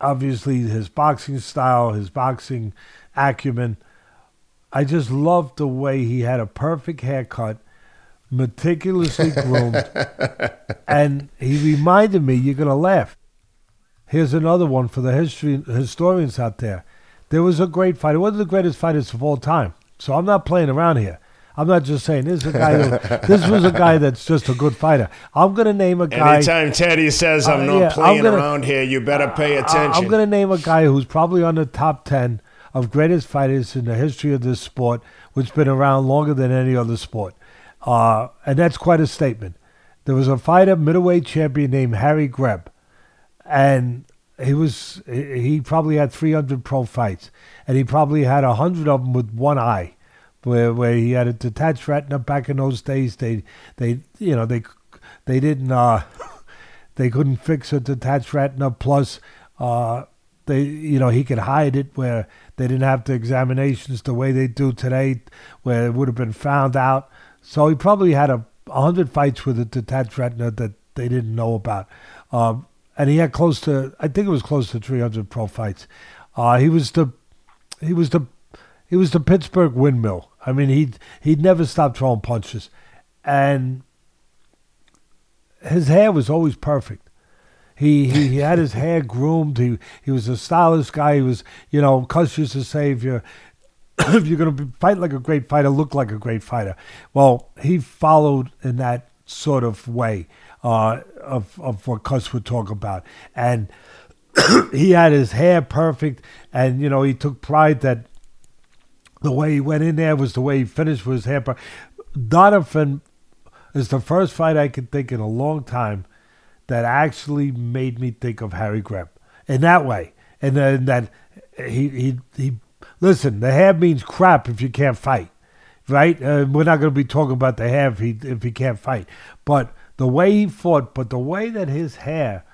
obviously his boxing style, his boxing acumen. I just loved the way he had a perfect haircut, meticulously *laughs* groomed, and he reminded me. You're gonna laugh. Here's another one for the history historians out there. There was a great fighter, one of the greatest fighters of all time. So I'm not playing around here. I'm not just saying this is a guy. Who, *laughs* this was a guy that's just a good fighter. I'm gonna name a guy. Anytime Teddy says I'm uh, not yeah, playing I'm gonna, around here, you better pay attention. I'm gonna name a guy who's probably on the top ten of greatest fighters in the history of this sport, which has been around longer than any other sport, uh, and that's quite a statement. There was a fighter, middleweight champion named Harry Greb, and he was he probably had 300 pro fights, and he probably had 100 of them with one eye where where he had a detached retina back in those days. They they you know they they didn't uh, *laughs* they couldn't fix a detached retina. Plus, uh, they you know he could hide it where they didn't have the examinations the way they do today, where it would have been found out. So he probably had a hundred fights with a detached retina that they didn't know about. Um, and he had close to, I think it was close to 300 pro fights. Uh, he was the, he was the, he was the Pittsburgh windmill. I mean, he'd he'd never stop throwing punches, and his hair was always perfect. He, he, he had his hair *laughs* groomed. He he was a stylish guy. He was you know, Cus used to say if you're if you're gonna fight like a great fighter, look like a great fighter. Well, he followed in that sort of way uh, of of what Cus would talk about, and *clears throat* he had his hair perfect, and you know he took pride that the way he went in there was the way he finished with his hamper. Donovan is the first fight I can think in a long time that actually made me think of Harry Greb in that way. And then that he he he listen, the hair means crap if you can't fight, right? Uh, we're not going to be talking about the hair if he if he can't fight, but the way he fought, but the way that his hair,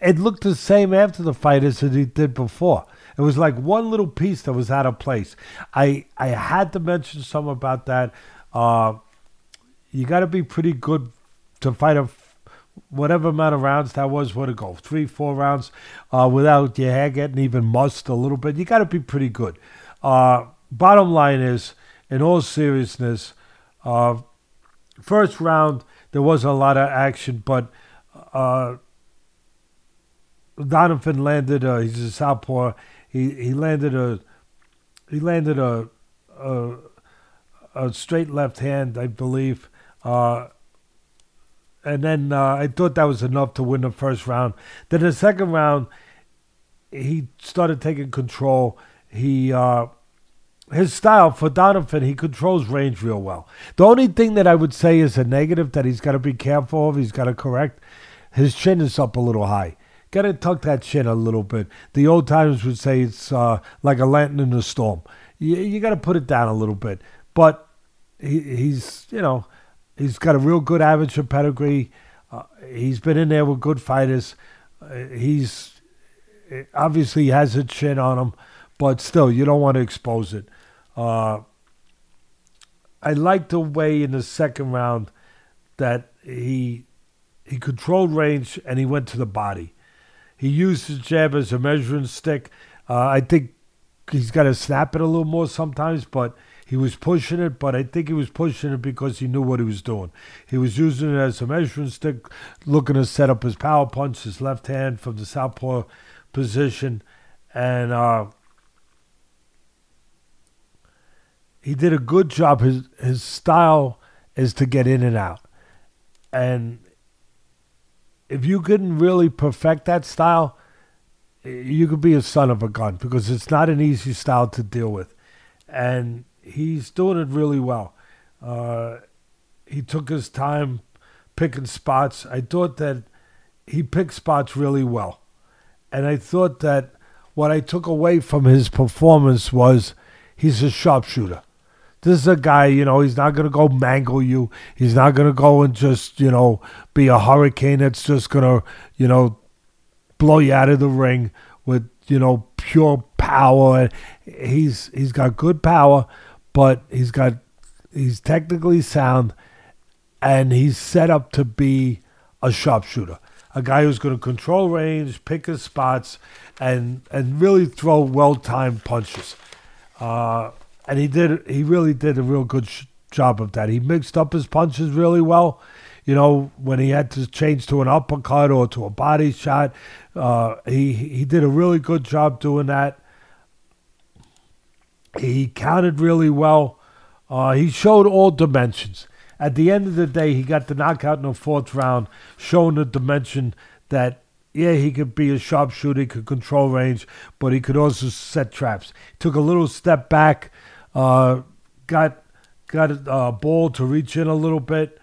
it looked the same after the fight as it did before. It was like one little piece that was out of place. I I had to mention some about that. Uh, you got to be pretty good to fight a whatever amount of rounds that was. What to go three four rounds uh, without your hair getting even mussed a little bit. You got to be pretty good. Uh, bottom line is, in all seriousness, uh, first round there wasn't a lot of action, but. Uh, Donovan landed. Uh, he's a southpaw he he landed a he landed a a, a straight left hand, I believe. Uh, and then uh, I thought that was enough to win the first round. Then the second round, he started taking control. He uh, his style for Donovan, he controls range real well. The only thing that I would say is a negative that he's got to be careful of, he's got to correct. His chin is up a little high. Got to tuck that chin a little bit. The old timers would say it's uh, like a lantern in a storm. You, you got to put it down a little bit. But he, he's, you know, he's got a real good amateur pedigree. Uh, he's been in there with good fighters. Uh, he's obviously he has a chin on him, but still, you don't want to expose it. Uh, I like the way in the second round that he he controlled range and he went to the body. He used his jab as a measuring stick. Uh, I think he's got to snap it a little more sometimes, but He was pushing it, but I think he was pushing it because he knew what he was doing. He was using it as a measuring stick, looking to set up his power punch, his left hand from the southpaw position, and uh, he did a good job. His his style is to get in and out, and if you can really perfect that style, you could be a son of a gun because it's not an easy style to deal with, and he's doing it really well. Uh, he took his time picking spots. I thought that he picked spots really well. And I thought that what I took away from his performance was he's a sharpshooter. This is a guy, you know, he's not going to go mangle you. He's not going to go and just, you know, be a hurricane that's just going to, you know, blow you out of the ring with, you know, pure power. He's he's got good power, but he's got he's technically sound and he's set up to be a sharpshooter. A guy who's going to control range, pick his spots, and and really throw well timed punches. Uh, and he did he really did a real good sh- job of that. He mixed up his punches really well. You know, when he had to change to an uppercut or to a body shot, uh, he he did a really good job doing that. He counted really well. Uh, he showed all dimensions. At the end of the day, he got the knockout in the fourth round, showing the dimension that yeah, he could be a sharpshooter, he could control range, but he could also set traps. Took a little step back, uh, got got uh, ball to reach in a little bit,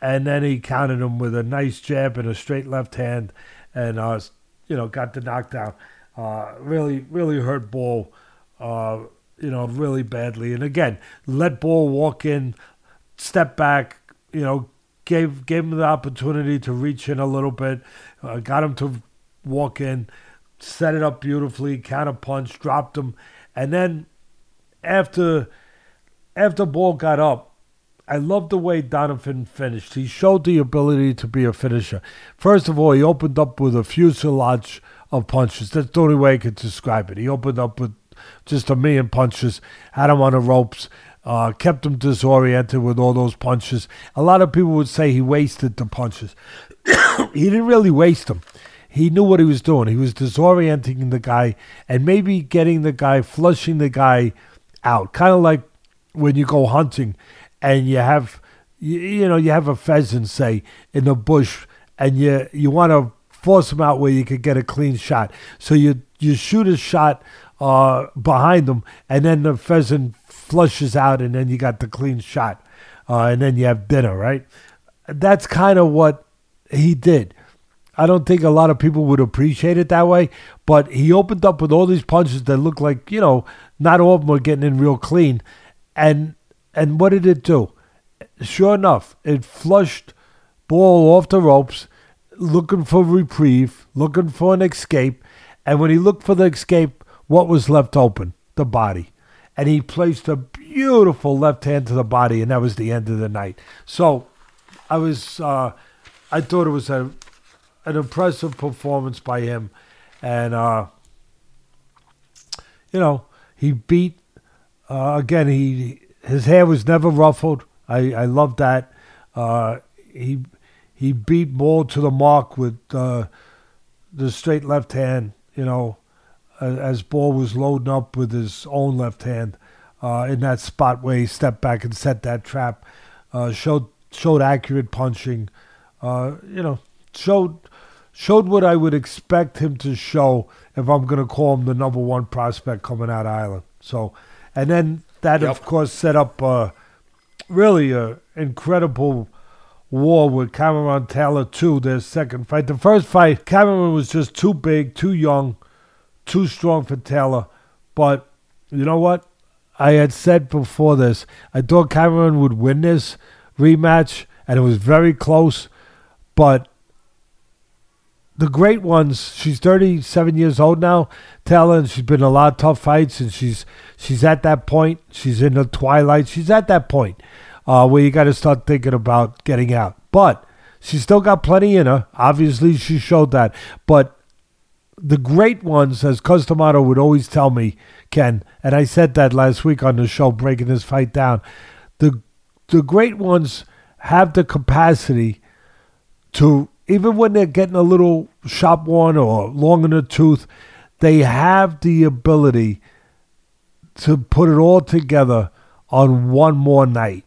and then he countered him with a nice jab and a straight left hand, and uh, you know got the knockdown. Uh, really, really hurt Ball. Uh, you know, really badly. And again, let Ball walk in, step back, you know, gave gave him the opportunity to reach in a little bit, uh, got him to walk in, set it up beautifully, counter punch, dropped him, and then after after Ball got up, I love the way Donovan finished. He showed the ability to be a finisher. First of all, he opened up with a fuselage of punches. That's the only way I could describe it. He opened up with just a million punches, had him on the ropes, uh, kept him disoriented with all those punches. A lot of people would say he wasted the punches. *coughs* he didn't really waste them. He knew what he was doing. He was disorienting the guy and maybe getting the guy, flushing the guy out. Kind of like when you go hunting and you have, you, you know, you have a pheasant, say, in the bush and you, you want to force him out where you could get a clean shot. So you, you shoot a shot uh, behind them, and then the pheasant flushes out, and then you got the clean shot, uh, and then you have dinner, right? That's kind of what he did. I don't think a lot of people would appreciate it that way, but he opened up with all these punches that looked like, you know, not all of them were getting in real clean. And and what did it do? Sure enough, it flushed ball off the ropes, looking for reprieve, looking for an escape. And when he looked for the escape, what was left open? The body. And he placed a beautiful left hand to the body, and that was the end of the night. So I was, uh, I thought it was a, an impressive performance by him. And, uh, you know, he beat, uh, again, he his hair was never ruffled. I, I love that. Uh, he he beat Ball to the mark with uh, the straight left hand, you know, as Ball was loading up with his own left hand uh, in that spot where he stepped back and set that trap. Uh, showed showed accurate punching. Uh, you know, showed showed what I would expect him to show if I'm going to call him the number one prospect coming out of Ireland. So, and then that yep. of course set up uh, really a incredible war with Cameron Taylor too. Their second fight. The first fight, Cameron was just too big, too young too strong for Taylor. But you know what? I had said before this, I thought Cameron would win this rematch, and it was very close. But the great ones, she's 37 years old now, Taylor, she's been in a lot of tough fights, and she's she's at that point. She's in the twilight. She's at that point uh, where you got to start thinking about getting out. But she's still got plenty in her. Obviously, she showed that. But the great ones, as Cus D'Amato would always tell me, Ken, and I said that last week on the show, breaking this fight down. The the great ones have the capacity to, even when they're getting a little sharp one or long in the tooth, they have the ability to put it all together on one more night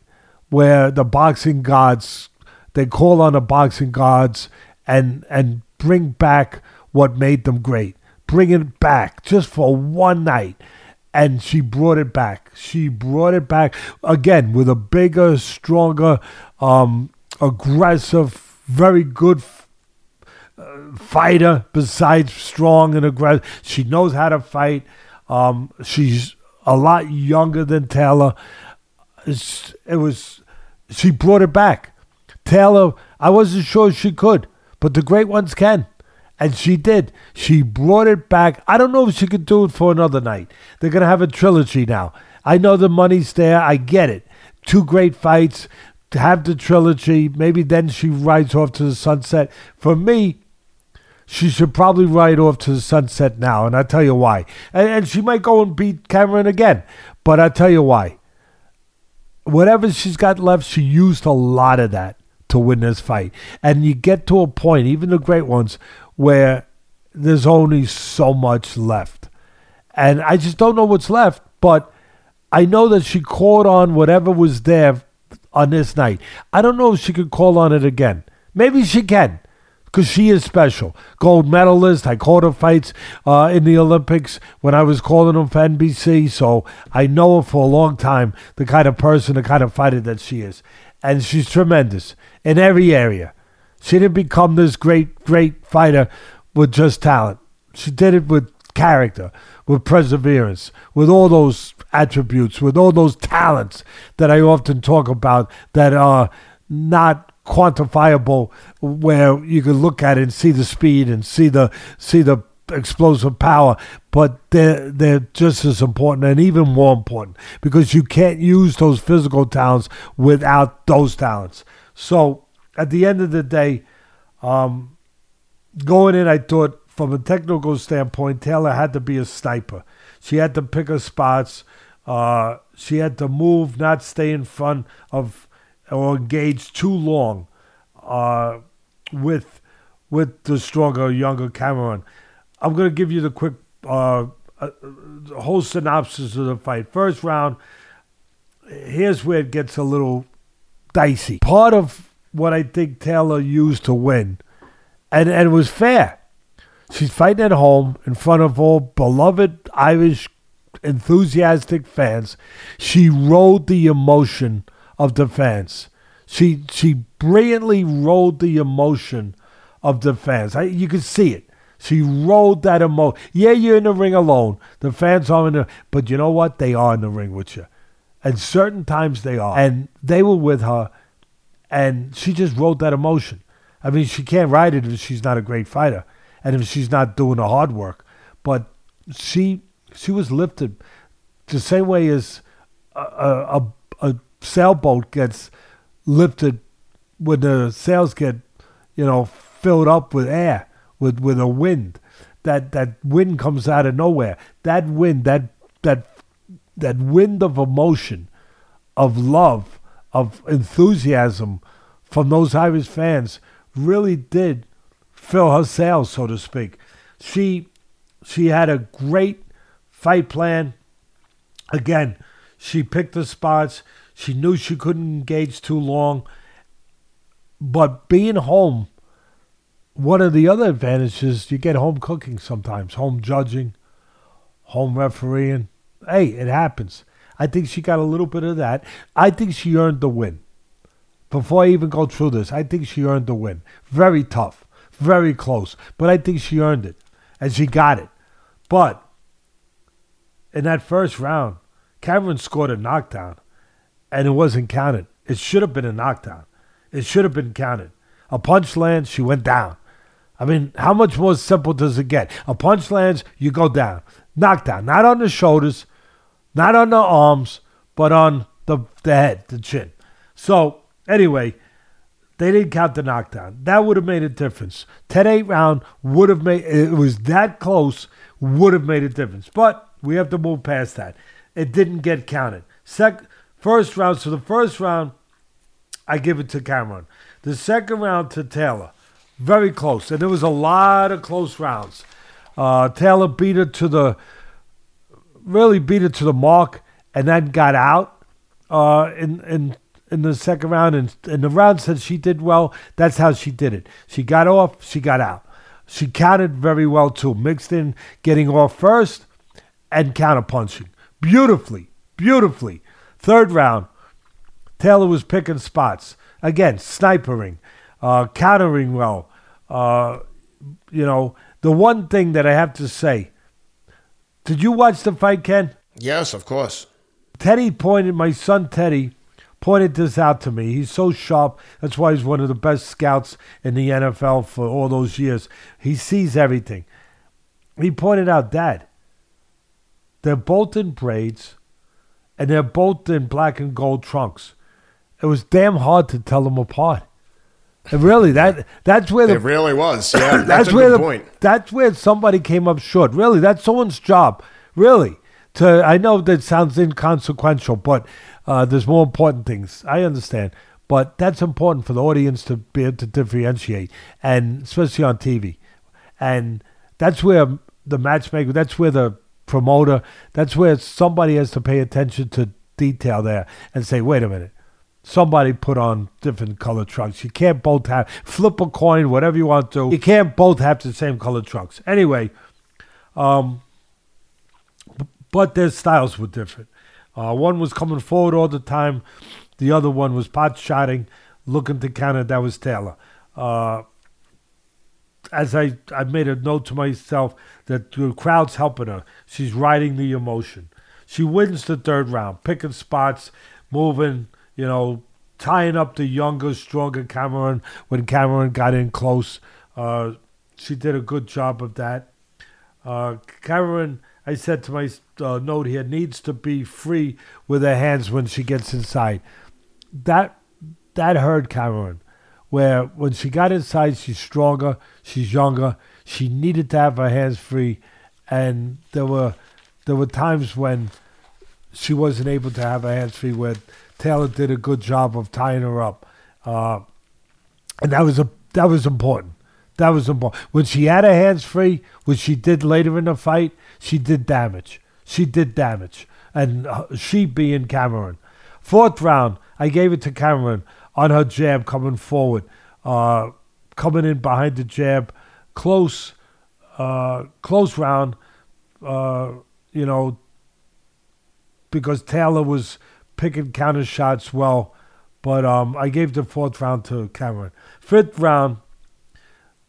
where the boxing gods they call on the boxing gods and and bring back what made them great. Bring it back just for one night. And she brought it back. She brought it back again with a bigger stronger um, aggressive very good uh, fighter besides strong and aggressive she knows how to fight um, she's a lot younger than Taylor. It's, it was she brought it back. Taylor, I wasn't sure she could, but the great ones can. And she did. She brought it back. I don't know if she could do it for another night. They're going to have a trilogy now. I know the money's there. I get it. Two great fights. Have the trilogy. Maybe then she rides off to the sunset. For me, she should probably ride off to the sunset now, and I'll tell you why. And, and she might go and beat Cameron again, but I'll tell you why. Whatever she's got left, she used a lot of that to win this fight. And you get to a point, even the great ones, where there's only so much left. And I just don't know what's left, but I know that she caught on whatever was there on this night. I don't know if she could call on it again. Maybe she can because she is special. Gold medalist. I called her fights uh, in the Olympics when I was calling them for NBC, so I know her for a long time, the kind of person, the kind of fighter that she is. And she's tremendous in every area. She didn't become this great, great fighter with just talent. She did it with character, with perseverance, with all those attributes, with all those talents that I often talk about that are not quantifiable where you can look at it and see the speed and see the see the explosive power, but they're they're just as important and even more important because you can't use those physical talents without those talents. So at the end of the day, um, going in, I thought from a technical standpoint, Taylor had to be a sniper. She had to pick her spots. Uh, she had to move, not stay in front of or engage too long uh, with with the stronger, younger Cameron. I'm going to give you the quick uh, uh, whole synopsis of the fight. First round, here's where it gets a little dicey. Part of what I think Taylor used to win, and, and it was fair. She's fighting at home in front of all beloved Irish enthusiastic fans. She rode the emotion of the fans. She she brilliantly rode the emotion of the fans. I, you could see it. She rode that emotion. Yeah, you're in the ring alone. The fans are in the, but you know what? They are in the ring with you. And certain times they are. And they were with her, and she just rode that emotion. I mean, she can't ride it if she's not a great fighter, and if she's not doing the hard work. But she she was lifted the same way as a, a, a sailboat gets lifted when the sails get, you know, filled up with air, with, with a wind. That that wind comes out of nowhere. That wind, that that that wind of emotion, of love, of enthusiasm from those Irish fans really did fill her sails, so to speak. She she had a great fight plan. Again, she picked the spots. She knew she couldn't engage too long. But being home, one of the other advantages, you get home cooking sometimes, home judging, home refereeing. Hey, it happens. I think she got a little bit of that. I think she earned the win. Before I even go through this, I think she earned the win. Very tough, very close, but I think she earned it, and she got it. But in that first round, Cameron scored a knockdown and it wasn't counted. It should have been a knockdown. It should have been counted. A punch lands, she went down. I mean, how much more simple does it get? A punch lands, you go down. Knockdown. Not on the shoulders, not on the arms, but on the, the head, the chin. So, anyway, They didn't count the knockdown. That would have made a difference. 10 8 round would have made it was that close, would have made a difference. But we have to move past that. It didn't get counted. Sec, first round, so the first round, I give it to Cameron. The second round to Taylor. Very close. And there was a lot of close rounds. Uh, Taylor beat her to the, really beat her to the mark and then got out uh, in, in in the second round, and, and the round said she did well. That's how she did it. She got off, she got out. She counted very well too, mixed in getting off first and counterpunching beautifully, beautifully. Third round, Taylor was picking spots again, snipering, uh, countering well. Uh, you know, the one thing that I have to say. Did you watch the fight, Ken? Yes, of course. Teddy pointed, my son Teddy pointed this out to me. He's so sharp. That's why he's one of the best scouts in the NFL for all those years. He sees everything. He pointed out that they're both in braids and they're both in black and gold trunks. It was damn hard to tell them apart. And really, that that's where the It really was. Yeah, *coughs* that's, that's where the, point. That's where somebody came up short. Really, that's someone's job. Really, to I know that sounds inconsequential, but uh, there's more important things. I understand, but that's important for the audience to be able to differentiate, and especially on TV. And that's where the matchmaker. That's where the promoter. That's where somebody has to pay attention to detail there and say, wait a minute. Somebody put on different color trunks. You can't both have flip a coin, whatever you want to. You can't both have the same color trunks. Anyway, um, but their styles were different. Uh, one was coming forward all the time. The other one was pot shotting, looking to counter. That was Taylor. Uh, as I, I made a note to myself that the crowd's helping her. She's riding the emotion. She wins the third round, picking spots, moving, you know, tying up the younger, stronger Cameron when Cameron got in close. Uh, she did a good job of that. Uh, Cameron, I said to my uh, note here, needs to be free with her hands when she gets inside. That that hurt Cameron where when she got inside, she's stronger, she's younger. She needed to have her hands free, and there were there were times when she wasn't able to have her hands free. Where Taylor did a good job of tying her up, uh, and that was a that was important. That was important. When she had her hands free, which she did later in the fight, she did damage. She did damage, and uh, she being Cameron. Fourth round, I gave it to Cameron on her jab coming forward, uh, coming in behind the jab, close, uh, close round. Uh, you know, because Taylor was picking counter shots well, but um, I gave the fourth round to Cameron. Fifth round,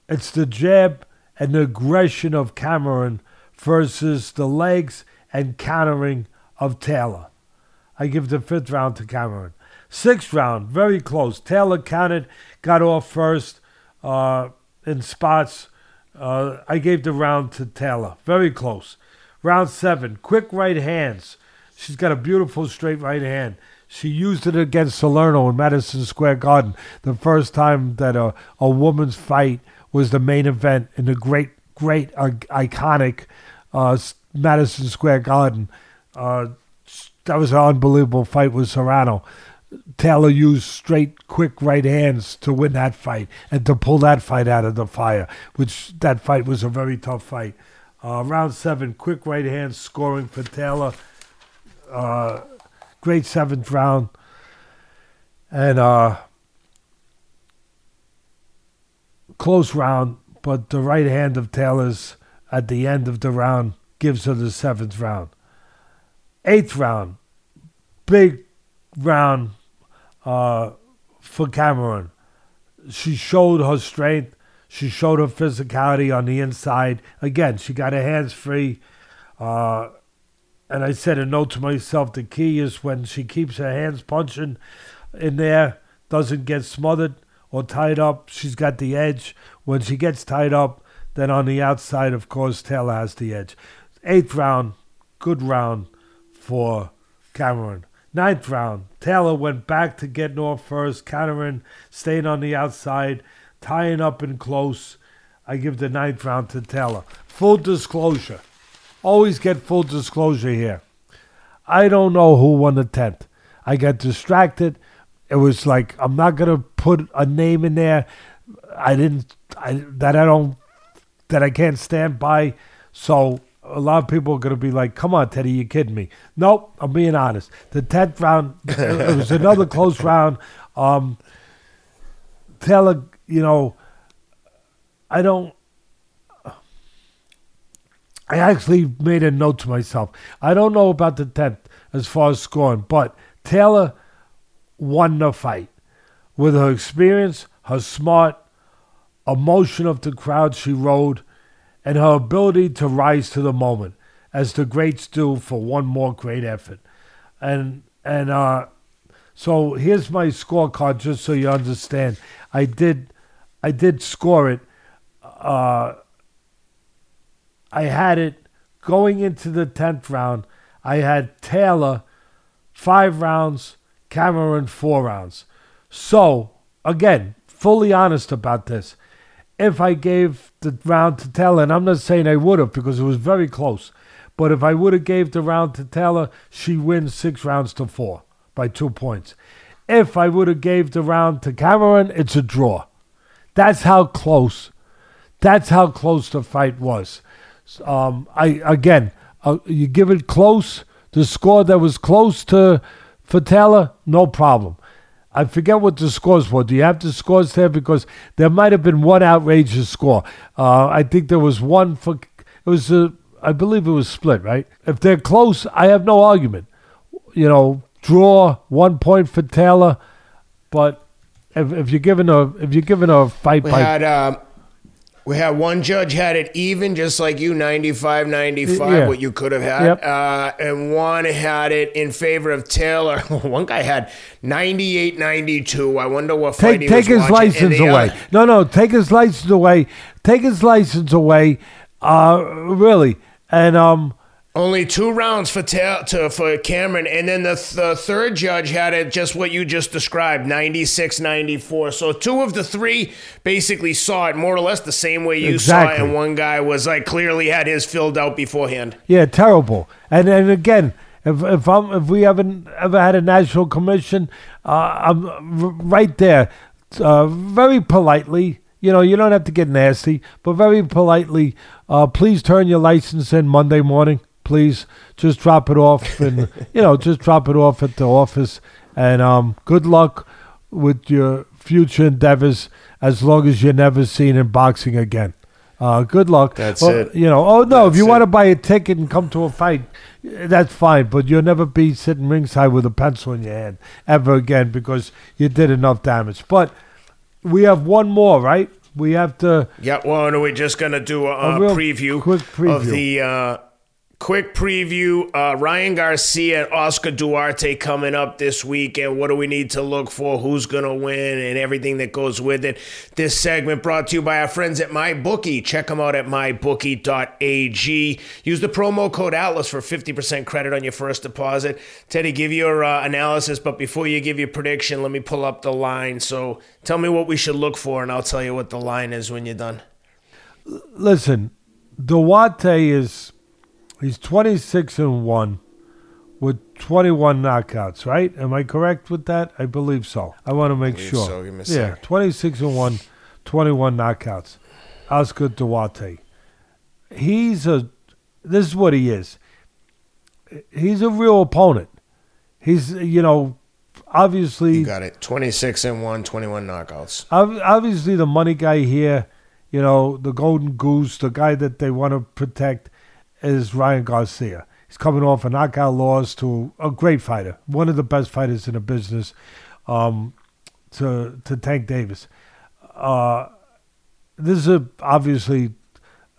it's the jab and the aggression of Cameron versus the legs and countering of Taylor. I give the fifth round to Cameron. Sixth round, very close. Taylor counted, got off first uh, in spots. Uh, I gave the round to Taylor. Very close. Round seven, quick right hands. She's got a beautiful straight right hand. She used it against Serrano in Madison Square Garden. The first time that a, a woman's fight was the main event in the great, great, uh, iconic uh, Madison Square Garden. Uh, that was an unbelievable fight with Serrano. Taylor used straight, quick right hands to win that fight and to pull that fight out of the fire, which that fight was a very tough fight. Uh, round seven, quick right hands scoring for Taylor. Uh, great seventh round. And uh, close round, but the right hand of Taylor's at the end of the round gives her the seventh round. Eighth round, big round uh, for Cameron. She showed her strength. She showed her physicality on the inside. Again, she got her hands free. Uh, and I said a note to myself the key is when she keeps her hands punching in there, doesn't get smothered or tied up, she's got the edge. When she gets tied up, then on the outside, of course, Taylor has the edge. Eighth round, good round for Cameron. Ninth round, Taylor went back to getting off first, Cameron staying on the outside, tying up in close. I give the ninth round to Taylor. Full disclosure. Always get full disclosure here. I don't know who won the 10th. I got distracted. It was like, I'm not going to put a name in there. I didn't, I, that I don't, that I can't stand by. So a lot of people are going to be like, come on, Teddy, you kidding me. Nope, I'm being honest. The 10th round, it was another close *laughs* round. Um, Taylor, you know, I don't, I actually made a note to myself. I don't know about the 10th as far as scoring, but Taylor won the fight with her experience, her smart, emotion of the crowd she rode, and her ability to rise to the moment, as the greats do for one more great effort. And and uh, so here's my scorecard, just so you understand. I did I did score it. Uh, I had it going into the 10th round. I had Taylor five rounds, Cameron four rounds. So, again, fully honest about this. If I gave the round to Taylor, and I'm not saying I would have because it was very close, but if I would have gave the round to Taylor, she wins six rounds to four by two points. If I would have gave the round to Cameron, it's a draw. That's how close. That's how close the fight was. Um, I again, uh, you give it close. The score that was close to for Taylor, no problem. I forget what the scores were. Do you have the scores there? Because there might have been one outrageous score. Uh, I think there was one for. It was a. I believe it was split, right? If they're close, I have no argument. You know, draw one point for Taylor, but if, if you're given a if you're given a fight We by had um, we had one judge had it even, just like you, 95 95, Yeah. what you could have had. Yep. Uh, and one had it in favor of Taylor. *laughs* one guy had 98 92. I wonder what fight take he take his watching. License away. other- No, no, take his license away. Take his license away. Uh, really, and um, Only two rounds for Ta- to, for Cameron, and then the, the third judge had it just what you just described, 96 94. So two of the three basically saw it more or less the same way you saw it, and one guy was like clearly had his filled out beforehand. Yeah, terrible. And and again, if if I'm if we haven't ever had a national commission, uh, I'm right there, uh, very politely. You know, you don't have to get nasty, but very politely. Uh, please turn your license in Monday morning. Please just drop it off, and you know, just drop it off at the office. And um, good luck with your future endeavors. As long as you're never seen in boxing again. Uh, good luck. That's Well, it. You know, oh no, if you want to buy a ticket and come to a fight, that's fine. But you'll never be sitting ringside with a pencil in your hand ever again because you did enough damage. But we have one more, right? We have to. Yeah, well, and we're just gonna do a, A a preview, quick preview. of the uh, quick preview. Uh, Ryan Garcia and Oscar Duarte coming up this week, and what do we need to look for? Who's gonna win, and everything that goes with it. This segment brought to you by our friends at MyBookie. Check them out at mybookie.ag. Use the promo code Atlas for fifty percent credit on your first deposit. Teddy, give your uh, analysis, but before you give your prediction, let me pull up the line. So tell me what we should look for, and I'll tell you what the line is when you're done. Listen, Duarte is he's twenty six and one with twenty one knockouts, right? Am I correct with that? I believe so. I want to make sure. so. Give me a yeah, sec. twenty six and one, 21 knockouts. Oscar Duarte. He's a. This is what he is. He's a real opponent. He's you know, obviously You got it. 26 and 1, 21 knockouts. Obviously the money guy here, you know, the golden goose, the guy that they want to protect is Ryan Garcia. He's coming off a knockout loss to a great fighter, one of the best fighters in the business, um, to to Tank Davis. Uh, this is a, obviously,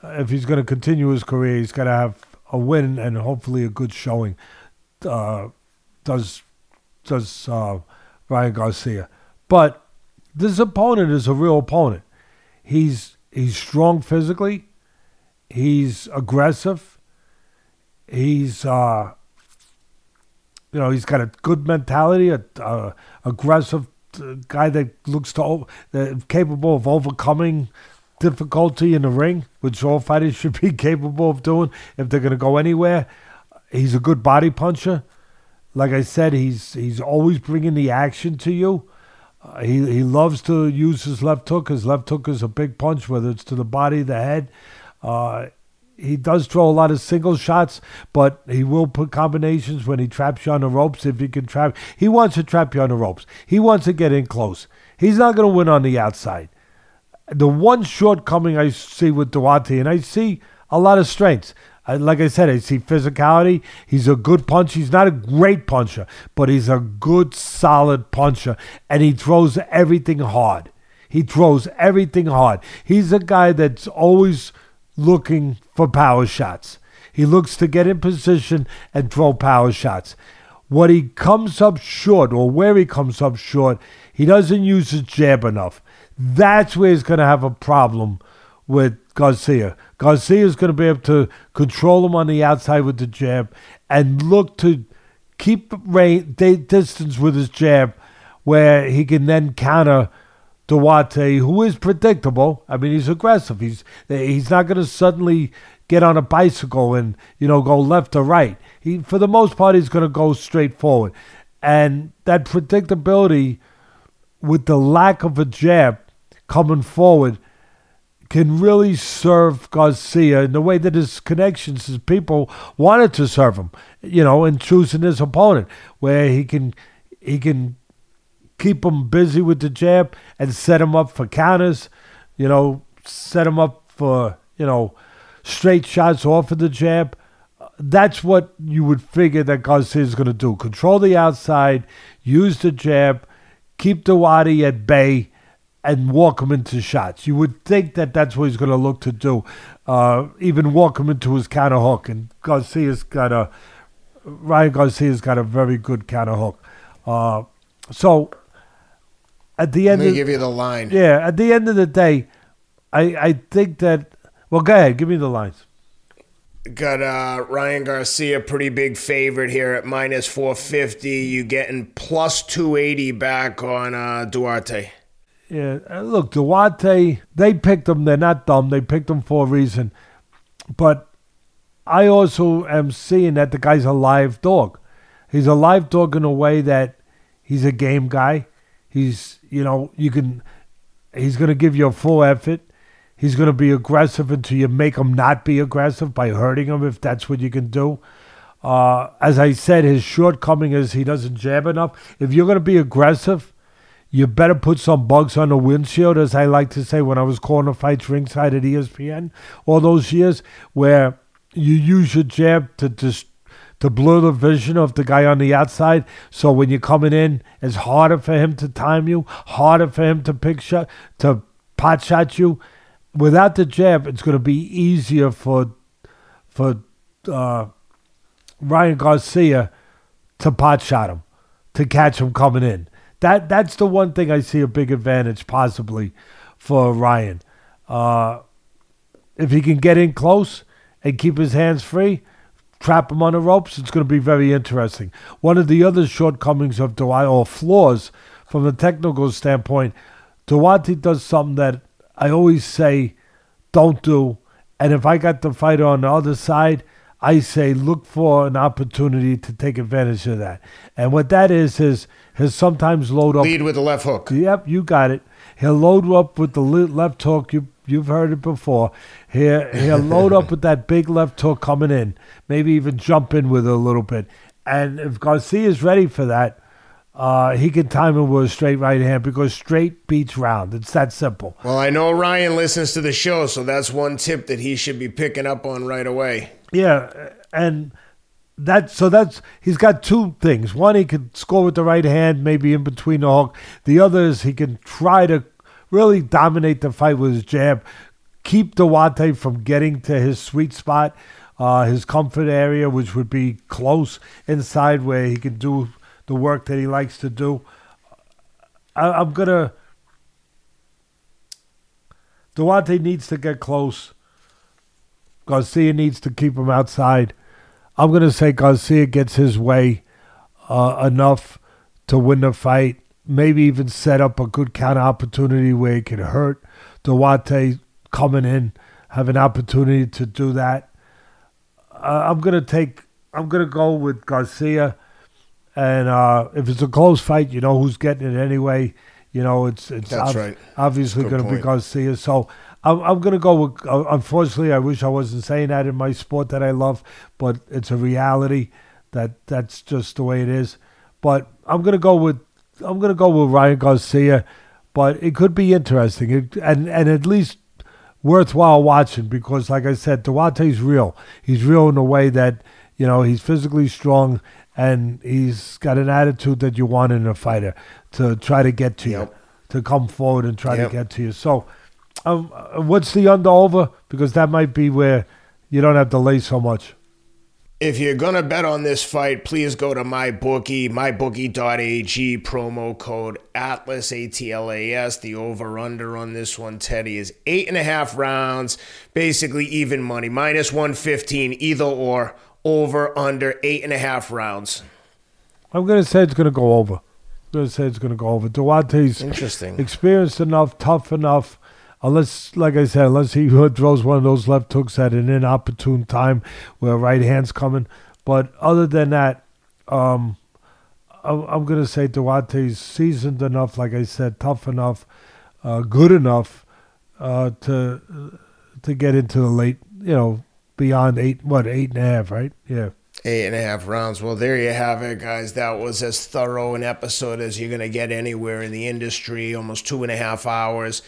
uh, if he's going to continue his career, he's got to have a win and hopefully a good showing. Uh, does does uh, Ryan Garcia? But this opponent is a real opponent. He's he's strong physically. He's aggressive. He's uh, you know, he's got a good mentality, a, a aggressive uh, guy that looks to uh, capable of overcoming difficulty in the ring, which all fighters *laughs* should be capable of doing if they're going to go anywhere. He's a good body puncher. Like I said, he's he's always bringing the action to you. Uh, he he loves to use his left hook. His left hook is a big punch, whether it's to the body, the head. Uh, he does throw a lot of single shots, but he will put combinations when he traps you on the ropes. If he can trap, he wants to trap you on the ropes. He wants to get in close. He's not going to win on the outside. The one shortcoming I see with Duarte, and I see a lot of strengths. I, like I said, I see physicality. He's a good puncher. He's not a great puncher, but he's a good, solid puncher, and he throws everything hard. He throws everything hard. He's a guy that's always looking for power shots. He looks to get in position and throw power shots. What he comes up short, or where he comes up short, he doesn't use his jab enough. That's where he's going to have a problem with Garcia. Garcia is going to be able to control him on the outside with the jab and look to keep range, distance with his jab where he can then counter Duarte, who is predictable. I mean, he's aggressive. He's he's not going to suddenly get on a bicycle and you know go left or right. He, for the most part, he's going to go straight forward, and that predictability with the lack of a jab coming forward can really serve Garcia in the way that his connections, his people wanted to serve him, you know, in choosing his opponent, where he can he can keep him busy with the jab and set him up for counters, you know, set him up for, you know, straight shots off of the jab. That's what you would figure that Garcia is going to do. Control the outside, use the jab, keep the Duarte at bay, and walk him into shots. You would think that that's what he's going to look to do. Uh, even walk him into his counter hook. And Garcia's got a, Ryan Garcia's got a very good counter hook. Uh, so at the end, Let me of, give you the line. yeah, at the end of the day, I I think that. Well, go ahead, give me the lines. Got uh, Ryan Garcia, pretty big favorite here at minus 450. You getting plus 280 back on uh, Duarte. Yeah, uh, look, Duarte, they picked him. They're not dumb. They picked him for a reason. But I also am seeing that the guy's a live dog. He's a live dog in a way that he's a game guy. He's, you know, you can, he's going to give you a full effort. He's going to be aggressive until you make him not be aggressive by hurting him if that's what you can do. Uh, as I said, his shortcoming is he doesn't jab enough. If you're going to be aggressive, you better put some bugs on the windshield, as I like to say when I was calling the fights ringside at ESPN all those years, where you use your jab to just to blur the vision of the guy on the outside. So when you're coming in, it's harder for him to time you, harder for him to pick shot, to pot shot you. Without the jab, it's going to be easier for for uh, Ryan Garcia to pot shot him, to catch him coming in. That that's the one thing I see a big advantage possibly for Ryan. Uh, if he can get in close and keep his hands free, trap him on the ropes, it's going to be very interesting. One of the other shortcomings of Duarte, or flaws from a technical standpoint, Duarte does something that I always say don't do. And if I got the fighter on the other side, I say look for an opportunity to take advantage of that. And what that is is he'll sometimes load up. Lead with the left hook. Yep, you got it. He'll load up with the left hook. You you've heard it before. He'll he'll load up with that big left hook coming in. Maybe even jump in with it a little bit. And if Garcia is ready for that, uh, he can time it with a straight right hand because straight beats round. It's that simple. Well, I know Ryan listens to the show, so that's one tip that he should be picking up on right away. Yeah, and that so that's he's got two things. One, he can score with the right hand, maybe in between the hook. The other is he can try to really dominate the fight with his jab, keep Duarte from getting to his sweet spot, uh, his comfort area, which would be close inside where he can do the work that he likes to do. I, I'm gonna. Duarte needs to get close. Garcia needs to keep him outside. I'm going to say Garcia gets his way. uh, enough to win the fight. Maybe even set up a good counter opportunity where he could hurt Duarte coming in, have an opportunity to do that. Uh, I'm gonna take. I'm gonna go with Garcia, and uh, if it's a close fight, you know who's getting it anyway. You know it's it's ob- right. obviously gonna be. Garcia. So I'm I'm gonna go with. Uh, unfortunately, I wish I wasn't saying that in my sport that I love, but it's a reality that that's just the way it is. But I'm gonna go with I'm gonna go with Ryan Garcia, but it could be interesting it, and and at least worthwhile watching because, like I said, Duarte's real. He's real in a way that you know he's physically strong and he's got an attitude that you want in a fighter to try to get to you, to come forward and try Yep. to get to you. So, um, what's the under over? Because that might be where you don't have to lay so much. If you're going to bet on this fight, please go to MyBookie, mybookie.ag, promo code ATLAS, A-T-L-A-S. The over-under on this one, Teddy, is eight and a half rounds, basically even money, minus 115, either or, over, under, eight and a half rounds. I'm gonna say it's gonna go over. I'm gonna say it's gonna go over. Duarte's Interesting. experienced enough, tough enough. Unless, like I said, unless he throws one of those left hooks at an inopportune time where right hand's coming. But other than that, um, I'm, I'm gonna say Duarte's seasoned enough, like I said, tough enough, uh, good enough uh, to to get into the late, you know, beyond eight, what eight and a half, right? Yeah. Eight and a half rounds. Well, there you have it, guys. That was as thorough an episode as you're going to get anywhere in the industry, almost two and a half hours.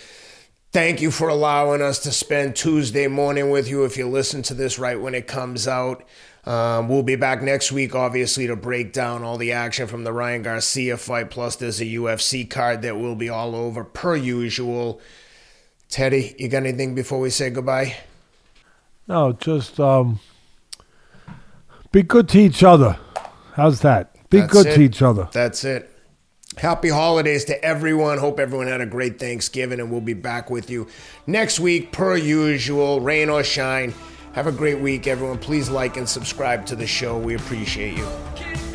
Thank you for allowing us to spend Tuesday morning with you if you listen to this right when it comes out. Um, we'll be back next week, obviously, to break down all the action from the Ryan Garcia fight. Plus, there's a UFC card that will be all over, per usual. Teddy, you got anything before we say goodbye? No, just um, be good to each other. How's that? Be That's good it. to each other. That's it. Happy holidays to everyone. Hope everyone had a great Thanksgiving, and we'll be back with you next week, per usual, rain or shine. Have a great week, everyone. Please like and subscribe to the show. We appreciate you.